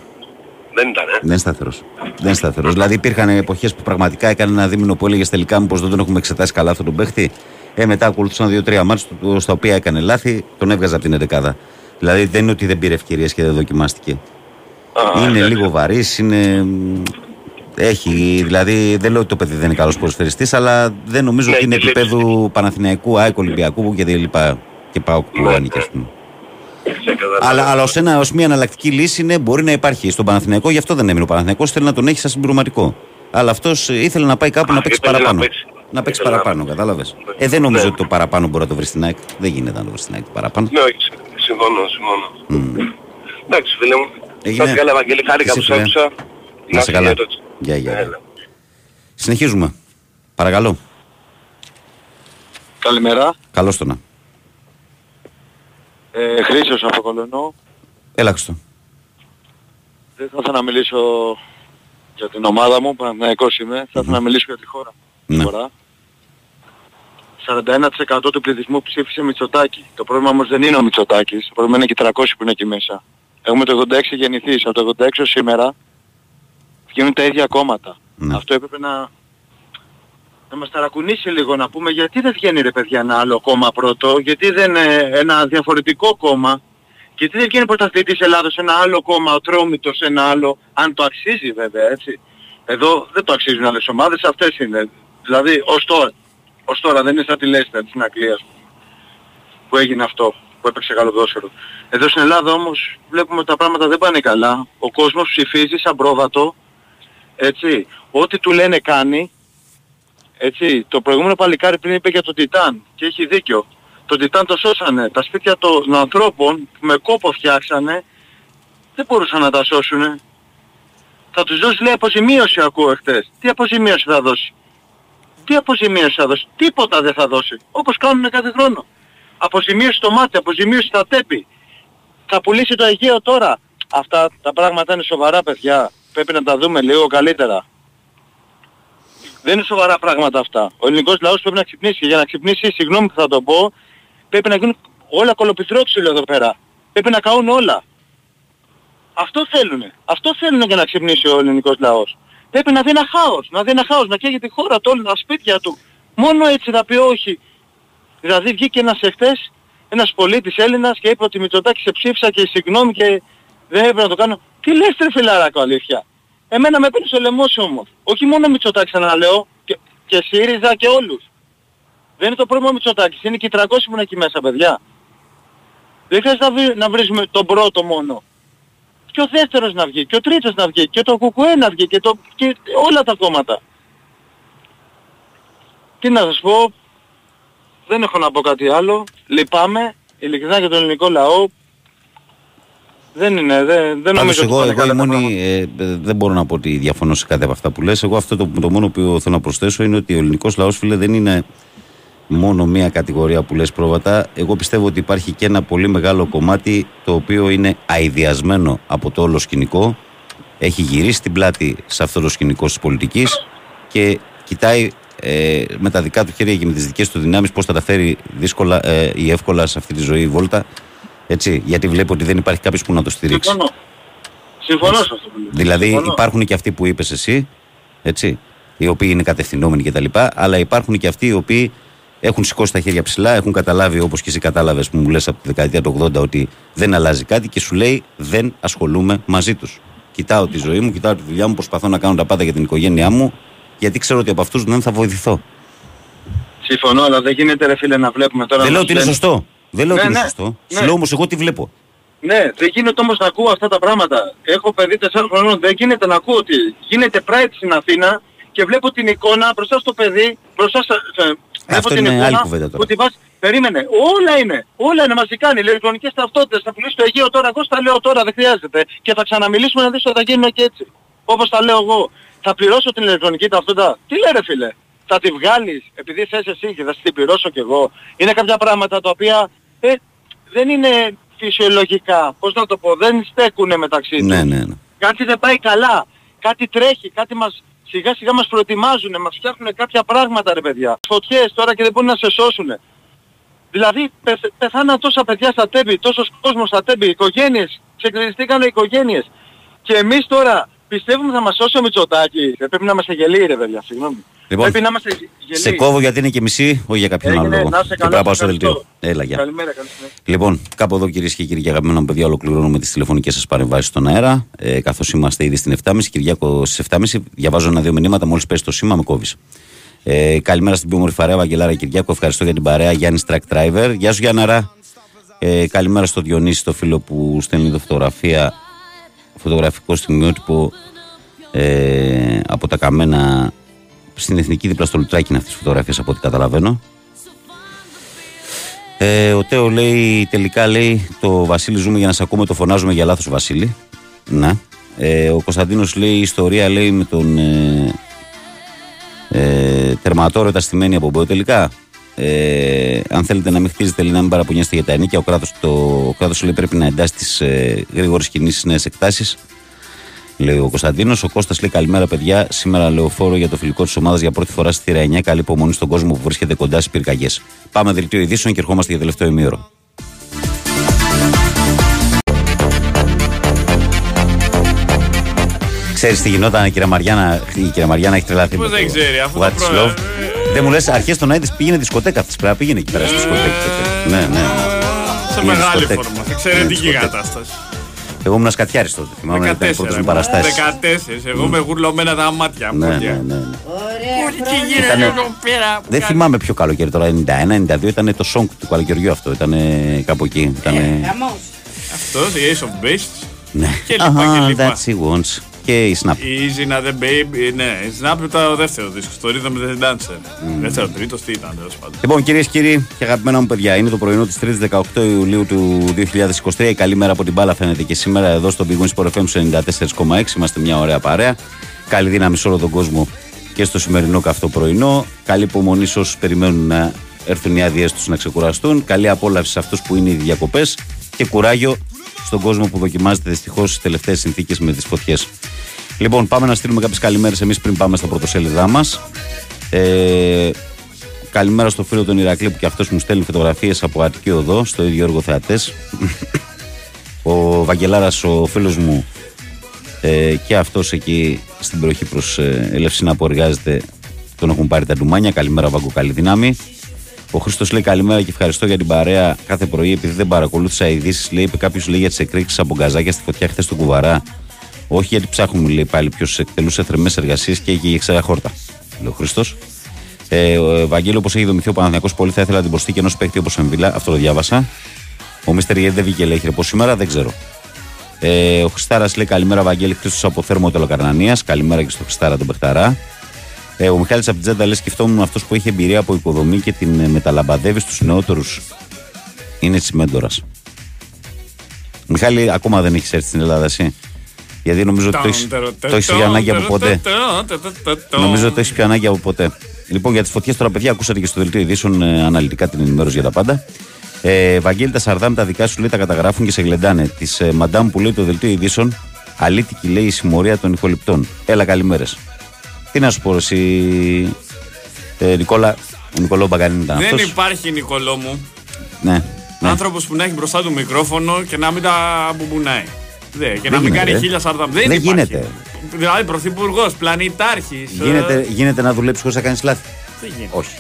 Δεν ήταν, ε. Δεν είναι σταθερός. Δεν είναι σταθερός. Δηλαδή υπήρχαν εποχές που πραγματικά έκανε ένα δίμηνο που έλεγε τελικά μήπως δεν τον έχουμε εξετάσει καλά αυτόν τον παίχτη. Ε, μετά ακολουθούσαν δύο-τρία μάτς του- στα οποία έκανε λάθη, τον έβγαζε από την 11. Δηλαδή δεν είναι ότι δεν πήρε ευκαιρίες και δεν δοκιμάστηκε. Α, είναι εντάξει. λίγο βαρύς, είναι. Έχει, δηλαδή δεν λέω ότι το παιδί δεν είναι καλός ποδοσφαιριστής, αλλά δεν νομίζω Ναι, ότι είναι έχει λείψει. επίπεδου Παναθηναϊκού, ΑΕΚ, Ολυμπιακού και δεν λοιπά. Και πάω που Ναι, ανήκει, ας πούμε. Ξεκαθαρά. Αλλά, αλλά ως, ένα, ως μια εναλλακτική λύση είναι, μπορεί να υπάρχει στον Παναθηναϊκό, γι' αυτό δεν έμεινε ο Παναθηναϊκός, θέλει να τον έχει σαν συμπληρωματικό. Αλλά αυτός ε, ήθελε να πάει κάπου Α, να παίξει ήθελε να παραπάνω. παίξει. Να παίξει Ήθελε να παραπάνω, παίξει. κατάλαβες. Ε, δεν νομίζω Ναι. ότι το παραπάνω μπορεί να το βρει στην ΑΕΚ. Δεν γίνεται να το βρει στην ΑΕΚ το παραπάνω. Ναι, όχι, συμφωνώ, συμφωνώ. Εντάξει φίλε μου. Έγινε. Να είσαι καλά Ευαγγέλη, χάρηκα Εσύ, που σ' φίλε. άκουσα. Να είσαι καλά. έρώτηση. Γεια, γεια, γεια. Έλα. Συνεχίζουμε. Παρακαλώ. Καλημέρα. Καλώς το να. Ε, Χρήστος από Κολονό. Έλα, Χριστό. Δεν θα ήθελα να μιλήσω για την ομάδα μου, Παναθηναϊκός είμαι. Θα ήθελα να μιλήσω για τη χώρα. Ναι. Φορά. 41% του πληθυσμού ψήφισε Μητσοτάκη. Το πρόβλημα όμως δεν είναι ο Μητσοτάκης. Το πρόβλημα είναι και οι 300 που είναι εκεί μέσα. Έχουμε το 86 γεννηθείς. Από το 86 ως σήμερα βγαίνουν τα ίδια κόμματα. Ναι. Αυτό έπρεπε να, να μας ταρακουνήσει λίγο να πούμε γιατί δεν βγαίνει ρε παιδιά ένα άλλο κόμμα πρώτο, γιατί δεν είναι ένα διαφορετικό κόμμα, γιατί δεν βγαίνει πρωταθλητής Ελλάδος ένα άλλο κόμμα, ο Τρόμητος ένα άλλο, αν το αξίζει βέβαια έτσι. Εδώ δεν το αξίζουν άλλες ομάδες, αυτές είναι. Δηλαδή ως τώρα, ως τώρα δεν είναι σαν τη Λέστερ της Αγγλίας που έγινε αυτό, που έπαιξε καλό ποδόσφαιρο. Εδώ στην Ελλάδα όμως βλέπουμε ότι τα πράγματα δεν πάνε καλά. Ο κόσμος ψηφίζει σαν πρόβατο, έτσι. Ό,τι του λένε κάνει, έτσι. Το προηγούμενο παλικάρι πριν είπε για τον Τιτάν και έχει δίκιο. Τον Τιτάν το σώσανε. Τα σπίτια των ανθρώπων που με κόπο φτιάξανε δεν μπορούσαν να τα σώσουνε. Θα τους δώσει λέει αποζημίωση ακούω εχθές. Τι αποζημίωση θα δώσει; Τι αποζημίωση θα δώσει; Τίποτα δεν θα δώσει. Όπως κάνουν κάθε χρόνο. Αποζημίωση στο μάτι, αποζημίωση στα τέπη. Θα πουλήσει το Αιγαίο τώρα. Αυτά τα πράγματα είναι σοβαρά παιδιά. Πρέπει να τα δούμε λίγο καλύτερα. Δεν είναι σοβαρά πράγματα αυτά. Ο ελληνικός λαός πρέπει να ξυπνήσει. Και για να ξυπνήσει, συγγνώμη που θα το πω, πρέπει να γίνουν όλα κολοπιτρόξυλο εδώ πέρα. Πρέπει να καούν όλα. Αυτό θέλουνε. Αυτό θέλουν για να ξυπνήσει ο ελληνικός λαός. Πρέπει να δει ένα χάος. Να δει ένα χάος. Να καίγεται η χώρα του, όλα τα σπίτια του. Μόνο έτσι θα πει όχι. Δηλαδή βγήκε ένας εχθές, ένας πολίτης Έλληνας και είπε ότι Μητσοτάκη σε ψήφισα και συγγνώμη και δεν έπρεπε να το κάνω. Τι λες τρε φιλαράκο αλήθεια. Εμένα με παίρνει στο λαιμό σου όμως. Όχι μόνο Μητσοτάκη ξαναλέω και, και ΣΥΡΙΖΑ και όλους. Δεν είναι το πρόβλημα ο Μητσοτάκης, είναι και οι 300 που είναι εκεί μέσα παιδιά. Δεν χρειάζεται να, βρει- να βρίζουμε τον πρώτο μόνο. Και ο δεύτερος να βγει, και ο τρίτος να βγει, και το κουκουέ να βγει, και, το, και όλα τα κόμματα. Τι να σας πω, δεν έχω να πω κάτι άλλο. Λυπάμαι, ειλικρινά για τον ελληνικό λαό. Δεν είναι, δεν, δεν Πάντως νομίζω εγώ, ότι εγώ η μόνη, ε, ε, δεν μπορώ να πω ότι διαφωνώ σε κάτι από αυτά που λες. Εγώ αυτό το, το μόνο που θέλω να προσθέσω είναι ότι ο ελληνικός λαός φίλε δεν είναι μόνο μία κατηγορία που λες πρόβατα. Εγώ πιστεύω ότι υπάρχει και ένα πολύ μεγάλο κομμάτι το οποίο είναι αειδιασμένο από το όλο σκηνικό. Έχει γυρίσει την πλάτη σε αυτό το σκηνικό της πολιτικής και κοιτάει ε, με τα δικά του χέρια και με τις δικές του δυνάμεις πώς θα τα φέρει δύσκολα ε, ή εύκολα σε αυτή τη ζωή η βόλτα. Έτσι, γιατί βλέπει ότι δεν υπάρχει κάποιος που να το στηρίξει. Συμφωνώ. Συμφωνώ σε αυτό που λέτε. Δηλαδή Συμφωνώ. υπάρχουν και αυτοί που είπες εσύ, έτσι, οι οποίοι είναι κατευθυνόμενοι κτλ. Αλλά υπάρχουν και αυτοί οι οποίοι έχουν σηκώσει τα χέρια ψηλά, έχουν καταλάβει όπως και εσύ κατάλαβες που μου λες από τη δεκαετία του 80 ότι δεν αλλάζει κάτι και σου λέει δεν ασχολούμαι μαζί τους. Κοιτάω τη ζωή μου, κοιτάω τη δουλειά μου, προσπαθώ να κάνω τα πάντα για την οικογένειά μου, γιατί ξέρω ότι από αυτούς δεν θα βοηθηθώ. Συμφωνώ, αλλά δεν γίνεται ρε φίλε να βλέπουμε τώρα... δεν να λέω μας ότι είναι λένε- σωστό. Δεν λέω Ναι, ότι είναι ναι, σωστό. ναι. Σου λέω όμως εγώ τι βλέπω. Ναι, δεν γίνεται όμως να ακούω αυτά τα πράγματα. Έχω παιδί 4 χρονών, δεν γίνεται να ακούω ότι γίνεται Pride στην Αθήνα και βλέπω την εικόνα μπροστά στο παιδί, μπροστά στα... σε- Βλέπω την είναι άλλη εικόνα κουβέντα τώρα. που τη βάζει... Περίμενε, όλα είναι, όλα είναι μαζικά, είναι ηλεκτρονικές ταυτότητες, θα πουλήσει το Αιγαίο τώρα, εγώ στα λέω τώρα, δεν χρειάζεται. Και θα ξαναμιλήσουμε να δεις ότι θα γίνουν και έτσι. Όπως τα λέω εγώ. Θα πληρώσω την ηλεκτρονική ταυτότητα. Τι λέει ρε φίλε. Θα τη βγάλεις επειδή θες εσύ και θα την πληρώσω κι εγώ. Είναι κάποια πράγματα τα οποία ε, δεν είναι φυσιολογικά. Πώς να το πω, δεν στέκουνε μεταξύ τους. Ναι, ναι, ναι. Κάτι δεν πάει καλά. Κάτι τρέχει, κάτι μας σιγά σιγά μας προετοιμάζουν, μας φτιάχνουν κάποια πράγματα ρε παιδιά. Φωτιές τώρα και δεν μπορούν να σε σώσουν. Δηλαδή πεθ, πεθάναν τόσα παιδιά στα τέμπη, τόσος κόσμος στα τέμπη, οικογένειες, ξεκλειδιστήκαν οι οικογένειες. Και εμείς τώρα πιστεύουμε θα μας σώσει ο Μητσοτάκης. Ε, Πρέπει να είμαστε γελοί ρε παιδιά, συγγνώμη. Λοιπόν, Πρέπει να είμαστε γελοί. Σε κόβω γιατί είναι και μισή, όχι για κάποιον άλλο Έγινε, λόγο. να είσαι Και καλά, πρέπει να πάω στο σας δελτίο. ευχαριστώ. Έλα, γεια. Καλημέρα, καλή συνέχεια. Λοιπόν, κάπου εδώ κυρίες και κύριοι και αγαπημένα μου παιδιά, ολοκληρώνουμε τις τηλεφωνικές σας παρεμβάσεις στον αέρα. Ε, Καθώς είμαστε ήδη στην 7.30, Κυριάκο στις 7.30, διαβάζω ένα-δύο μηνύματα. Μόλις πέσει το σήμα, με κόβεις. Ε, καλημέρα στην πιο όμορφη παρέα, Βαγγελάρα Κυριάκο. Ευχαριστώ για την παρέα. Γιάννης Track Driver. Γεια σου, Γιάνναρα. Ε, καλημέρα στο Διονύση, το φίλο που στέλνει εδώ φωτογραφία, φωτογραφικό στιγμιότυπο ε, από τα καμένα στην εθνική δίπλα στο Λουτράκι είναι αυτές τις φωτογραφίες από ό,τι καταλαβαίνω. Ε, ο Τέο λέει τελικά λέει το Βασίλη ζούμε για να σε ακούμε το φωνάζουμε για λάθος Βασίλη. Να. Ε, ο Κωνσταντίνος λέει η ιστορία λέει με τον ε, ε, Θερματόρετα στημένη από μπόιο τελικά. Ε, αν θέλετε να μην χτίζετε, λέει, να μην παραπονιέστε για τα ενίκια. Ο κράτος το, ο κράτος, λέει πρέπει να εντάσει τις ε, γρήγορες κινήσεις νέες εκτάσεις. Λέει ο Κωνσταντίνος. Ο Κώστας λέει καλημέρα, παιδιά. Σήμερα λεωφόρο για το φιλικό της ομάδας για πρώτη φορά στη θύρα 9. Καλή υπομονή στον κόσμο που βρίσκεται κοντά στις πυρκαγιές. Πάμε δελτίο ειδήσεων και ερχόμαστε για τελευταίο ημίωρο. Ξέρεις τι γινόταν, η κυρία Μαριάννα, η κυρία Μαριάννα έχει τρελαθεί. Πώς με δεν το ξέρει, αφού What το is προ- love; Δεν μου λες, αρχές των Άιντε πήγαινε δισκοτέκα αυτή. Πρέπει να πήγαινε εκεί πέρα στη δισκοτέκα. Ναι, ναι. ναι. Σε Πήγαινε μεγάλη δισκοτέκα. φόρμα. Σε Πήγαινε εξαιρετική δισκοτέκα. κατάσταση. Εγώ ήμουν σκατιάρη τότε. Θυμάμαι να ήταν οι πρώτε μου παραστάσεις. 14. Εγώ με γουρλωμένα τα μάτια μου. Ναι, παιδιά. ναι, ναι. ναι. Πολύ τι γίνεται Ήτανε- εδώ πέρα. Δεν θυμάμαι ποιο καλοκαίρι τώρα, 91-92 ήταν το song του καλοκαιριού αυτό. Ήταν κάπου εκεί. Ήτανε... Αυτός, η Ace of Beasts. Ναι. Και λοιπά και Αχα, λοιπά. That's he wants. Και η Snap. Η Zina the Baby, ναι, η Snap ήταν ο δεύτερο δίσκο, το Rhythm the Dancer. Δεύτερο, τρίτο, τι ήταν τέλος πάντων. Λοιπόν, κυρίες και κύριοι και αγαπημένα μου παιδιά, είναι το πρωινό της 3η 18 Ιουλίου του 2023. Η καλή μέρα από την μπάλα φαίνεται και σήμερα εδώ στο Big Wings Sport FM στου 94,6. Είμαστε μια ωραία παρέα. Καλή δύναμη σε όλο τον κόσμο και στο σημερινό καυτό πρωινό. Καλή υπομονή σε όσους περιμένουν να έρθουν οι άδειές τους να ξεκουραστούν. Καλή απόλαυση σε αυτούς που είναι οι διακοπές και κουράγιο στον κόσμο που δοκιμάζεται δυστυχώς τι τελευταίες συνθήκες με τις φωτιές. Λοιπόν, πάμε να στείλουμε κάποιες καλημέρες εμείς πριν πάμε στα πρωτοσέλιδά μας. Ε, καλημέρα στο φίλο τον Ηρακλή που και αυτός μου στέλνει φωτογραφίες από Αττική Οδό, στο ίδιο έργο θεατές. ο Βαγγελάρας, ο φίλος μου, ε, και αυτός εκεί στην περιοχή προς ε, Ελευσίνα που εργάζεται, τον έχουν πάρει τα ντουμάνια. Καλημέρα, Βαγκο, καλή δύναμη. Ο Χρήστο λέει καλημέρα και ευχαριστώ για την παρέα κάθε πρωί. Επειδή δεν παρακολούθησα ειδήσεις, λέει, είπε κάποιος λέει για τι εκρήξεις από γκαζάκια στη φωτιά χθες στο κουβαρά. Όχι γιατί ψάχνουμε, λέει πάλι ποιος εκτελούσε θερμές εργασίες και είχε για ξέρα χόρτα. Λέει ο Χρήστο. Ε, ο Ευαγγέλιο, όπως έχει δομηθεί ο Παναθηναϊκός πολύ θα ήθελα την προσθήκη ενός παίκτη όπως Εμβίλα. Αυτό το διάβασα. Ο Μίστερ Ιέ δεν βγήκε, λέει, έχει ρεπό σήμερα, δεν ξέρω. Ε, ο Χριστάρας λέει καλημέρα, Βαγγέλη Χρήστος από Θέρμο Τελοκαρνανία. Καλημέρα και στο Χριστάρα τον Πεχταρά. Ε, ο Μιχάλης Απτζέντα λέει σκεφτόμουν αυτός που έχει εμπειρία από οικοδομή και την ε, μεταλαμπαδεύει στους νεότερους. Είναι τσιμέντορα. Μιχάλη, ακόμα δεν έχεις έρθει στην Ελλάδα, εσύ. Γιατί νομίζω ότι το έχεις- το έχεις πιο ανάγκη από ποτέ. Νομίζω ότι το έχεις πιο ανάγκη από ποτέ. Λοιπόν, για τις φωτιές τώρα, παιδιά, ακούσατε και στο δελτίο ειδήσεων ε, αναλυτικά την ενημέρωση για τα πάντα. Ε, Βαγγέλη, τα Σαρδάμ τα δικά σου λέει τα καταγράφουν και σε γλεντάνε. Της ε, Μαντάμ που λέει το δελτίο ειδήσεων, αλήτικη λέει η συμμορία των ηχοληπτών. Έλα, καλημέρες. Τι να σου πω, εσύ, ε, Νικόλα, ο Νικολό Μπαγκανίνη ήταν Δεν αυτός. υπάρχει, Νικολό μου, Ναι, ναι. άνθρωπος που να έχει μπροστά του μικρόφωνο και να μην τα μπουμπουνάει. Δε, και Δεν να μην γίνεται, κάνει ε. χίλια σαρδάμ. Δεν, Δεν υπάρχει. γίνεται. Δηλαδή, πρωθυπουργός, πλανητάρχης. Γίνεται, γίνεται να δουλέψει χωρίς να κάνεις λάθη. Δεν γίνεται. Όχι.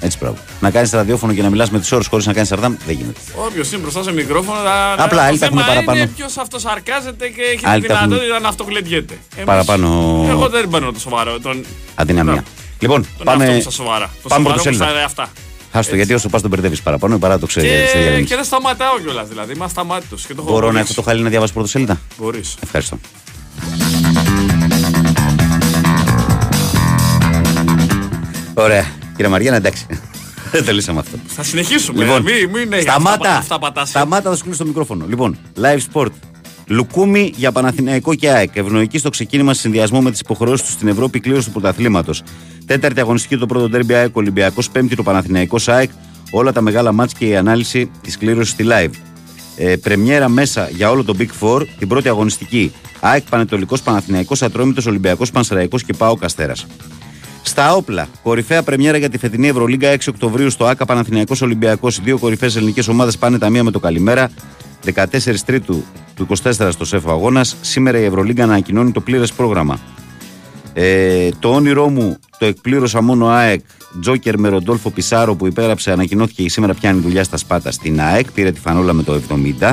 Έτσι πράγμα. Να κάνεις ραδιόφωνο και να μιλάς με τις ώρες χωρίς να κάνεις σαρδάμ δεν γίνεται. Όποιος είναι μπροστά σε μικρόφωνο. θα- Απλά, το άλλοι τα έχουν θέμα παραπάνω. Είναι ποιος αυτοσαρκάζεται και έχει Άλλοι τη τα έχουν δυνατότητα να αυτοκλεντιέται. Εμείς- παραπάνω Εγώ δεν παίρνω το σοβαρό. Τον, αδυναμία. Λοιπόν, τον εαυτό πάμε. μου στα σοβαρά. Το πάμε σοβαρό μου πρωτοσέλιδα. στα αυτά. Άστο, γιατί όσο πας τον μπερδεύεις παραπάνω, παρά το ξέρει. Και, και δεν σταματάω κιόλας. Δηλαδή, είμαι ασταμάτητος. Και το έχω Μπορώ να αποδείξει. έχω το χαλί να διαβάσω πρωτοσέλιδα. Μπορείς. Ευχαριστώ. Ωραία. Κύριε Μαριάννα, εντάξει. Δεν το λύσαμε αυτό. Θα συνεχίσουμε. Λοιπόν, μην, μην έχει σταμάτα. Αυτά, αυτά πατάς. Σταμάτα, θα σου κλείσω το μικρόφωνο. Λοιπόν, live sport. Λουκούμι για Παναθηναϊκό και ΑΕΚ. Ευνοϊκή στο ξεκίνημα σε συνδυασμό με τις υποχρεώσεις τους στην Ευρώπη κλήρωση του πρωταθλήματος. Τέταρτη αγωνιστική το πρώτο ντέρμπι ΑΕΚ Ολυμπιακός. Πέμπτη το Παναθηναϊκός ΑΕΚ. Όλα τα μεγάλα μάτς και η ανάλυση της κλήρωσης στη live. Ε, πρεμιέρα μέσα για όλο το Big Four την πρώτη αγωνιστική. ΑΕΚ Πανετολικός Παναθηναϊκός Ατρόμητος Ολυμπιακός Πανσεραϊκός και Πάο Καστέρας. Στα όπλα, κορυφαία πρεμιέρα για τη φετινή Ευρωλίγκα 6 Οκτωβρίου στο ΑΚΑ Παναθηναϊκός Ολυμπιακός. Οι δύο κορυφαίες ελληνικές ομάδες πάνε τα μία με το καλημέρα. 14 Τρίτου του 24 στο ΣΕΦ Αγώνας. Σήμερα η Ευρωλίγκα ανακοινώνει το πλήρες πρόγραμμα. Ε, το όνειρό μου το εκπλήρωσα μόνο ΑΕΚ. Τζόκερ με Ροντόλφο Πισάρο που υπέγραψε ανακοινώθηκε και σήμερα πιάνει δουλειά στα Σπάτα στην ΑΕΚ. Πήρε τη φανόλα με το 70.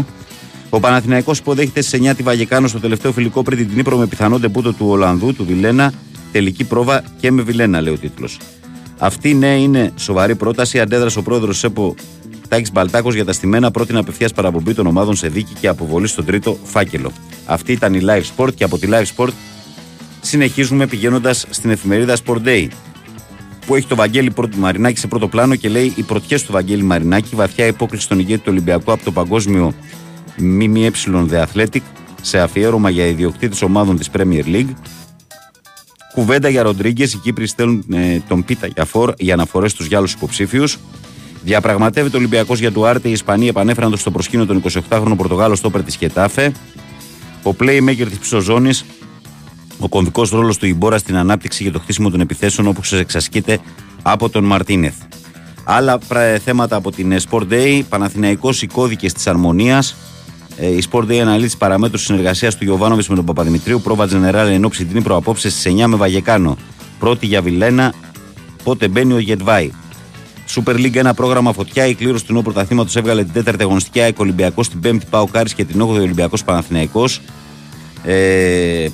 Ο Παναθηναϊκός υποδέχεται στι 9 τη Βαγεκάνο στο τελευταίο φιλικό πριν την Νύπρο με πιθανό ντεμπούτο του Ολλανδού, του Βιλένα. Τελική πρόβα και με Βιλένα, λέει ο τίτλος. Αυτή ναι είναι σοβαρή πρόταση. Αντέδρασε ο πρόεδρος ΣΕΠΟ Τάκης Μπαλτάκος για τα στημένα. Πρότεινε απευθείας παραπομπή των ομάδων σε δίκη και αποβολή στον τρίτο φάκελο. Αυτή ήταν η Live Sport και από τη Live Sport συνεχίζουμε πηγαίνοντας στην εφημερίδα Sport Day που έχει το Βαγγέλη πρώτο- Μαρινάκη σε πρώτο πλάνο και λέει οι πρωτιές του Βαγγέλη Μαρινάκη, βαθιά υπόκληση στον ηγέτη του Ολυμπιακού από το παγκόσμιο ΜΜΕ The Athletic σε αφιέρωμα για ιδιοκτήτες ομάδων της Premier League. Κουβέντα για Ροντρίγκες. Οι Κύπροι στέλνουν ε, τον Πίτα για φόρ για αναφορέ στου Γιάλου υποψήφιους. Διαπραγματεύεται ο Ολυμπιακός για του Άρτε. Οι Ισπανοί επανέφεραν το στο προσκήνιο τον 28χρονο Πορτογάλο στόπερ της Χετάφε. Ο playmaker της ψωζώνη, ο κομβικός ρόλος του Ιμπόρα στην ανάπτυξη και το χτίσιμο των επιθέσεων όπω εξασκείται από τον Μαρτίνεθ. Άλλα πρα- θέματα από την ε, Sport Day. Παναθηναϊκός οι κώδικες της Αρμονίας. Ε, Η Sport Day αναλύει τι παραμέτρους συνεργασίας του Γιωβάνοβιτς με τον Παπαδημητρίου. Πρόβα Τζενεράλ εν ώψη την προαπόψε στις 9 με Βαγεκάνο. Πρώτη για Βιλένα. Πότε μπαίνει ο Γετβάη. Super League ένα πρόγραμμα φωτιά. Η κλήρωση του νέου πρωταθλήματος έβγαλε την τέταρτη αγωνιστική ΑΕΚ Ολυμπιακός στην πέμπτη Πάο Κάρις και την 8η Ολυμπιακός Παναθηναϊκός. Ε,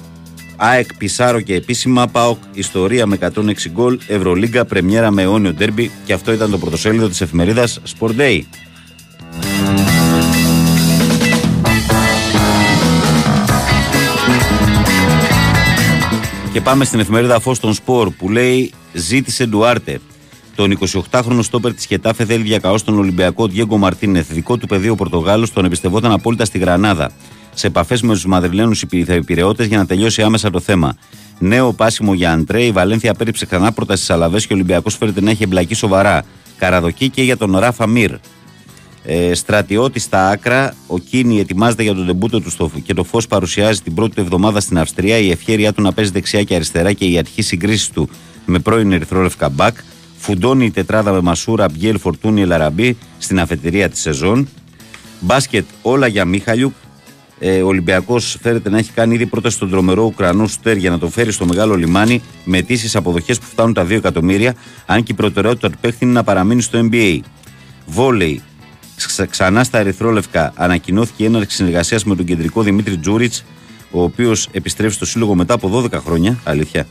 ΑΕΚ Πισάρο και επίσημα ΠΑΟΚ Ιστορία με 106 γκολ Ευρωλίγκα Πρεμιέρα με αιώνιο ντέρμπι και αυτό ήταν το πρωτοσέλιδο της εφημερίδας Sport Day. Και πάμε στην εφημερίδα Φως των Σπορ που λέει ζήτησε Ντουάρτε. Τον 28χρονο στόπερ της Χετάφε θέλει διακαώ στον Ολυμπιακό Διέγκο Μαρτίνεθ. Δικό του πεδίο ο Πορτογάλος τον εμπιστευόταν απόλυτα στη Γρανάδα. Σε επαφές με τους Μαδριλένους υπηρεώτες για να τελειώσει άμεσα το θέμα. Νέο πάσιμο για Αντρέ. Η Βαλένθια πέριψε ξανά πρόταση στις Αλαβές και ο Ολυμπιακός φέρεται να έχει εμπλακεί σοβαρά. Καραδοκή και για τον Ράφα Μυρ. Ε, στρατιώτης στα άκρα, ο Κίνη ετοιμάζεται για τον τεμπούτο του στο, και το φως παρουσιάζει την πρώτη του εβδομάδα στην Αυστρία. Η ευχαίρειά του να παίζει δεξιά και αριστερά και η αρχή συγκρίσης του με πρώην ερυθρόλευκα μπακ. Φουντώνει η τετράδα με Μασούρα, Μπιέλ, Φορτούνι, Ελαραμπή στην αφετηρία της σεζόν. Μπάσκετ όλα για Μίχαλιουκ. Ε, ο Ολυμπιακός φέρεται να έχει κάνει ήδη πρόταση στον τρομερό Ουκρανό Στέρ για να τον φέρει στο μεγάλο λιμάνι με αιτήσεις αποδοχές που φτάνουν τα 2 εκατομμύρια, αν και η προτεραιότητα του παίχτη είναι να παραμείνει στο NBA. Βόλεϊ. Ξα- Ξανά στα Ερυθρόλευκα ανακοινώθηκε η έναρξη συνεργασίας με τον κεντρικό Δημήτρη Τζούριτ, ο οποίος επιστρέφει στο σύλλογο μετά από 12 χρόνια. Αλήθεια.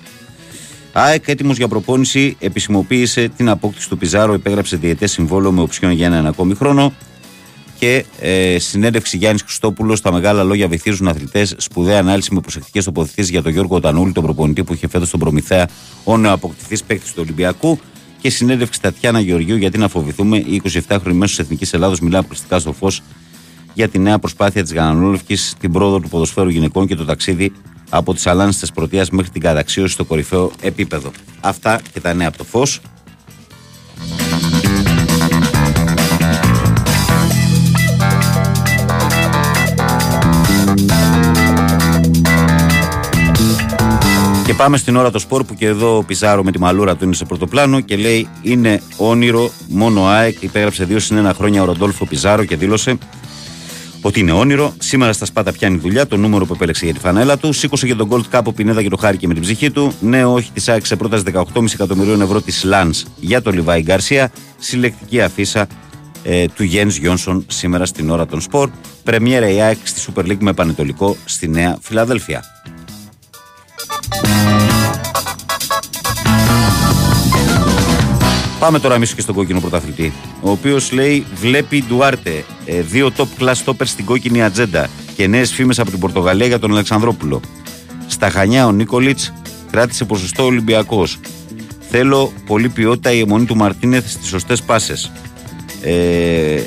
ΑΕΚ έτοιμος για προπόνηση, επισημοποίησε την απόκτηση του Πιζάρο, υπέγραψε διαιτές συμβόλαιο με οψιόν για έναν ακόμη χρόνο. Και ε, συνέντευξη Γιάννης Χριστόπουλος. Τα μεγάλα λόγια βυθίζουν αθλητές. Σπουδαία ανάλυση με προσεκτικές τοποθετήσεις για τον Γιώργο Τανούλη, τον προπονητή που είχε φέτος τον Προμηθέα, ο νεοαποκτηθής παίκτης του Ολυμπιακού. Και συνέντευξη Τατιάνα Γεωργίου, γιατί να φοβηθούμε, η 27χρονη μέσος της Εθνικής Ελλάδος μιλά αποκλειστικά στο φως για τη νέα προσπάθεια της Γανανόλευκης, την πρόοδο του ποδοσφαίρου γυναικών και το ταξίδι από τις αλάνιστες πρωτείας μέχρι την καταξίωση στο κορυφαίο επίπεδο. Αυτά και τα νέα από το φως. Και πάμε στην ώρα το σπορ που και εδώ ο Πιζάρο με τη μαλούρα του είναι σε πρώτο πλάνο και λέει είναι όνειρο μόνο ΑΕΚ. Υπέγραψε δύο συν ένα χρόνια ο Ροντόλφο Πιζάρο και δήλωσε ότι είναι όνειρο. Σήμερα στα Σπάτα πιάνει δουλειά, το νούμερο που επέλεξε για τη φανέλα του. Σήκωσε για τον Gold Cup ο Πινέδα και το χάρηκε με την ψυχή του. Νέο όχι της ΑΕΚ σε πρόταση 18,5 εκατομμυρίων ευρώ της Λαν για τον Λιβάη Γκαρσία. Συλλεκτική αφίσα ε, του Γιάννη Γιόνσον σήμερα στην ώρα των σπορ. Πρεμιέρα η ΑΕΚ στη Super League με πανετολικό στη Νέα Φιλαδέλφια. Πάμε τώρα εμείς και στον κόκκινο πρωταθλητή. Ο οποίος λέει: Βλέπει Ντουάρτε ε, δύο top class stoppers στην κόκκινη ατζέντα και νέες φήμες από την Πορτογαλία για τον Αλεξανδρόπουλο. Στα Χανιά ο Νίκολιτς κράτησε ποσοστό Ολυμπιακός. Θέλω πολύ ποιότητα η αιμονή του Μαρτίνεθ στις σωστές πάσες. Ε,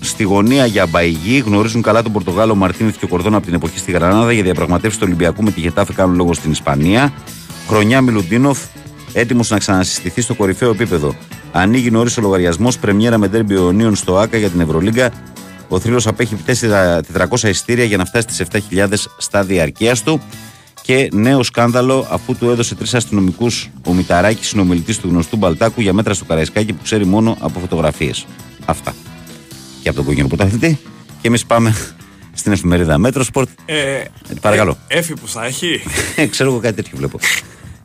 στη γωνία για Μπαϊγή γνωρίζουν καλά τον Πορτογάλο Μαρτίνεθ και ο Κορδόν από την εποχή στη Γρανάδα για διαπραγματεύσεις του Ολυμπιακού με τη Γετάφε κάνουν λόγο στην Ισπανία. Χρονιά Μιλουντίνοφ έτοιμος να ξανασυστηθεί στο κορυφαίο επίπεδο. Ανοίγει νωρίς ο λογαριασμός πρεμιέρα με τέρμπι Ιωνίων στο ΑΚΑ για την Ευρωλίγκα. Ο θρύλος απέχει 400 εισιτήρια για να φτάσει στις 7.000 στα διαρκεία του. Και νέο σκάνδαλο αφού του έδωσε τρεις αστυνομικούς ο Μηταράκης, συνομιλητής του γνωστού Μπαλτάκου για μέτρα στο Καραϊσκάκι που ξέρει μόνο από φωτογραφίες. Αυτά. Και από τον κόκκινο πρωταθλητή. Και εμείς πάμε στην εφημερίδα Μέτρο Σπορτ. Ε, παρακαλώ. Ε, έφη που θα έχει. Ξέρω εγώ κάτι τέτοιο βλέπω.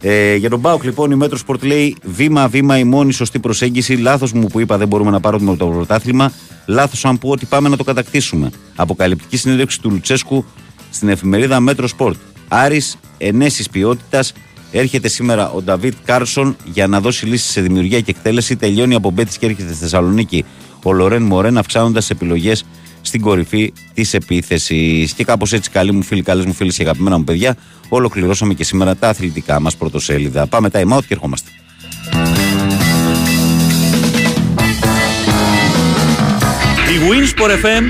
Ε, για τον ΠΑΟΚ λοιπόν η Μέτρο Σπορτ λέει βήμα-βήμα η μόνη σωστή προσέγγιση. Λάθος μου που είπα δεν μπορούμε να πάρουμε το πρωτάθλημα. Λάθος αν πω ότι πάμε να το κατακτήσουμε. Αποκαλυπτική συνέντευξη του Λουτσέσκου στην εφημερίδα Μέτρο Σπορτ. Άρης ενέσεις ποιότητας. Έρχεται σήμερα ο Νταβίτ Κάρσον για να δώσει λύσεις σε δημιουργία και εκτέλεση. Τελειώνει από Μπέτης και έρχεται στη Θεσσαλονίκη ο Λορέν Μορόν, αυξάνοντας επιλογές στην κορυφή της επίθεσης. Και κάπως έτσι, καλοί μου φίλοι, καλές μου φίλες και αγαπημένα μου παιδιά, ολοκληρώσαμε και σήμερα τα αθλητικά μας πρωτοσέλιδα. Πάμε time out και ερχόμαστε. Η Winsport FM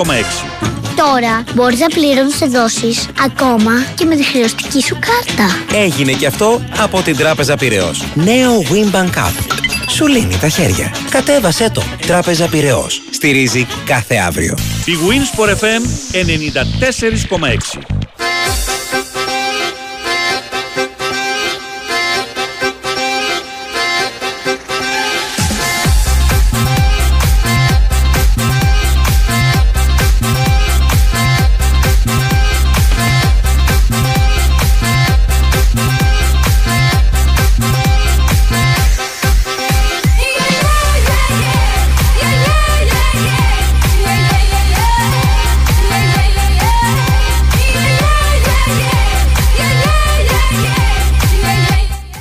94,6 Τώρα μπορείς να πληρώνεις δόσεις ακόμα και με τη χρεωστική σου κάρτα. Έγινε και αυτό από την Τράπεζα Πυραιός. Νέο Winbank App. Σου λύνει τα χέρια. Κατέβασέ το. Τράπεζα Πυραιός. Στηρίζει κάθε αύριο. Η Winsport FM 94,6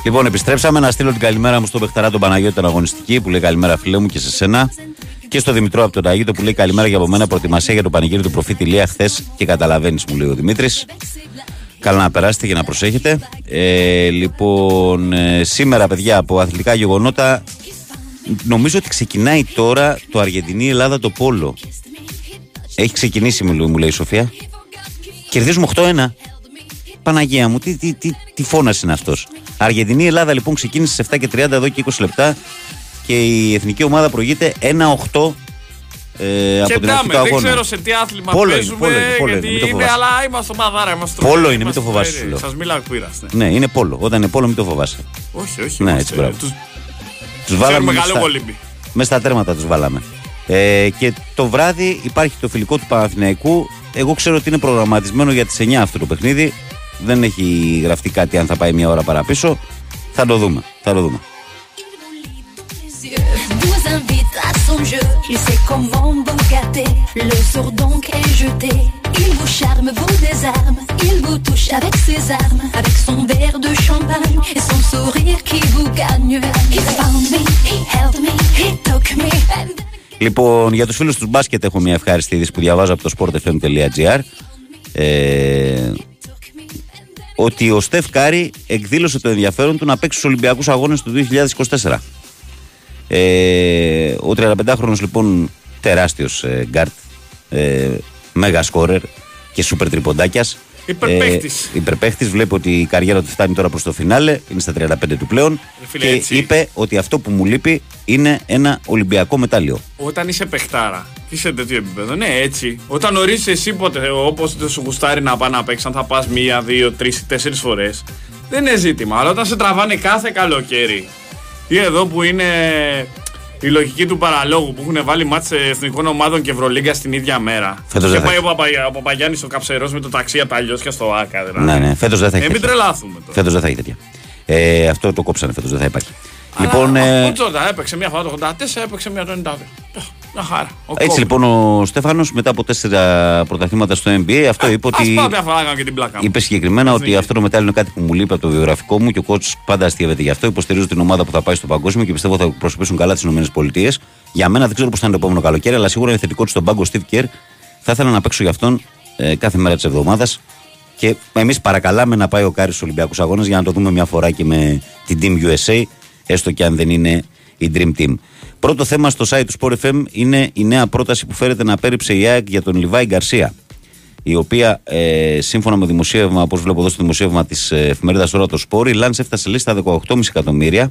Λοιπόν, επιστρέψαμε να στείλω την καλημέρα μου στον Πεχταρά τον Παναγιώτη τον αγωνιστική που λέει καλημέρα φίλε μου και σε σένα. Και στο Δημητρό από τον Ταγίτο που λέει καλημέρα για από μένα προετοιμασία για το πανηγύρι του προφήτη Λία χθες και καταλαβαίνεις, μου λέει ο Δημήτρης. Καλά να περάσετε και να προσέχετε. Ε, λοιπόν, ε, σήμερα παιδιά από αθλητικά γεγονότα νομίζω ότι ξεκινάει τώρα το Αργεντινή-Ελλάδα το Πόλο. Έχει ξεκινήσει μου λέει, μου λέει η Σοφία. Κερδίζουμε 8-1. Παναγία μου, τι, τι, τι, τι φώνας είναι αυτός. Αργεντινή Ελλάδα λοιπόν ξεκίνησε σε 7 και 30 εδώ και 20 λεπτά και η εθνική ομάδα προηγείται 1-8 ε, από την αρχή του δεν αγώνα. ξέρω σε τι άθλημα Πόλο είναι, παίζουμε, πόλο είναι, πόλο είναι, γιατί μην το είναι, φοβάσαι. αλλά είμαστε ομαδάρα, είμαστε Πόλο τρομεροί, είναι, μην το είμαστε φοβάσαι, τρομεροί. σου λέω. Σας μιλάω πείραστε. Ναι, είναι πόλο. Όταν είναι πόλο, μην το φοβάσαι. Όχι, όχι. Ναι, είμαστε- έτσι, μπράβο. τους- Τους βάλαμε Ξέρουμε μέσα καλό στα- κολύμπι. μέσα στα τέρματα τους βάλαμε. Ε, και το βράδυ υπάρχει το φιλικό του Παναθηναϊκού. Εγώ ξέρω ότι είναι προγραμματισμένο για τις 9 αυτό το παιχνίδι. Δεν έχει γραφτεί κάτι, αν θα πάει μια ώρα παραπίσω. Θα το δούμε, θα το δούμε. Λοιπόν, για τους φίλους του μπάσκετ έχω μια ευχάριστη που διαβάζω από το sportfm.gr. Ε, ότι ο Στεφ Κάρι εκδήλωσε το ενδιαφέρον του να παίξει στους Ολυμπιακούς Αγώνες του 2024. Ε, ο 35χρονος λοιπόν τεράστιος ε, γκαρντ, ε, μέγα σκόρερ και σούπερ τριποντάκιας. Υπερπαίχτης. Ε, υπερπαίχτης, βλέπει ότι η καριέρα του φτάνει τώρα προς το φινάλε, είναι στα 35 του πλέον φίλε, και έτσι. είπε ότι αυτό που μου λείπει είναι ένα Ολυμπιακό μετάλλιο. Όταν είσαι παιχτάρα και είσαι σε τέτοιο επίπεδο, ναι, έτσι. Όταν ορίζεις εσύ ποτέ, όπως δεν σου γουστάρει να πάει να παίξεις, αν θα πας μία, δύο, τρεις, τέσσερις φορές, δεν είναι ζήτημα. Αλλά όταν σε τραβάνε κάθε καλοκαίρι, ή εδώ που είναι η λογική του παραλόγου που έχουν βάλει μάτς εθνικών ομάδων και Ευρωλίγκα στην ίδια μέρα. Φέτος και δεν θα πάει έχει. ο, Παπα, ο Παπαγιάννης ο Καψερός με το ταξί από τα Λιώσια στο ΆΚΑ. Δηλαδή. Ναι, ναι, φέτος δεν θα έχει. Ε, μην τέτοια. τρελάθουμε τώρα. Φέτος δεν θα έχει τέτοια. Ε, αυτό το κόψανε φέτος, δεν θα υπάρχει. λοιπόν, Αλλά, ε, Ο Τζόρνταν έπαιξε μία φορά το 84, έπαιξε μία το 92. Ε, Μια χαρά. Ο έτσι Κόβι. λοιπόν ο Στέφανος μετά από τέσσερα πρωταθλήματα στο NBA, αυτό είπε Ας ότι. πάω μια φορά να κάνω και την πλάκα μου. Είπε συγκεκριμένα ότι αυτό το μετάλλιο είναι κάτι που μου λείπει από το βιογραφικό μου και ο coach πάντα αστείευεται γι' αυτό. Υποστηρίζω την ομάδα που θα πάει στο παγκόσμιο και πιστεύω θα προσωπήσουν καλά τις ΗΠΑ. Για μένα δεν ξέρω πώς θα είναι το επόμενο καλοκαίρι, αλλά σίγουρα είναι θετικό ότι στον πάγκο Steve Kerr θα ήθελα να παίξω για αυτόν ε, κάθε μέρα της εβδομάδας. Και εμείς παρακαλάμε να πάει ο Κάρι στους Ολυμπιακούς Αγώνες για να το δούμε μια φορά και με την Team USA, έστω και αν δεν είναι η Dream Team. Πρώτο θέμα στο site του Sport FM είναι η νέα πρόταση που φέρεται να απέρριψε η ΑΕΚ για τον Λιβάη Γκαρσία η οποία ε, σύμφωνα με δημοσίευμα, όπως βλέπω εδώ στο δημοσίευμα της ε, εφημερίδας Η Ώρα των Σπορ, η Λανς έφτασε λέει στα 18,5 εκατομμύρια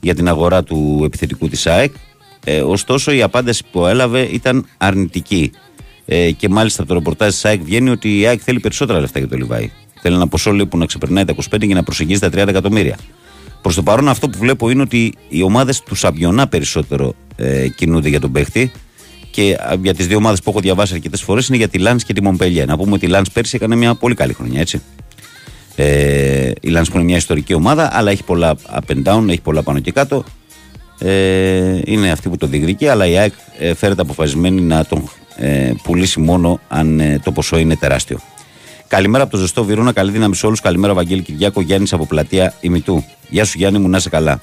για την αγορά του επιθετικού της ΑΕΚ. Ε, ωστόσο, η απάντηση που έλαβε ήταν αρνητική. Ε, και μάλιστα από το ρεπορτάζ της ΑΕΚ βγαίνει ότι η ΑΕΚ θέλει περισσότερα λεφτά για το Λιβάη. Θέλει ένα ποσό λέει, που να ξεπερνάει τα 25 και να προσεγγίζει τα 30 εκατομμύρια. Προς το παρόν, αυτό που βλέπω είναι ότι οι ομάδες του Σαμπιονά περισσότερο ε, κινούνται για τον παίχτη. Και α, για τις δύο ομάδες που έχω διαβάσει αρκετές φορές είναι για τη Λαν και τη Μομπελιέ. Να πούμε ότι η Λαν πέρσι έκανε μια πολύ καλή χρονιά, έτσι. Ε, η Λαν που είναι μια ιστορική ομάδα, αλλά έχει πολλά up and down, έχει πολλά πάνω και κάτω. Ε, είναι αυτή που το διεκδικεί, αλλά η ΑΕΚ ε, φέρεται αποφασισμένη να τον ε, πουλήσει μόνο αν ε, το ποσό είναι τεράστιο. Καλημέρα από το ζεστό Βυρούνα, καλή δύναμη σε όλους. Καλημέρα, Βαγγέλη Κυριάκο, Γιάννης από πλατεία ημιτού. Γεια σου, Γιάννη μου, να είσαι καλά.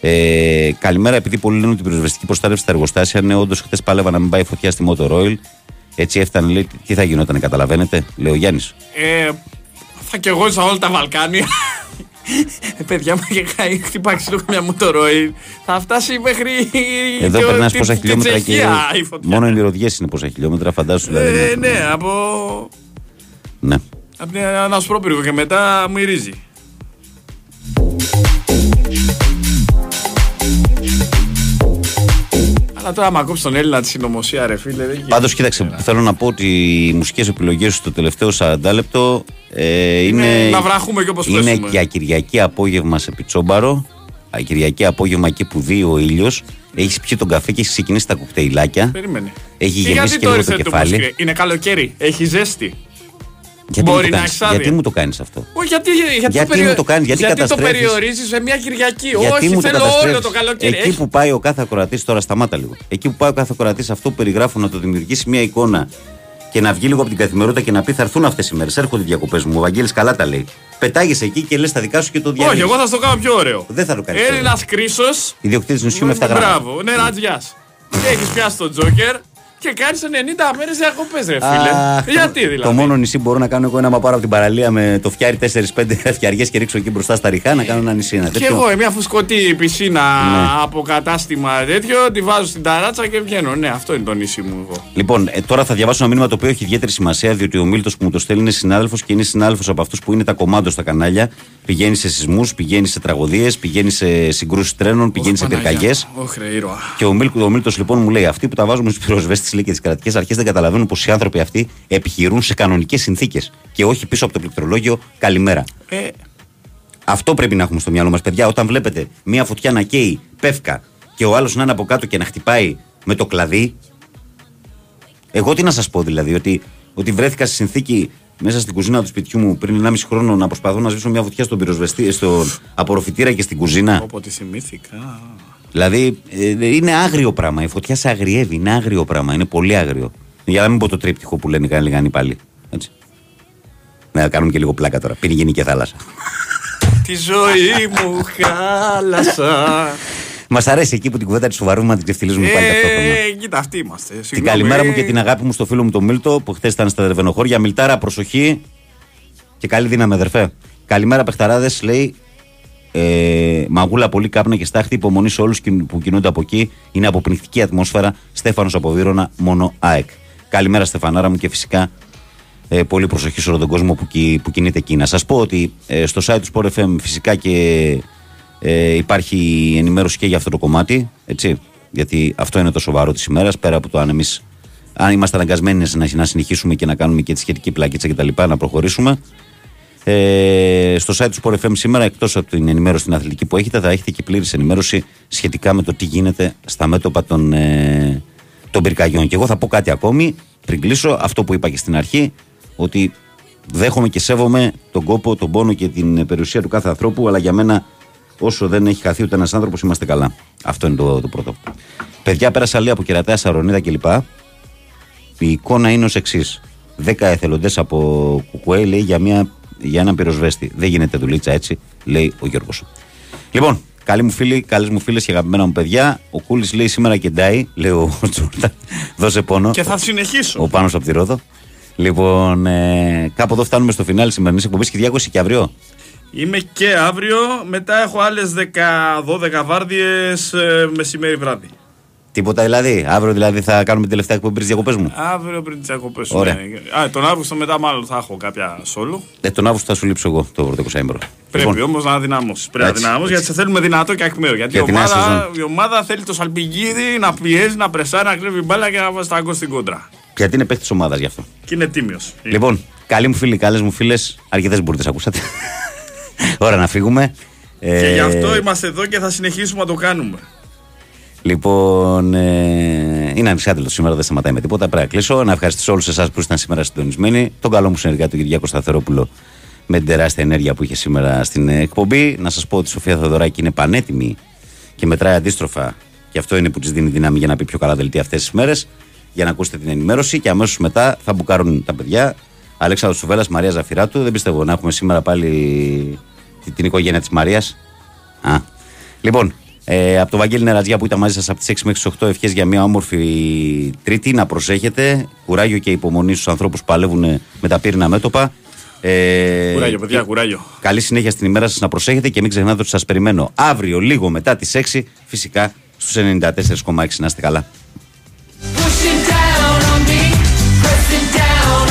Ε, καλημέρα, επειδή πολλοί λένε ότι η πυροσβεστική προστάτευση στα εργοστάσια, ναι, όντως χθες πάλευα να μην πάει φωτιά στη Motor Oil. Έτσι έφτανε, λέει, τι θα γινόταν, καταλαβαίνετε, λέει ο Γιάννης. Ε, θα κι εγώ σε όλα τα Βαλκάνια. Ε, παιδιά μου και κάνει χτυπάει ξύλο μια μοτορόι. Θα φτάσει μέχρι. Εδώ και ο- περνάς τη- πόσα τη χιλιόμετρα και. Τσεχία η φωτιά. Μόνο οι μυρωδιές είναι πόσα χιλιόμετρα, φαντάσου δηλαδή. Ε, ναι, από. Ναι. Από την Ανασπρόπυργο και μετά μυρίζει. Αλλά τώρα, άμα κόψει τον Έλληνα τη συνωμοσία, ρε φίλε. δεν Πάντως, κοίταξε, θέλω να πω ότι οι μουσικές επιλογές σου το τελευταίο 40 λεπτό ε, είναι. να βραχούμε και όπως Είναι πέσουμε. για Κυριακή απόγευμα σε Πιτσόμπαρο. Α, Κυριακή απόγευμα εκεί που δει ο ήλιος. Έχεις πιει τον καφέ και έχεις ξεκινήσει τα κοκτέιλάκια. Περίμενε. Έχεις Και γεμίσει γιατί και λίγο το ήρθε κεφάλι. μουσική; Είναι καλοκαίρι, έχει ζέστη. Γιατί, Μπορεί μου το να κάνεις, έχεις άδεια. γιατί μου το κάνεις αυτό; Όχι, γιατί, γιατί, Γιατί το, περιο... μου το κάνεις, γιατί το καταστρέφεις; περιορίζεις σε μια Κυριακή; Γιατί Όχι, μου το θέλω όλο καταστρέφεις. το καλοκαίρι. Εκεί Έχει- που πάει ο κάθε ακροατής, τώρα σταμάτα λίγο. Εκεί που πάει ο κάθε ακροατής, αυτό που περιγράφω να το δημιουργήσει μια εικόνα και να βγει λίγο από την καθημερινότητα και να πει θα έρθουν αυτές οι μέρες. Έρχονται οι διακοπές μου. Ο Βαγγέλης καλά τα λέει. Πετάγεσαι εκεί και λες τα δικά σου και το διαλύει. Όχι, εγώ θα στο κάνω πιο ωραίο. Δεν θα το κάνεις. Έλληνας κρίσος. Ιδιοκτήτης νησιού με 7 γράμματα. Μπράβο, ναι, ρατζιά. Και έχεις πιάσει τον Τζόκερ και κάνει 90 μέρες διακοπές, ρε φίλε. Αχ, Γιατί το- δηλαδή; Το μόνο νησί μπορώ να κάνω εγώ είναι άμα πάρω από την παραλία με το φτιάρι 4-5 φτιαριές και ρίξω εκεί μπροστά στα ριχά να κάνω ένα νησί. Ένα Και τέτοιο. εγώ, ε, μια φουσκωτή πισίνα Ναι. από κατάστημα τέτοιο, τη βάζω στην ταράτσα και βγαίνω. Ναι, αυτό είναι το νησί μου εγώ. Λοιπόν, ε, τώρα θα διαβάσω ένα μήνυμα το οποίο έχει ιδιαίτερη σημασία, διότι ο Μίλτος που μου το στέλνει είναι συνάδελφος και είναι συνάδελφος από αυτούς που είναι τα κομμάτια στα κανάλια. Πηγαίνει σε σεισμούς, πηγαίνει σε τραγωδίες, πηγαίνει σε συγκρούσεις τρένων, πηγαίνει σε πυρκαγιές. Όχι, ρε ήρωα. Και ο, Μίλ, ο Μίλτος λοιπόν μου λέει: Αυτοί που τα βάζουν στους πυροσβέστες λέει, και τις κρατικές αρχές δεν καταλαβαίνουν πως οι άνθρωποι αυτοί επιχειρούν σε κανονικές συνθήκες και όχι πίσω από το πληκτρολόγιο Καλημέρα. Ε, Αυτό πρέπει να έχουμε στο μυαλό μας, παιδιά. Όταν βλέπετε μία φωτιά να καίει πεύκα και ο άλλος να είναι από κάτω και να χτυπάει με το κλαδί. Εγώ τι να σας πω δηλαδή, ότι, ότι βρέθηκα σε συνθήκη μέσα στην κουζίνα του σπιτιού μου πριν 1,5 χρόνο να προσπαθώ να σβήσω μια φωτιά στον πυροσβεστή, στον απορροφητήρα και στην κουζίνα; Όποτε θυμήθηκα. Δηλαδή ε, είναι άγριο πράγμα. Η φωτιά σε αγριεύει. Είναι άγριο πράγμα. Είναι πολύ άγριο. Για να μην πω το τρίπτυχο που λένε οι Γαλλικοί πάλι. Έτσι. Να κάνουμε και λίγο πλάκα τώρα. Πίνει γενική θάλασσα. Τη ζωή μου χάλασα. Μας αρέσει εκεί που την κουβέντα τη σοβαρούμε να την ξεφτυλίζουμε πάλι ταυτόχρονα. Ε, κοίτα, αυτοί είμαστε. Την Συγγνώμη. καλημέρα μου και την αγάπη μου στο φίλο μου τον Μίλτο που χθες ήταν στα Δερβενοχώρια. Μιλτάρα, προσοχή και καλή δύναμη, αδερφέ. Καλημέρα, Πεχταράδε, λέει. Ε, μαγούλα, πολύ κάπνα και στάχτη. Υπομονή σε όλους που κινούνται από εκεί. Είναι αποπνιχτική ατμόσφαιρα. Στέφανος από Βύρονα, μόνο ΑΕΚ. Καλημέρα, Στεφανάρα μου και φυσικά ε, πολύ προσοχή σε όλο τον κόσμο που, κι- που κινείται εκεί. Να σας πω ότι ε, στο site του Sport FM φυσικά και ε, υπάρχει ενημέρωση και για αυτό το κομμάτι. Έτσι, γιατί αυτό είναι το σοβαρό της ημέρας. Πέρα από το αν εμείς αν είμαστε αναγκασμένοι να, να συνεχίσουμε και να κάνουμε και τη σχετική πλακίτσα κτλ. να προχωρήσουμε. Ε, στο site του Sport FM σήμερα, εκτός από την ενημέρωση στην αθλητική που έχετε, θα έχετε και πλήρης ενημέρωση σχετικά με το τι γίνεται στα μέτωπα των, ε, των πυρκαγιών. Και εγώ θα πω κάτι ακόμη πριν κλείσω, αυτό που είπα και στην αρχή, ότι δέχομαι και σέβομαι τον κόπο, τον πόνο και την περιουσία του κάθε ανθρώπου, αλλά για μένα όσο δεν έχει χαθεί ούτε ένας άνθρωπος, είμαστε καλά. Αυτό είναι το, το πρώτο. Παιδιά, πέρασα λέει από κερατέα, Σαρονίδα κλπ. Η εικόνα είναι ως εξής. Δέκα εθελοντές από Κουκουέ λέει για, μια, για έναν πυροσβέστη. Δεν γίνεται δουλίτσα έτσι, λέει ο Γιώργος. Λοιπόν, καλοί μου φίλοι, καλές μου φίλες και αγαπημένα μου παιδιά. Ο Κούλης λέει σήμερα κεντάει, λέει ο Τζόρνταν. Δώσε πόνο. Και θα συνεχίσω. Ο Πάνος από τη Ρόδο. Λοιπόν, ε, κάπου εδώ φτάνουμε στο φινάλι σημερινής εκπομπής και διάκοση και αύριο. Είμαι και αύριο, μετά έχω άλλες 10-12 βάρδιες μεσημέρι βράδυ. Τίποτα δηλαδή. Αύριο δηλαδή θα κάνουμε την τελευταία εκπομπή τη διακοπές μου. Αύριο πριν τις διακοπές σου. Ωραία. ναι. Α, τον Αύγουστο μετά μάλλον θα έχω κάποια σόλο. Ε, τον Αύγουστο θα σου λείψω εγώ το πρώτο 20 Πρέπει Λοιπόν, όμως να δυναμώσεις. Πρέπει να Έτσι. δυναμώσεις γιατί σε θέλουμε δυνατό και ακμαίο. Γιατί Για η την νέα ομάδα, σεζόν. η ομάδα θέλει το σαλπιγίδι να πιέζει, να πρεσάρει, να κρύβει μπάλα και να βάζει τα γκολ στην κόντρα. γιατί είναι παίχτη ομάδας γι' αυτό. Και είναι τίμιος. Λοιπόν, καλοί μου φίλοι, καλές μου φίλες, αρκετές μπουρδες ακούσατε. Ώρα να φύγουμε. Και Ε, γι' αυτό είμαστε εδώ και θα συνεχίσουμε να το κάνουμε. Λοιπόν, ε, είναι ανεξάρτητο σήμερα, δεν σταματάει με τίποτα. Πρέπει να κλείσω. Να ευχαριστήσω όλους εσάς που ήσταν σήμερα συντονισμένοι. Τον καλό μου συνεργάτη, τον Κυριάκο Σταθερόπουλο, με την τεράστια ενέργεια που είχε σήμερα στην εκπομπή. Να σας πω ότι η Σοφία Θεοδωράκη είναι πανέτοιμη και μετράει αντίστροφα. Και αυτό είναι που της δίνει δύναμη για να πει πιο καλά δελτία αυτές τις μέρες. Για να ακούσετε την ενημέρωση. Και αμέσως μετά θα μπουκάρουν τα παιδιά. Αλέξανδρος Σουβέλλα, Μαρία Ζαφυράτου. Δεν πιστεύω να έχουμε σήμερα πάλι την, την οικογένεια της Μαρίας. Α. Λοιπόν, ε, από το Βαγγέλη Νερατζιά που ήταν μαζί σας από τις 6 μέχρι τις 8, ευχές για μια όμορφη Τρίτη. Να προσέχετε. Κουράγιο και υπομονή στους ανθρώπους που παλεύουν με τα πύρινα μέτωπα. Ε, Κουράγιο, παιδιά, και κουράγιο. Καλή συνέχεια στην ημέρα σας να προσέχετε και μην ξεχνάτε ότι σας περιμένω αύριο λίγο μετά τις 6 φυσικά στους 94,6 να είστε καλά. Pushing down.